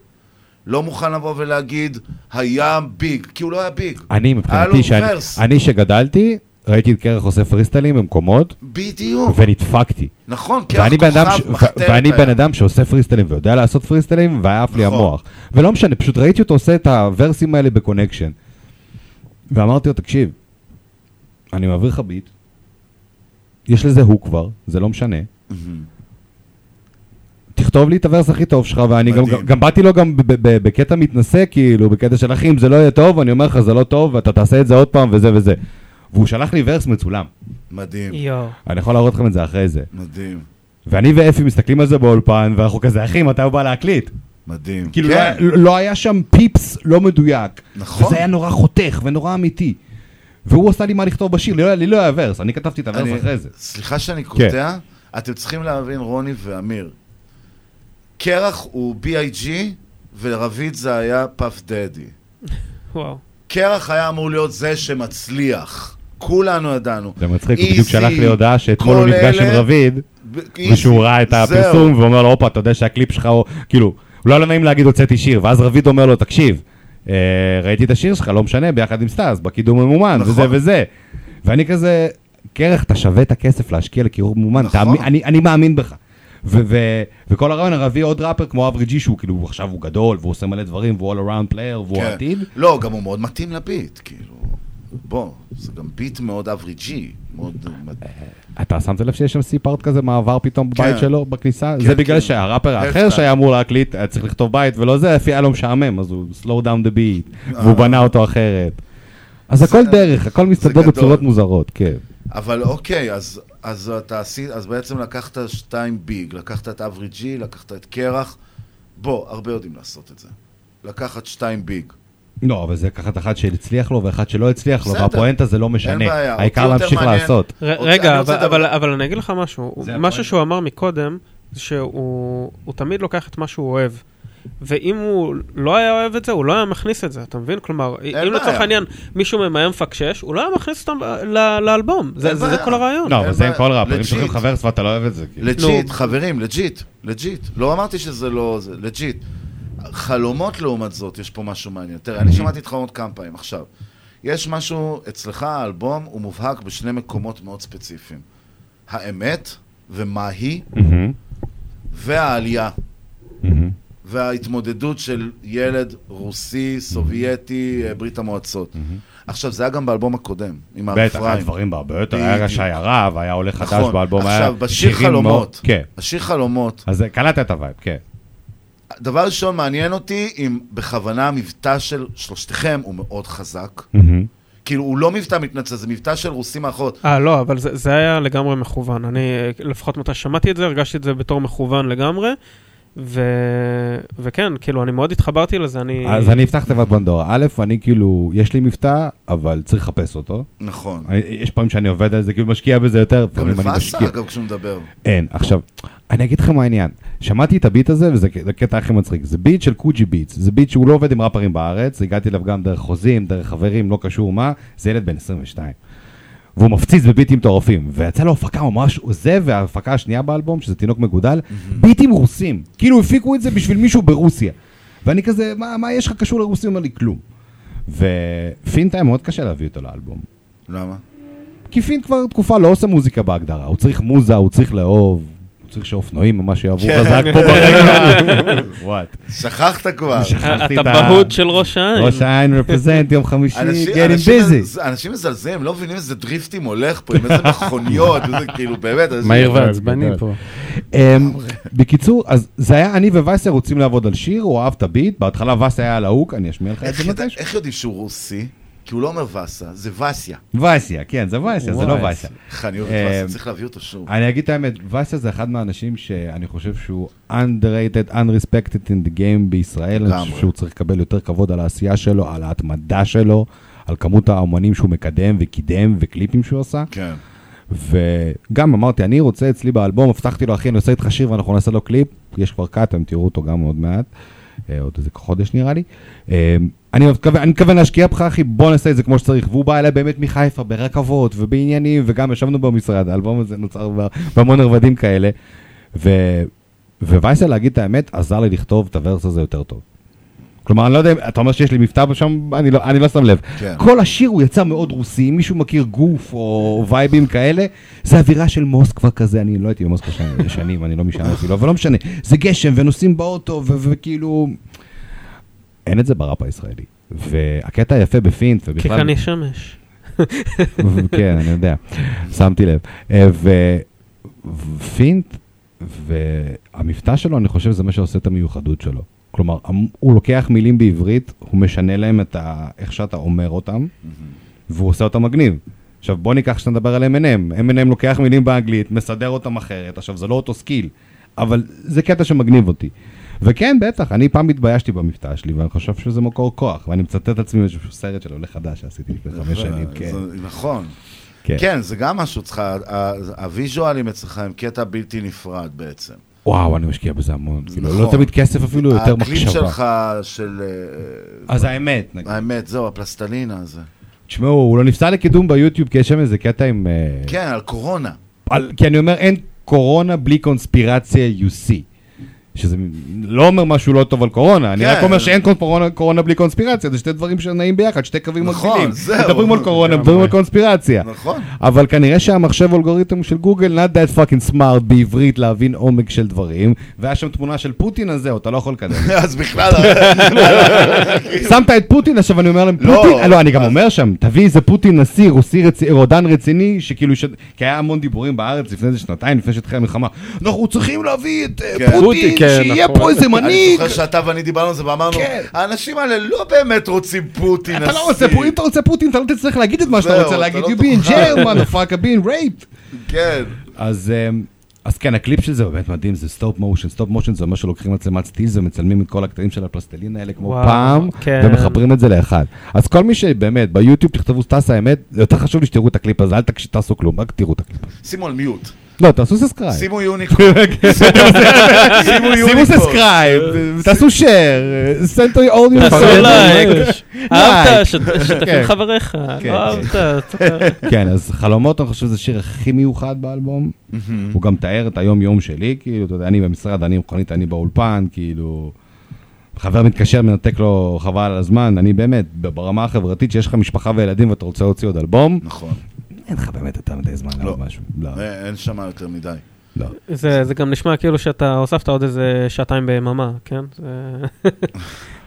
Speaker 42: לא מוכן לבוא ולהגיד, היה ביג, כי הוא לא היה ביג.
Speaker 63: אני מבחינתי, שאני-. אני שגדלתי, ראיתי את קרח עושה פריסטיילים במקומות,
Speaker 42: בדיוק.
Speaker 63: ונדפקתי.
Speaker 42: נכון, קרח כוכב מחתרת
Speaker 63: ואני. בן אדם שעושה פריסטיילים ויודע לעשות פריסטיילים, והיה עף לי
Speaker 42: נכון.
Speaker 63: המוח. ולא משנה, פשוט ראיתי אותו עושה את הוורסים האלה ב connection. ואמרתי לו, תקשיב, אני מעביר לך ביט, יש לזה הוא כבר, זה לא משנה. תכתוב לי את ה verse הכי טוב שלך, ואני גם,
Speaker 42: מדהים.
Speaker 63: גם באתי לו גם ב- ב- בקטע מתנשא, כאילו, בקטע של אחי, אם זה לא יהיה טוב, אני אומר לך, זה לא טוב, ואתה תעשה את זה עוד פעם, וזה וזה. והוא שלח לי ורס מצולם.
Speaker 42: מדהים,
Speaker 43: יואו.
Speaker 63: אני יכול להראות לכם את זה אחרי זה.
Speaker 42: מדהים,
Speaker 63: ואני ואפי מסתכלים על זה באולפן, ואנחנו כזה, אחי, מתי הוא בא להקליט?
Speaker 42: מדהים.
Speaker 63: כאילו,
Speaker 42: כן.
Speaker 63: לא, לא היה שם פיפס לא מדויק.
Speaker 42: נכון.
Speaker 63: וזה היה נורא חותך ונורא אמיתי. והוא עשה לי מה לכתוב בשיר, לי לא לי לא היה ורס, אני כתבתי את הוורס
Speaker 42: אני-
Speaker 63: אחרי זה.
Speaker 42: סליחה שאני
Speaker 63: כן.
Speaker 42: קוטע, אתם צריכים להבין, רוני ואמיר, קרח הוא B.I.G ורביד זה היה פאף דדי.
Speaker 43: וואו.
Speaker 42: קרח היה אמור להיות זה שמצליח. כולנו ידענו.
Speaker 63: זה מצחיק, הוא בדיוק שלח לי הודעה שאתמול הוא נפגש עם רביד, ושהוא ראה את. הפרסום, ואומר לו, הופה, אתה יודע שהקליפ שלך הוא, כאילו, לא היה לו נעים להגיד הוצאתי שיר, ואז רביד אומר לו, תקשיב, אה, ראיתי את השיר שלך, לא משנה, ביחד עם סטאס, בקידום ממומן,
Speaker 42: נכון.
Speaker 63: וזה וזה. ואני כזה, קרח, אתה שווה את הכסף להשקיע לקידום ממומן,
Speaker 42: נכון.
Speaker 63: אני מאמין בך. וכל הרעיון, להביא עוד ראפר כמו אברי ג'י, שהוא כאילו, עכשיו הוא גדול, והוא עושה מלא דברים, והוא all around player, והוא
Speaker 42: כן.
Speaker 63: העתיד.
Speaker 42: לא, גם הוא מאוד מתאים לביט, כאילו. בוא, זה גם ביט מאוד אבריג'י, מאוד...
Speaker 63: אתה שמת לב שיש שם סי-פארט כזה, מעבר פתאום בבית
Speaker 42: כן.
Speaker 63: שלו, בכניסה?
Speaker 42: כן,
Speaker 63: זה בגלל
Speaker 42: כן.
Speaker 63: שהראפר האחר. שהיה אמור להקליט, היה צריך לכתוב בית ולא זה, לפי היה לו משעמם, אז הוא slow down the beat,
Speaker 42: אה.
Speaker 63: והוא בנה אותו אחרת. אז הכל דרך, הכל מסתדר. בצורות מוזרות, כן.
Speaker 42: אבל אוקיי, אז, אז אתה עשית, אז בעצם לקחת שתיים ביג, לקחת את אברי ג'י, לקחת את קרח. בוא, הרבה יודעים לעשות את זה. לקחת שתיים ביג.
Speaker 63: לא, אבל זה לקחת אחד שהצליח לו ואחד שלא הצליח לו. והפואנטה זה לא
Speaker 42: אין
Speaker 63: משנה.
Speaker 42: בעיה,
Speaker 63: העיקר להמשיך
Speaker 42: מעניין.
Speaker 63: לעשות.
Speaker 43: רגע,
Speaker 42: אני
Speaker 43: אבל- אבל אבל אני אגיד לך משהו. משהו
Speaker 63: הפואנטה.
Speaker 43: שהוא אמר מקודם, זה שהוא הוא תמיד לוקח את מה שהוא אוהב. ואם הוא לא היה אוהב את זה, הוא לא היה מכניס את זה, אתה מבין? כלומר, אם. לצורך העניין מישהו ממאם מפקשש, הוא לא היה מכניס אותם ל- לאלבום. זה. כל הרעיון.
Speaker 63: לא, אבל זה עם. כל ראפרים
Speaker 42: לג'יט.
Speaker 63: שולחים לך ורס ואתה לא אוהב את זה. כאילו.
Speaker 42: לג'יט. חברים, legit, legit. לא אמרתי שזה לא... זה, legit. חלומות לעומת זאת, יש פה משהו מעניין. תראה, אני שמעתי את חלומות כמה פעמים. עכשיו, יש משהו, אצלך האלבום הוא מובהק בשני מקומות מאוד ספציפיים. האמת, ומה היא,
Speaker 63: מהמם,
Speaker 42: והעלייה. וההתמודדות של ילד רוסי, סובייטי, אה, ברית המועצות. עכשיו, זה היה גם באלבום הקודם, עם
Speaker 63: בטח, היה. דברים בהרבה יותר, היה
Speaker 42: בדיוק.
Speaker 63: שי הרב, היה עולה חדש
Speaker 42: נכון.
Speaker 63: באלבום, היה
Speaker 42: עכשיו, בשיר
Speaker 63: שירים מאוד-
Speaker 42: חלומות,
Speaker 63: כן,
Speaker 42: השיר חלומות,
Speaker 63: אז קלטת את ה vibe, כן.
Speaker 42: דבר ראשון, מעניין אותי אם בכוונה המבטא של שלושתכם הוא מאוד חזק.
Speaker 63: מהמם.
Speaker 42: כאילו, הוא לא מבטא מתנצל, זה מבטא של רוסים מהחורות.
Speaker 43: אה, לא, אבל זה, זה היה לגמרי מכוון. אני, אה, לפחות מתי שמעתי את זה, הרגשתי את זה בתור מכוון לגמרי. ו... וכן, כאילו, אני מאוד התחברתי לזה, אני...
Speaker 63: אז אני אפתח תיבת פנדורה. א', אני כאילו, יש לי מבטא, אבל צריך לחפש אותו.
Speaker 42: נכון.
Speaker 63: אני- יש פעמים שאני עובד על זה, כאילו משקיע בזה יותר,
Speaker 42: גם לבאסה. אגב, כשהוא מדבר.
Speaker 63: אין. עכשיו, אני אגיד לכם מה העניין. שמעתי את הביט הזה, וזה ק- זה קטע הכי מצחיק. זה ביט של קוג'י ביטס. זה ביט שהוא לא עובד עם ראפרים בארץ, הגעתי אליו גם דרך חוזים, דרך חברים, לא קשור מה. זה ילד בן 22. והוא מפציץ בביטים מטורפים. ויצא לו הפקה ממש, זה וההפקה השנייה באלבום, שזה תינוק מגודל, ביטים רוסים. כאילו הפיקו את זה בשביל מישהו ברוסיה. ואני כזה, מה, מה יש לך קשור לרוסים? הוא אומר לי, כלום. ופינט היה מאוד קשה להביא אותו לאלבום.
Speaker 42: למה?
Speaker 63: כי פינט כבר תקופה לא עושה מוזיקה בהגדרה, הוא צריך מוזה, הוא צריך לאהוב, צריך שאופנועים ממש יעברו
Speaker 42: כן.
Speaker 63: חזק פה <laughs> ברגע. וואט.
Speaker 42: שכחת כבר.
Speaker 63: שכחתי את ה...
Speaker 43: הטבעות של ראש העין.
Speaker 63: ראש העין רפרזנט, יום חמישי, getting busy.
Speaker 42: אנשים מזלזלים, הם לא מבינים איזה דריפטים הולך פה, עם איזה <laughs> מכוניות, איזה כאילו, באמת.
Speaker 64: מהיר ועצבני פה.
Speaker 63: אמ, בקיצור, אז זה היה אני ווייסיה רוצים לעבוד על שיר, הוא אהב את הביט, בהתחלה וסיה היה להוק, אני אשמיע לך את זה מתישהו.
Speaker 42: איך יודעים שהוא רוסי? כי הוא לא אומר וסה, זה וסיה.
Speaker 63: וסיה, כן, זה וסיה, זה לא. וסיה.
Speaker 42: איך אני אוהב את
Speaker 63: אמ,
Speaker 42: וסיה, צריך להביא אותו שוב.
Speaker 63: אני אגיד את האמת, וסיה זה אחד מהאנשים שאני חושב שהוא underrated, unrespected in the game בישראל. אני. חושב שהוא צריך לקבל יותר כבוד על העשייה שלו, על ההתמדה שלו, על כמות האומנים שהוא מקדם וקידם וקליפים שהוא עשה.
Speaker 42: כן.
Speaker 63: וגם אמרתי, אני רוצה אצלי באלבום, הבטחתי לו, אחי, אני עושה איתך שיר ואנחנו נעשה לו קליפ, יש כבר קאט, אתם תראו אותו גם עוד מעט, אה, עוד איזה חודש נראה לי. אני מתכוון- אני מתכוון להשקיע בך, אחי, בוא נעשה את זה כמו שצריך. והוא בא אליי באמת מחיפה, ברכבות ובעניינים, וגם ישבנו במשרד, האלבום הזה נוצר בהמון רבדים כאלה. ו... ווייסל, להגיד את האמת, עזר לי לכתוב את הוורס הזה יותר טוב. כלומר, אני לא יודע, אתה אומר שיש לי מבטא שם, אני לא, אני לא שם לב.
Speaker 42: כן.
Speaker 63: כל השיר הוא יצא מאוד רוסי, אם מישהו מכיר גוף או וייבים כאלה, זה אווירה של מוסקבה כזה, אני לא הייתי במוסקבה שנים, אני לא משם אפילו, אבל לא משנה. זה גשם ונוסעים באוטו, ו- וכאילו... אין את זה בראפ הישראלי. והקטע היפה בפינט,
Speaker 43: כי
Speaker 63: ובכלל...
Speaker 43: כאן יש שמש. <laughs>
Speaker 63: כן, אני יודע, שמתי לב. אה, ופינט, והמבטא שלו, אני חושב, זה מה שעושה את המיוחדות שלו. כלומר, הוא לוקח מילים בעברית, הוא משנה להם את ה... איך שאתה אומר אותם, והוא עושה אותם מגניב. עכשיו, בוא ניקח שאתה מדבר על Eminem. Eminem לוקח מילים באנגלית, מסדר אותם אחרת. עכשיו, זה לא אותו skill, אבל זה קטע שמגניב אותי. וכן, בטח, אני פעם התביישתי במבטא שלי, ואני חושב שזה מקור כוח, ואני מצטט את עצמי באיזשהו סרט של עולה חדש שעשיתי לפני חמש שנים, כן.
Speaker 42: נכון.
Speaker 63: כן.
Speaker 42: כן, זה גם משהו, צריך, הוויז'ואלים אצלך הם קטע בלתי נפרד בעצם.
Speaker 63: וואו, אני משקיע בזה המון. כאילו,
Speaker 42: נכון.
Speaker 63: לא תמיד כסף אפילו, יותר
Speaker 42: הקליפ
Speaker 63: מחשבה.
Speaker 42: שלך של... אה,
Speaker 63: אז האמת, נגיד.
Speaker 42: האמת, זהו, הפלסטלינה הזה.
Speaker 63: תשמעו, הוא לא נפסל לקידום ביוטיוב, כי יש שם איזה קטע עם... אה,
Speaker 42: כן, על קורונה.
Speaker 63: על, כי אני אומר, אין קורונה בלי קונספירציה UC. שזה לא אומר משהו לא טוב על קורונה, אני
Speaker 42: כן.
Speaker 63: רק אומר שאין קורונה, קורונה בלי קונספירציה, זה שתי דברים שנעים ביחד, שתי קווים
Speaker 42: נכון,
Speaker 63: מקבילים.
Speaker 42: זהו.
Speaker 63: מדברים על קורונה. מדברים על קונספירציה.
Speaker 42: נכון.
Speaker 63: אבל כנראה שהמחשב אלגוריתם של גוגל, not that fucking smart בעברית להבין עומק של דברים, והיה שם תמונה של פוטין, אז זהו, אתה לא יכול לקדם. <laughs>
Speaker 42: אז בכלל... <laughs>
Speaker 63: שמת את פוטין, עכשיו אני אומר להם,
Speaker 42: לא.
Speaker 63: פוטין, לא, אני גם אומר שם, תביא איזה פוטין נשיא, רוסי רציני, רודן רציני, שכאילו, ש- כי היה המון דיבורים בארץ לפני איזה שנתיים, לפני שהתחילה המלחמה, אנחנו צריכים להביא את אה,
Speaker 42: כן.
Speaker 63: פוטין,
Speaker 64: כן,
Speaker 63: שיהיה
Speaker 64: נכון.
Speaker 63: פה איזה
Speaker 42: אני
Speaker 63: מנהיג.
Speaker 42: זוכר שאתה ואני דיברנו על זה ואמרנו,
Speaker 63: כן.
Speaker 42: האנשים האלה לא באמת רוצים פוטין
Speaker 63: אתה לא רוצה, פה- אם אתה רוצה פוטין, אתה לא תצטרך להגיד את מה שאתה רוצה להגיד,
Speaker 42: לא
Speaker 63: you being
Speaker 42: תוכל.
Speaker 63: jail, motherfucker, being raped.
Speaker 42: כן.
Speaker 63: אז... אמ, אז כן, הקליפ של זה באמת מדהים, זה stop motion. stop motion זה אומר שלוקחים מצלמת סטילס ומצלמים את כל הקטעים של הפלסטלין האלה כמו
Speaker 43: וואו,
Speaker 63: פעם,
Speaker 43: כן.
Speaker 63: ומחברים את זה לאחד. אז כל מי שבאמת, ביוטיוב תכתבו סטאס האמת, זה יותר חשוב לי שתראו את הקליפ הזה, אל תעשו כלום, רק תראו את הקליפ.
Speaker 42: שימו על mute.
Speaker 63: לא, תעשו subscribe.
Speaker 42: שימו <laughs> unicorn. שימו
Speaker 63: שימו
Speaker 42: unicorn.
Speaker 63: subscribe, תעשו to all your
Speaker 43: תעשו
Speaker 63: friends.
Speaker 43: לייק. <laughs> אהבת,
Speaker 63: לייק.
Speaker 43: ש- שתף
Speaker 63: כן.
Speaker 43: חבריך.
Speaker 63: כן.
Speaker 43: לא אהבת.
Speaker 63: כן, אז חלומות, אני חושב שזה השיר הכי מיוחד באלבום. הוא גם תאר את היום-יום שלי, כאילו, אתה יודע, אני במשרד, אני מכונית, אני באולפן, כאילו... חבר מתקשר, מנתק לו חבל על הזמן, אני באמת, ברמה החברתית, שיש לך משפחה וילדים ואתה רוצה להוציא עוד אלבום,
Speaker 42: נכון.
Speaker 63: אין לך באמת יותר מדי זמן
Speaker 42: לא.
Speaker 63: לעוד משהו. לא.
Speaker 42: אה, אין שם יותר מדי.
Speaker 63: לא.
Speaker 43: זה זה גם נשמע כאילו שאתה הוספת עוד איזה שעתיים ביממה, כן? זה- <laughs>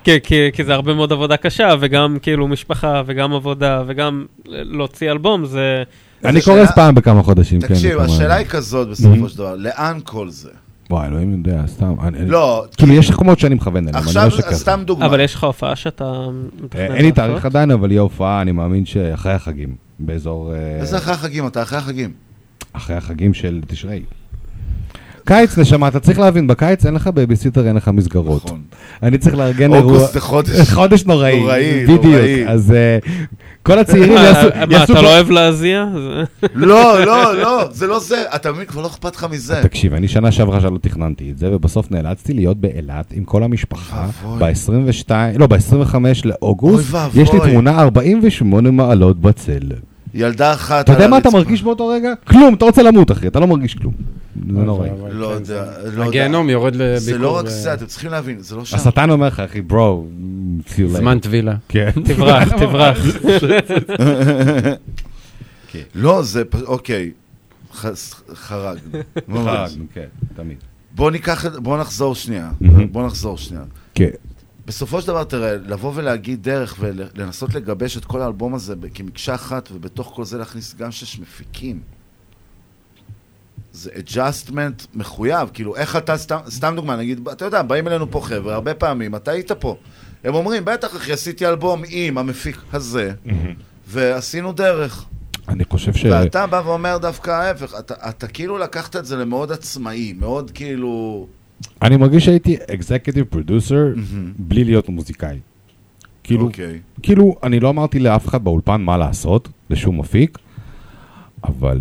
Speaker 43: כי- כי- כי זה הרבה מאוד עבודה קשה, וגם כאילו משפחה, וגם עבודה, וגם להוציא אלבום, זה...
Speaker 63: אני קורס פעם בכמה חודשים, כן.
Speaker 42: תקשיב, השאלה היא כזאת בסופו של דבר, לאן כל זה?
Speaker 63: וואי, אלוהים יודע, סתם.
Speaker 42: לא,
Speaker 63: כאילו, יש מקומות שאני מכוון אליהם, אני
Speaker 42: עכשיו,
Speaker 63: לא שקר.
Speaker 42: סתם דוגמה.
Speaker 43: אבל יש לך הופעה שאתה
Speaker 63: אה, אין לי? תאריך עדיין, אבל יהיה הופעה, אני מאמין שאחרי החגים, באזור...
Speaker 42: איזה אחרי החגים? אתה אחרי החגים.
Speaker 63: אחרי החגים של תשרי. קיץ, נשמה, אתה צריך להבין, בקיץ אין לך בייביסיטר, אין לך מסגרות.
Speaker 42: נכון.
Speaker 63: אני צריך לארגן אירוע...
Speaker 42: אוגוסט זה חודש. <laughs>
Speaker 63: חודש נוראי.
Speaker 42: נוראי,
Speaker 63: בדיוק.
Speaker 42: נוראי.
Speaker 63: אז אה, כל הצעירים <laughs>
Speaker 43: מה,
Speaker 63: יעשו...
Speaker 43: מה, אתה לא אוהב להזיע? <laughs>
Speaker 42: לא, לא, לא, זה לא זה. אתה מבין, כבר לא אכפת לך מזה.
Speaker 63: תקשיב, אני שנה שעברה שלא תכננתי את זה, ובסוף נאלצתי להיות באילת עם כל המשפחה, ב-22, לא, ב-25 לאוגוסט. יש לי תמונה 48 מעלות בצל.
Speaker 42: ילדה אחת
Speaker 63: אתה יודע
Speaker 42: על
Speaker 63: מה אתה
Speaker 42: הרצפה.
Speaker 63: מרגיש באותו רגע? כלום, אתה רוצה למות, אחי, אתה לא מרגיש כלום. זה נוראי.
Speaker 42: לא יודע, לא יודע.
Speaker 64: הגיהנום יורד לביקור.
Speaker 42: זה לא רק זה, אתם צריכים להבין, זה לא שם.
Speaker 63: השטן אומר לך, אחי, ברו,
Speaker 64: זמן טבילה.
Speaker 63: כן. <laughs>
Speaker 43: תברח, תברח. <laughs>
Speaker 42: לא, זה, אוקיי, חרגנו. <laughs>
Speaker 63: חרגנו, כן, תמיד.
Speaker 42: בוא ניקח, בוא נחזור שנייה. בוא נחזור שנייה.
Speaker 63: כן.
Speaker 42: בסופו של דבר, תראה, לבוא ולהגיד דרך ולנסות לגבש את כל האלבום הזה כמקשה אחת, ובתוך כל זה להכניס גם שש מפיקים. זה adjustment מחויב, כאילו, איך אתה, סתם, סתם דוגמה, נגיד, אתה יודע, באים אלינו פה חבר'ה, הרבה פעמים, אתה היית פה. הם אומרים, בטח, אחי, עשיתי אלבום עם המפיק הזה, ועשינו דרך.
Speaker 63: אני חושב ש...
Speaker 42: ואתה בא ואומר דווקא ההפך, אתה, אתה כאילו לקחת את זה למאוד עצמאי, מאוד כאילו...
Speaker 63: אני מרגיש שהייתי אקזקטיב פרודוסר בלי להיות מוזיקאי. כאילו,
Speaker 42: אוקיי.
Speaker 63: כאילו, אני לא אמרתי לאף אחד באולפן מה לעשות, לשום מפיק, אבל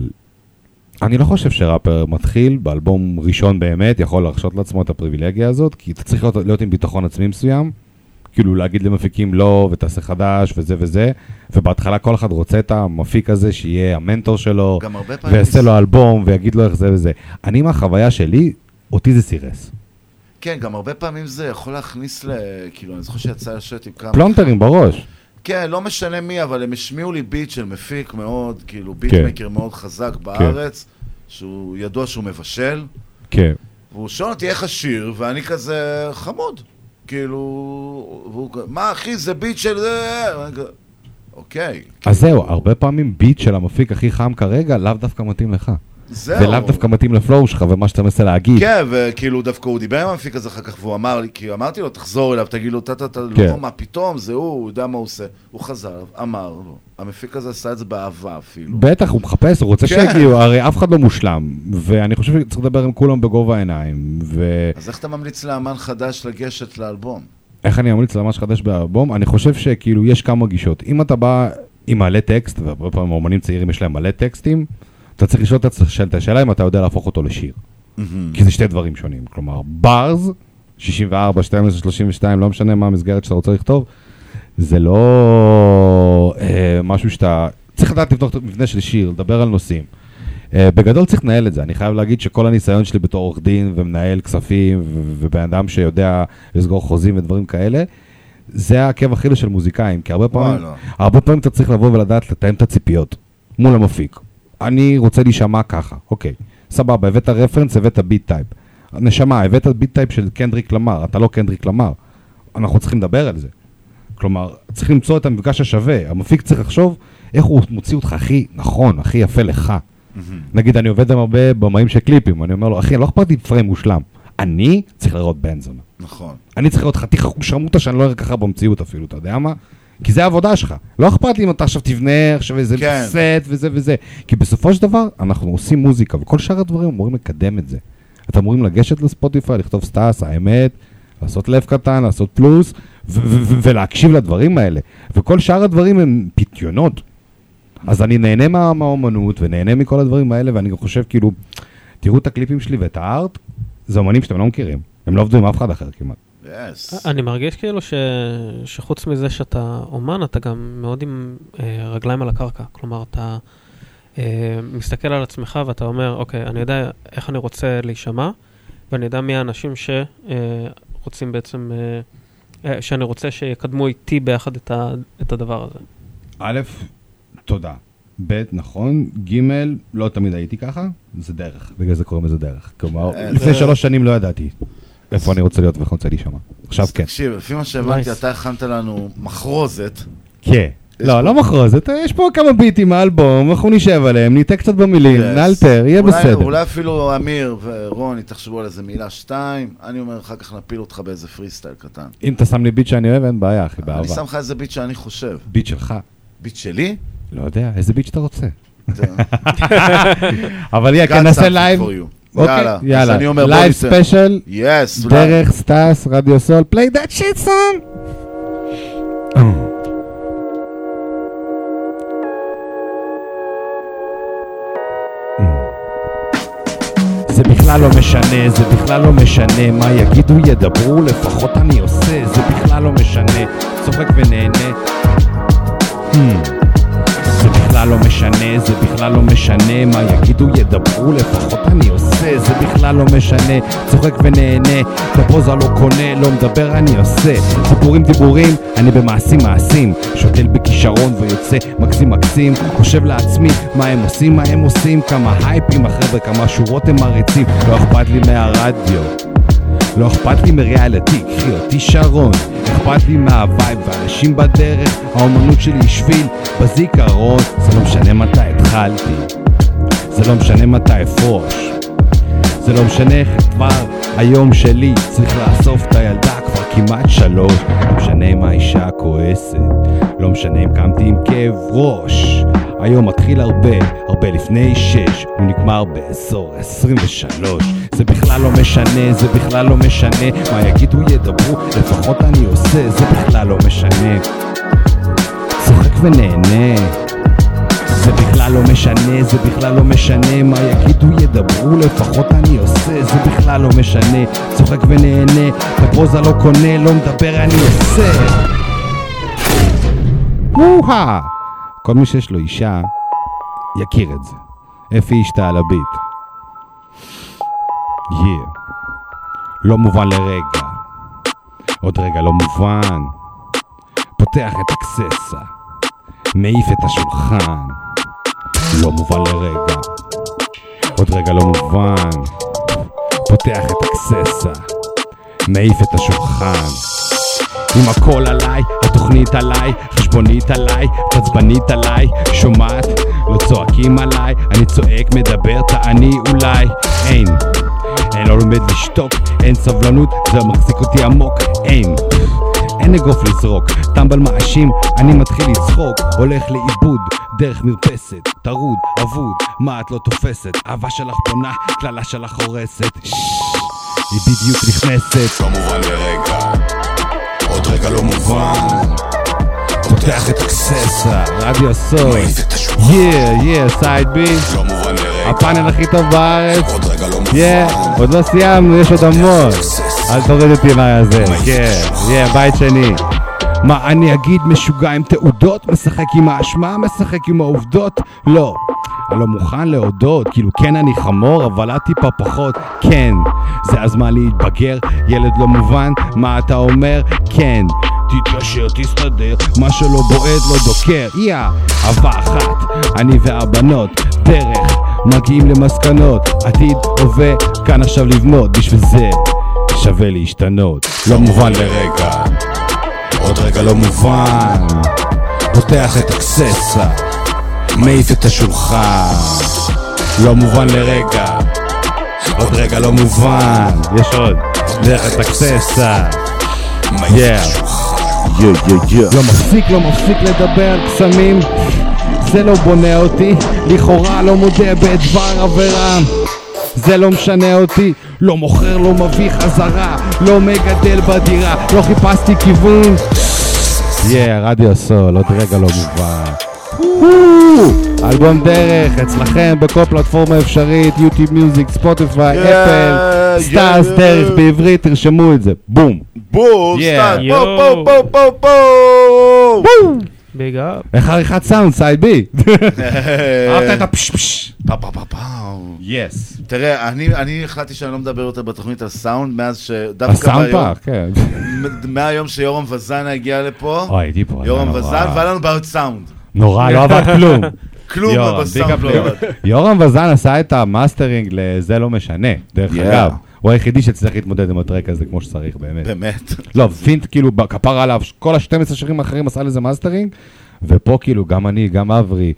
Speaker 63: אני לא חושב שראפר מתחיל באלבום ראשון באמת, יכול להרשות לעצמו את הפריבילגיה הזאת, כי אתה צריך להיות, להיות עם ביטחון עצמי מסוים, כאילו להגיד למפיקים לא, ותעשה חדש, וזה וזה, ובהתחלה כל אחד רוצה את המפיק הזה, שיהיה המנטור שלו, ויעשה לו אלבום, ויגיד לו איך זה וזה. אני מהחוויה שלי, אותי זה סירס.
Speaker 42: כן, גם הרבה פעמים זה יכול להכניס ל... כאילו, אני זוכר שיצא לשבת עם כמה...
Speaker 63: פלונטרים בראש.
Speaker 42: כן, לא משנה מי, אבל הם השמיעו לי ביט של מפיק מאוד, כאילו,
Speaker 63: כן.
Speaker 42: ביטמקר מאוד חזק בארץ, שהוא ידוע שהוא מבשל,
Speaker 63: כן.
Speaker 42: והוא שואל אותי איך השיר, ואני כזה חמוד. כאילו, והוא מה אחי, זה ביט של זה... אוקיי.
Speaker 63: אז זהו, הרבה פעמים ביט של המפיק הכי חם כרגע, לאו דווקא מתאים לך.
Speaker 42: זהו.
Speaker 63: ולאו דווקא מתאים לפלואו שלך ומה שאתה מנסה להגיד.
Speaker 42: כן, וכאילו דווקא הוא דיבר עם המפיק הזה אחר כך, והוא אמר לי, כי אמרתי לו, תחזור אליו, תגיד לו, טה-טה-טה,
Speaker 63: כן.
Speaker 42: לא, מה פתאום, זה הוא, הוא יודע מה הוא עושה. הוא חזר, אמר לו, המפיק הזה עשה את זה באהבה אפילו.
Speaker 63: בטח, הוא מחפש, הוא רוצה
Speaker 42: כן.
Speaker 63: שיגיעו, הרי אף אחד לא מושלם, ואני חושב שצריך לדבר עם כולם בגובה העיניים,
Speaker 42: אז איך אתה ממליץ לאמן חדש לגשת לאלבום?
Speaker 63: אני ממליץ למש חדש באלבום, אני חושב שכאילו יש כמה גישות. אם אתה בא עם מלא טקסט, והרבה פעמים אומנים צעירים יש להם מלא טקסטים, אתה צריך לשאול את השאלה אם אתה יודע להפוך אותו לשיר. כי זה שתי דברים שונים. כלומר, ברז, 64, 12, 32, לא משנה מה המסגרת שאתה רוצה לכתוב, זה לא אה, משהו שאתה... צריך לדעת לבדוק את המבנה של שיר, לדבר על נושאים. אה, בגדול צריך לנהל את זה. אני חייב להגיד שכל הניסיון שלי בתור עורך דין ומנהל כספים ובן אדם שיודע לסגור חוזים ודברים כאלה, זה העקב אכילס של מוזיקאים, כי הרבה פעמים. הרבה פעמים אתה צריך לבוא ולדעת לתאם את הציפיות מול המפיק. אני רוצה להישמע ככה, אוקיי, סבבה, הבאת רפרנס, הבאת beat type. נשמה, הבאת beat type של קנדריק למר, אתה לא קנדריק למר. אנחנו צריכים לדבר על זה. כלומר, צריך למצוא את המפגש השווה. המפיק צריך לחשוב איך הוא מוציא אותך הכי נכון, הכי יפה לך. נגיד, אני עובד עם הרבה במאים של קליפים, אני אומר לו, אחי, לא אכפת לי פריים מושלם. אני צריך להיראות בנזונה.
Speaker 42: נכון.
Speaker 63: אני צריך להיראות חתיך שרמוטה שאני לא אראה ככה במציאות אפילו, אתה יודע מה? כי זה העבודה שלך. לא אכפת לי אם אתה עכשיו תבנה עכשיו איזה
Speaker 42: כן.
Speaker 63: סט וזה וזה. כי בסופו של דבר, אנחנו עושים מוזיקה, וכל שאר הדברים אמורים לקדם את זה. אתם אמורים לגשת לספוטיפיי, לכתוב סטאס, האמת, לעשות לב קטן, לעשות פלוס, ו- ו- ו- ולהקשיב לדברים האלה. וכל שאר הדברים הם פיתיונות. אז אני נהנה מה- מהאומנות, ונהנה מכל הדברים האלה, ואני גם חושב, כאילו, תראו את הקליפים שלי ואת ה art, זה אומנים שאתם לא מכירים. הם לא עבדו עם אף אחד אחר כמעט.
Speaker 42: Yes.
Speaker 43: אני מרגיש כאילו ש... שחוץ מזה שאתה אומן, אתה גם מאוד עם אה, רגליים על הקרקע. כלומר, אתה אה, מסתכל על עצמך ואתה אומר, אוקיי, אני יודע איך אני רוצה להישמע, ואני יודע מי האנשים שרוצים בעצם, אה, אה, שאני רוצה שיקדמו איתי ביחד את, ה... את הדבר הזה.
Speaker 63: א', תודה. ב', נכון, ג', לא תמיד הייתי ככה, זה דרך, בגלל זה קוראים לזה דרך. כלומר,
Speaker 42: אה,
Speaker 63: לפני שלוש שנים לא ידעתי איפה אני רוצה להיות ואיך אני רוצה להישמע. עכשיו כן.
Speaker 42: תקשיב, לפי מה שהבנתי. אתה הכנת לנו מחרוזת.
Speaker 63: כן. לא, לא מחרוזת, יש פה כמה ביטים מהאלבום, אנחנו נשב עליהם, נטעה קצת במילים. נאלתר, יהיה בסדר.
Speaker 42: אולי אפילו אמיר ורוני תחשבו על איזה מילה שתיים, אני אומר, אחר כך נפיל אותך באיזה פריסטייל קטן.
Speaker 63: אם אתה שם לי ביט שאני אוהב, אין בעיה, אחי,
Speaker 42: אני
Speaker 63: באהבה.
Speaker 42: שם לך איזה ביט שאני חושב.
Speaker 63: ביט שלך.
Speaker 42: ביט שלי?
Speaker 63: לא יודע, איזה ביט שאתה רוצה. <laughs>
Speaker 42: זה- <laughs>
Speaker 63: אבל יהיה,
Speaker 42: God
Speaker 63: כן, נעשה לייב. אוקיי,
Speaker 42: יאללה, אז
Speaker 63: יאללה.
Speaker 42: אני אומר,
Speaker 63: לייב. special,
Speaker 42: Yes,
Speaker 63: דרך סטאס, רדיו סול, play that shit son. זה בכלל לא משנה, זה בכלל לא משנה מה יגידו ידברו, לפחות אני עושה, זה בכלל לא משנה, צוחק ונהנה. Hmm. בכלל לא משנה, זה בכלל לא משנה מה יגידו ידברו, לפחות אני עושה, זה בכלל לא משנה, צוחק ונהנה, את הפוזה לא קונה, לא מדבר אני עושה, דיבורים דיבורים, אני במעשים מעשים, שותל בכישרון ויוצא מקסים מקסים, חושב לעצמי מה הם עושים, מה הם עושים, כמה הייפים החבר'ה, כמה שורות הם מריצים, לא אכפת לי מהרדיו. לא אכפת לי מריאליטי, קחי אותי שרון. אכפת לי מהווייב ואנשים בדרך האומנות שלי היא שביל בזיכרון. זה לא משנה מתי התחלתי זה לא משנה מתי אפרוש. זה לא משנה איך כבר היום שלי צריך לאסוף את הילדה כבר כמעט שלוש. לא משנה אם האישה כועסת לא משנה אם קמתי עם כאב ראש היום מתחיל הרבה, הרבה לפני שש הוא נגמר באזור 23 זה בכלל לא משנה, זה בכלל לא משנה. מה יגידו ידברו, לפחות אני עושה זה בכלל לא משנה. צוחק ונהנה זה בכלל לא משנה, זה בכלל לא משנה. מה יגידו ידברו, לפחות אני עושה, זה בכלל לא משנה. צוחק ונהנה, בפרוזה לא קונה, לא מדבר אני עושה. וואה! כל מי שיש לו אישה, יכיר את זה. אפי אשתה על הביט. יא. לא מובן לרגע. עוד רגע לא מובן. פותח את הקססה. מעיף את השולחן. לא מובן לרגע. עוד רגע לא מובן. פותח את הקססה. מעיף את השולחן. עם הכל עליי, התוכנית עליי, חשבונית עליי, עצבנית עליי, שומעת? לא צועקים עליי, אני צועק, מדבר, תעני אולי, אין. אין לא לומד לשתוק, אין סבלנות, זה מחזיק אותי עמוק, אין. אין אגרוף לזרוק, טמבל מאשים, אני מתחיל לצחוק, הולך לאיבוד, דרך מרפסת, טרוד, אבוד, מה את לא תופסת? אהבה שלך בונה, קללה שלך הורסת, היא בדיוק נכנסת.
Speaker 65: לא מובן לרגע, עוד רגע לא מובן.
Speaker 63: פותח את הקססה, רדיו הסוד, יא, יא, סייד בי, הפאנל הכי טוב בארץ, יא, עוד לא סיימנו, יש עוד המון, אל תוריד אותי מהזה, כן, יא, בית שני. מה אני אגיד משוגע עם תעודות? משחק עם האשמה? משחק עם העובדות? לא. אני לא מוכן להודות, כאילו כן אני חמור, אבל את טיפה פחות, כן. זה הזמן להתבגר, ילד לא מובן, מה אתה אומר? כן. תתקשר, תסתדר, מה שלא בועט לא דוקר, יא, אהבה אחת, אני והבנות, דרך, מגיעים למסקנות, עתיד, הווה, כאן עכשיו לבנות, בשביל זה שווה להשתנות, לא מובן לרגע,
Speaker 65: עוד רגע לא מובן.
Speaker 63: פותח את הקססה, מעיף את השולחן, לא מובן לרגע, עוד רגע לא מובן, יש עוד, דרך את הקססה, yeah.
Speaker 42: יא יא יא
Speaker 63: לא מפסיק, לא מפסיק לדבר על קסמים. זה לא בונה אותי, לכאורה לא מודה בדבר עבירה. זה לא משנה אותי, לא מוכר, לא מביא חזרה, לא מגדל בדירה, לא חיפשתי כיוון יא, רדיו סול, עוד רגע לא מובן. אלבום דרך, אצלכם בכל פלטפורמה אפשרית, יוטיוב מיוזיק, ספוטיפיי, אפל, סטארס דרך בעברית, תרשמו את זה, בום.
Speaker 42: בום,
Speaker 43: יואו.
Speaker 42: בום בום בום בום בום
Speaker 43: big up.
Speaker 63: איך עריכת סאונד, Side B? אהבת את הפשפש.
Speaker 42: פה פה פה פה.
Speaker 63: Yes.
Speaker 42: תראה, אני, אני החלטתי שאני לא מדבר יותר בתוכנית על סאונד, מאז שדווקא
Speaker 63: הסאונד פארק, כן.
Speaker 42: מהיום שיורם וזנה הגיע לפה,
Speaker 63: אוי, הייתי פה.
Speaker 42: יורם וזן. והיה לנו בעיות סאונד.
Speaker 63: נורא, לא עבד כלום. <laughs>
Speaker 42: כלום בסאונד לא. עבד.
Speaker 63: יורם וזן עשה את המאסטרינג ל"זה לא משנה", דרך. אגב. הוא היחידי שהצליח להתמודד עם ה track הזה כמו שצריך, באמת.
Speaker 42: באמת.
Speaker 63: לא, פינט כאילו, כפר עליו, כל ה-12 שירים האחרים עשה לזה מאסטרינג, ופה כאילו, גם אני, גם אברי,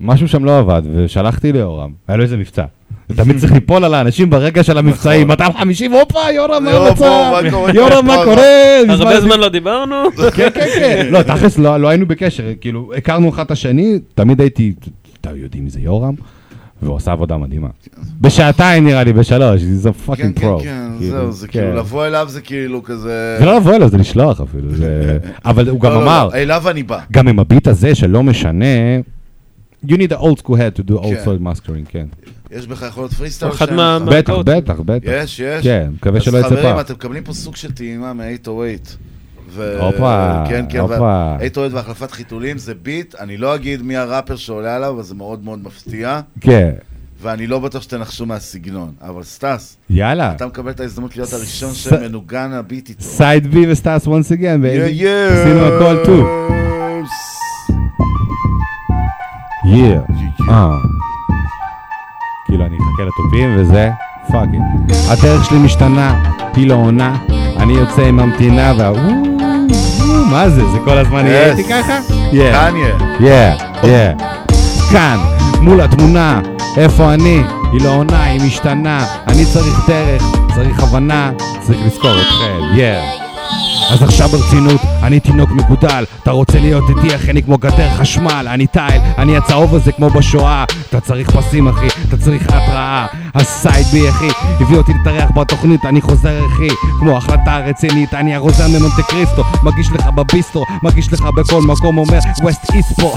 Speaker 63: משהו שם לא עבד, ושלחתי ליורם, היה לו איזה מבצע. <laughs> זה תמיד צריך ליפול על האנשים ברגע של המבצעים, 250, הופה, יורם, מה
Speaker 42: יורם,
Speaker 63: המצב? יורם, מה קורה?
Speaker 43: הרבה
Speaker 63: מזמן-
Speaker 43: זמן לא דיברנו. <laughs>
Speaker 63: כן, כן, כן. לא, <laughs> תכלס, לא לא היינו בקשר, כאילו, הכרנו אחד את השני, תמיד הייתי, אתה יודעים מי זה יורם? והוא עשה עבודה מדהימה. בשעתיים נראה לי, בשלוש, זה
Speaker 42: כן,
Speaker 63: fucking
Speaker 42: כן,
Speaker 63: pro.
Speaker 42: כן, זהו, זה כאילו, לבוא אליו זה כאילו כזה...
Speaker 63: זה לא לבוא אליו, זה לשלוח אפילו. זה- <laughs> אבל הוא גם
Speaker 42: לא, לא,
Speaker 63: אמר,
Speaker 42: לא, אליו אני בא.
Speaker 63: גם עם ה beat הזה שלא משנה, you need an old school head to do old
Speaker 42: כן.
Speaker 63: school mastering, כן.
Speaker 42: יש בך יכולות פריסטייל
Speaker 43: אחד מה-
Speaker 63: בטח, בטח, בטח.
Speaker 42: יש, יש.
Speaker 63: כן, מקווה שלא יצא
Speaker 42: אז חברים,
Speaker 63: פעם.
Speaker 42: אתם מקבלים פה סוג של טעימה מ-808. ו-
Speaker 63: הופה,
Speaker 42: כן, כן,
Speaker 63: הופה.
Speaker 42: 808 והחלפת חיתולים זה beat, אני לא אגיד מי הראפר שעולה עליו, אבל זה מאוד מאוד מפתיע,
Speaker 63: כן,
Speaker 42: ואני לא בטוח שתנחשו מהסגנון. אבל סטס,
Speaker 63: יאללה.
Speaker 42: אתה מקבל את ההזדמנות להיות הראשון
Speaker 63: ס-
Speaker 42: שמנוגן ה beat
Speaker 63: איתו. Side B once again, baby.
Speaker 42: Yeah, yeah.
Speaker 63: עשינו הכל טו. Yeah. אה. כאילו אני אחכה לתופים וזה fucking. הדרך שלי משתנה, היא לא עונה, אני יוצא עם המתינה והוואו, מה זה? זה כל הזמן יהיה. איתי ככה?
Speaker 42: קניה.
Speaker 63: יא, יא. כאן, מול התמונה, איפה אני? היא לא עונה, היא משתנה. אני צריך דרך, צריך הבנה, צריך לזכור אתכם, יא. אז עכשיו ברצינות, אני תינוק מגודל. אתה רוצה להיות איתי אחי, אני כמו גדר חשמל. אני טייל, אני הצהוב הזה כמו בשואה. אתה צריך פסים אחי, אתה צריך התראה. הסייד בי אחי, הביא אותי להתארח בתוכנית אני חוזר אחי, כמו החלטה רצינית אני הרוזן ממונטה קריסטו מגיש לך בביסטרו, מגיש לך בכל מקום אומר ווסט איסט פה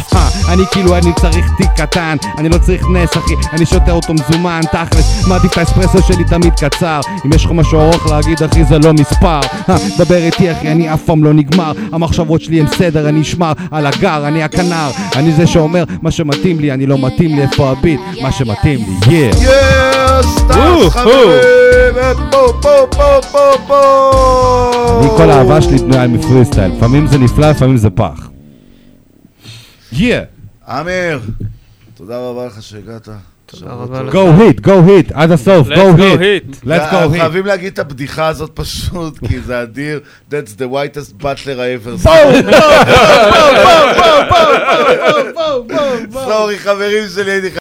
Speaker 63: אני כאילו אני צריך תיק קטן. אני לא צריך נס אחי, אני שותה אותו מזומן. תכלס, מעדיף את האספרסו שלי תמיד קצר. אם יש לך משהו ארוך להגיד אחי זה לא מספר דבר איתי אחי אני אף פעם לא נגמר. המחשבות שלי הם סדר אני אשמר על הגר אני הכנר. אני זה שאומר מה שמתאים לי אני לא מתאים לי איפה הביט. מה שמתאים לי yeah
Speaker 42: סטארס חברים! בואו בואו בואו בואו בואו!
Speaker 63: אני כל האהבה שלי בנויה מפריסטייל. לפעמים זה נפלא לפעמים זה פח. יא
Speaker 42: אמיר, תודה רבה לך שהגעת. תודה
Speaker 43: רבה לך.
Speaker 63: go hit go hit עד הסוף
Speaker 43: Let's
Speaker 63: go hit let's go hit
Speaker 42: חייבים להגיד את הבדיחה הזאת פשוט, כי זה אדיר. That's the whitest butler I ever
Speaker 63: בואו,
Speaker 42: seen.
Speaker 63: בואו, בואו, בואו, בואו, בואו, בואו, בואו, בואו.
Speaker 42: סורי חברים שלי,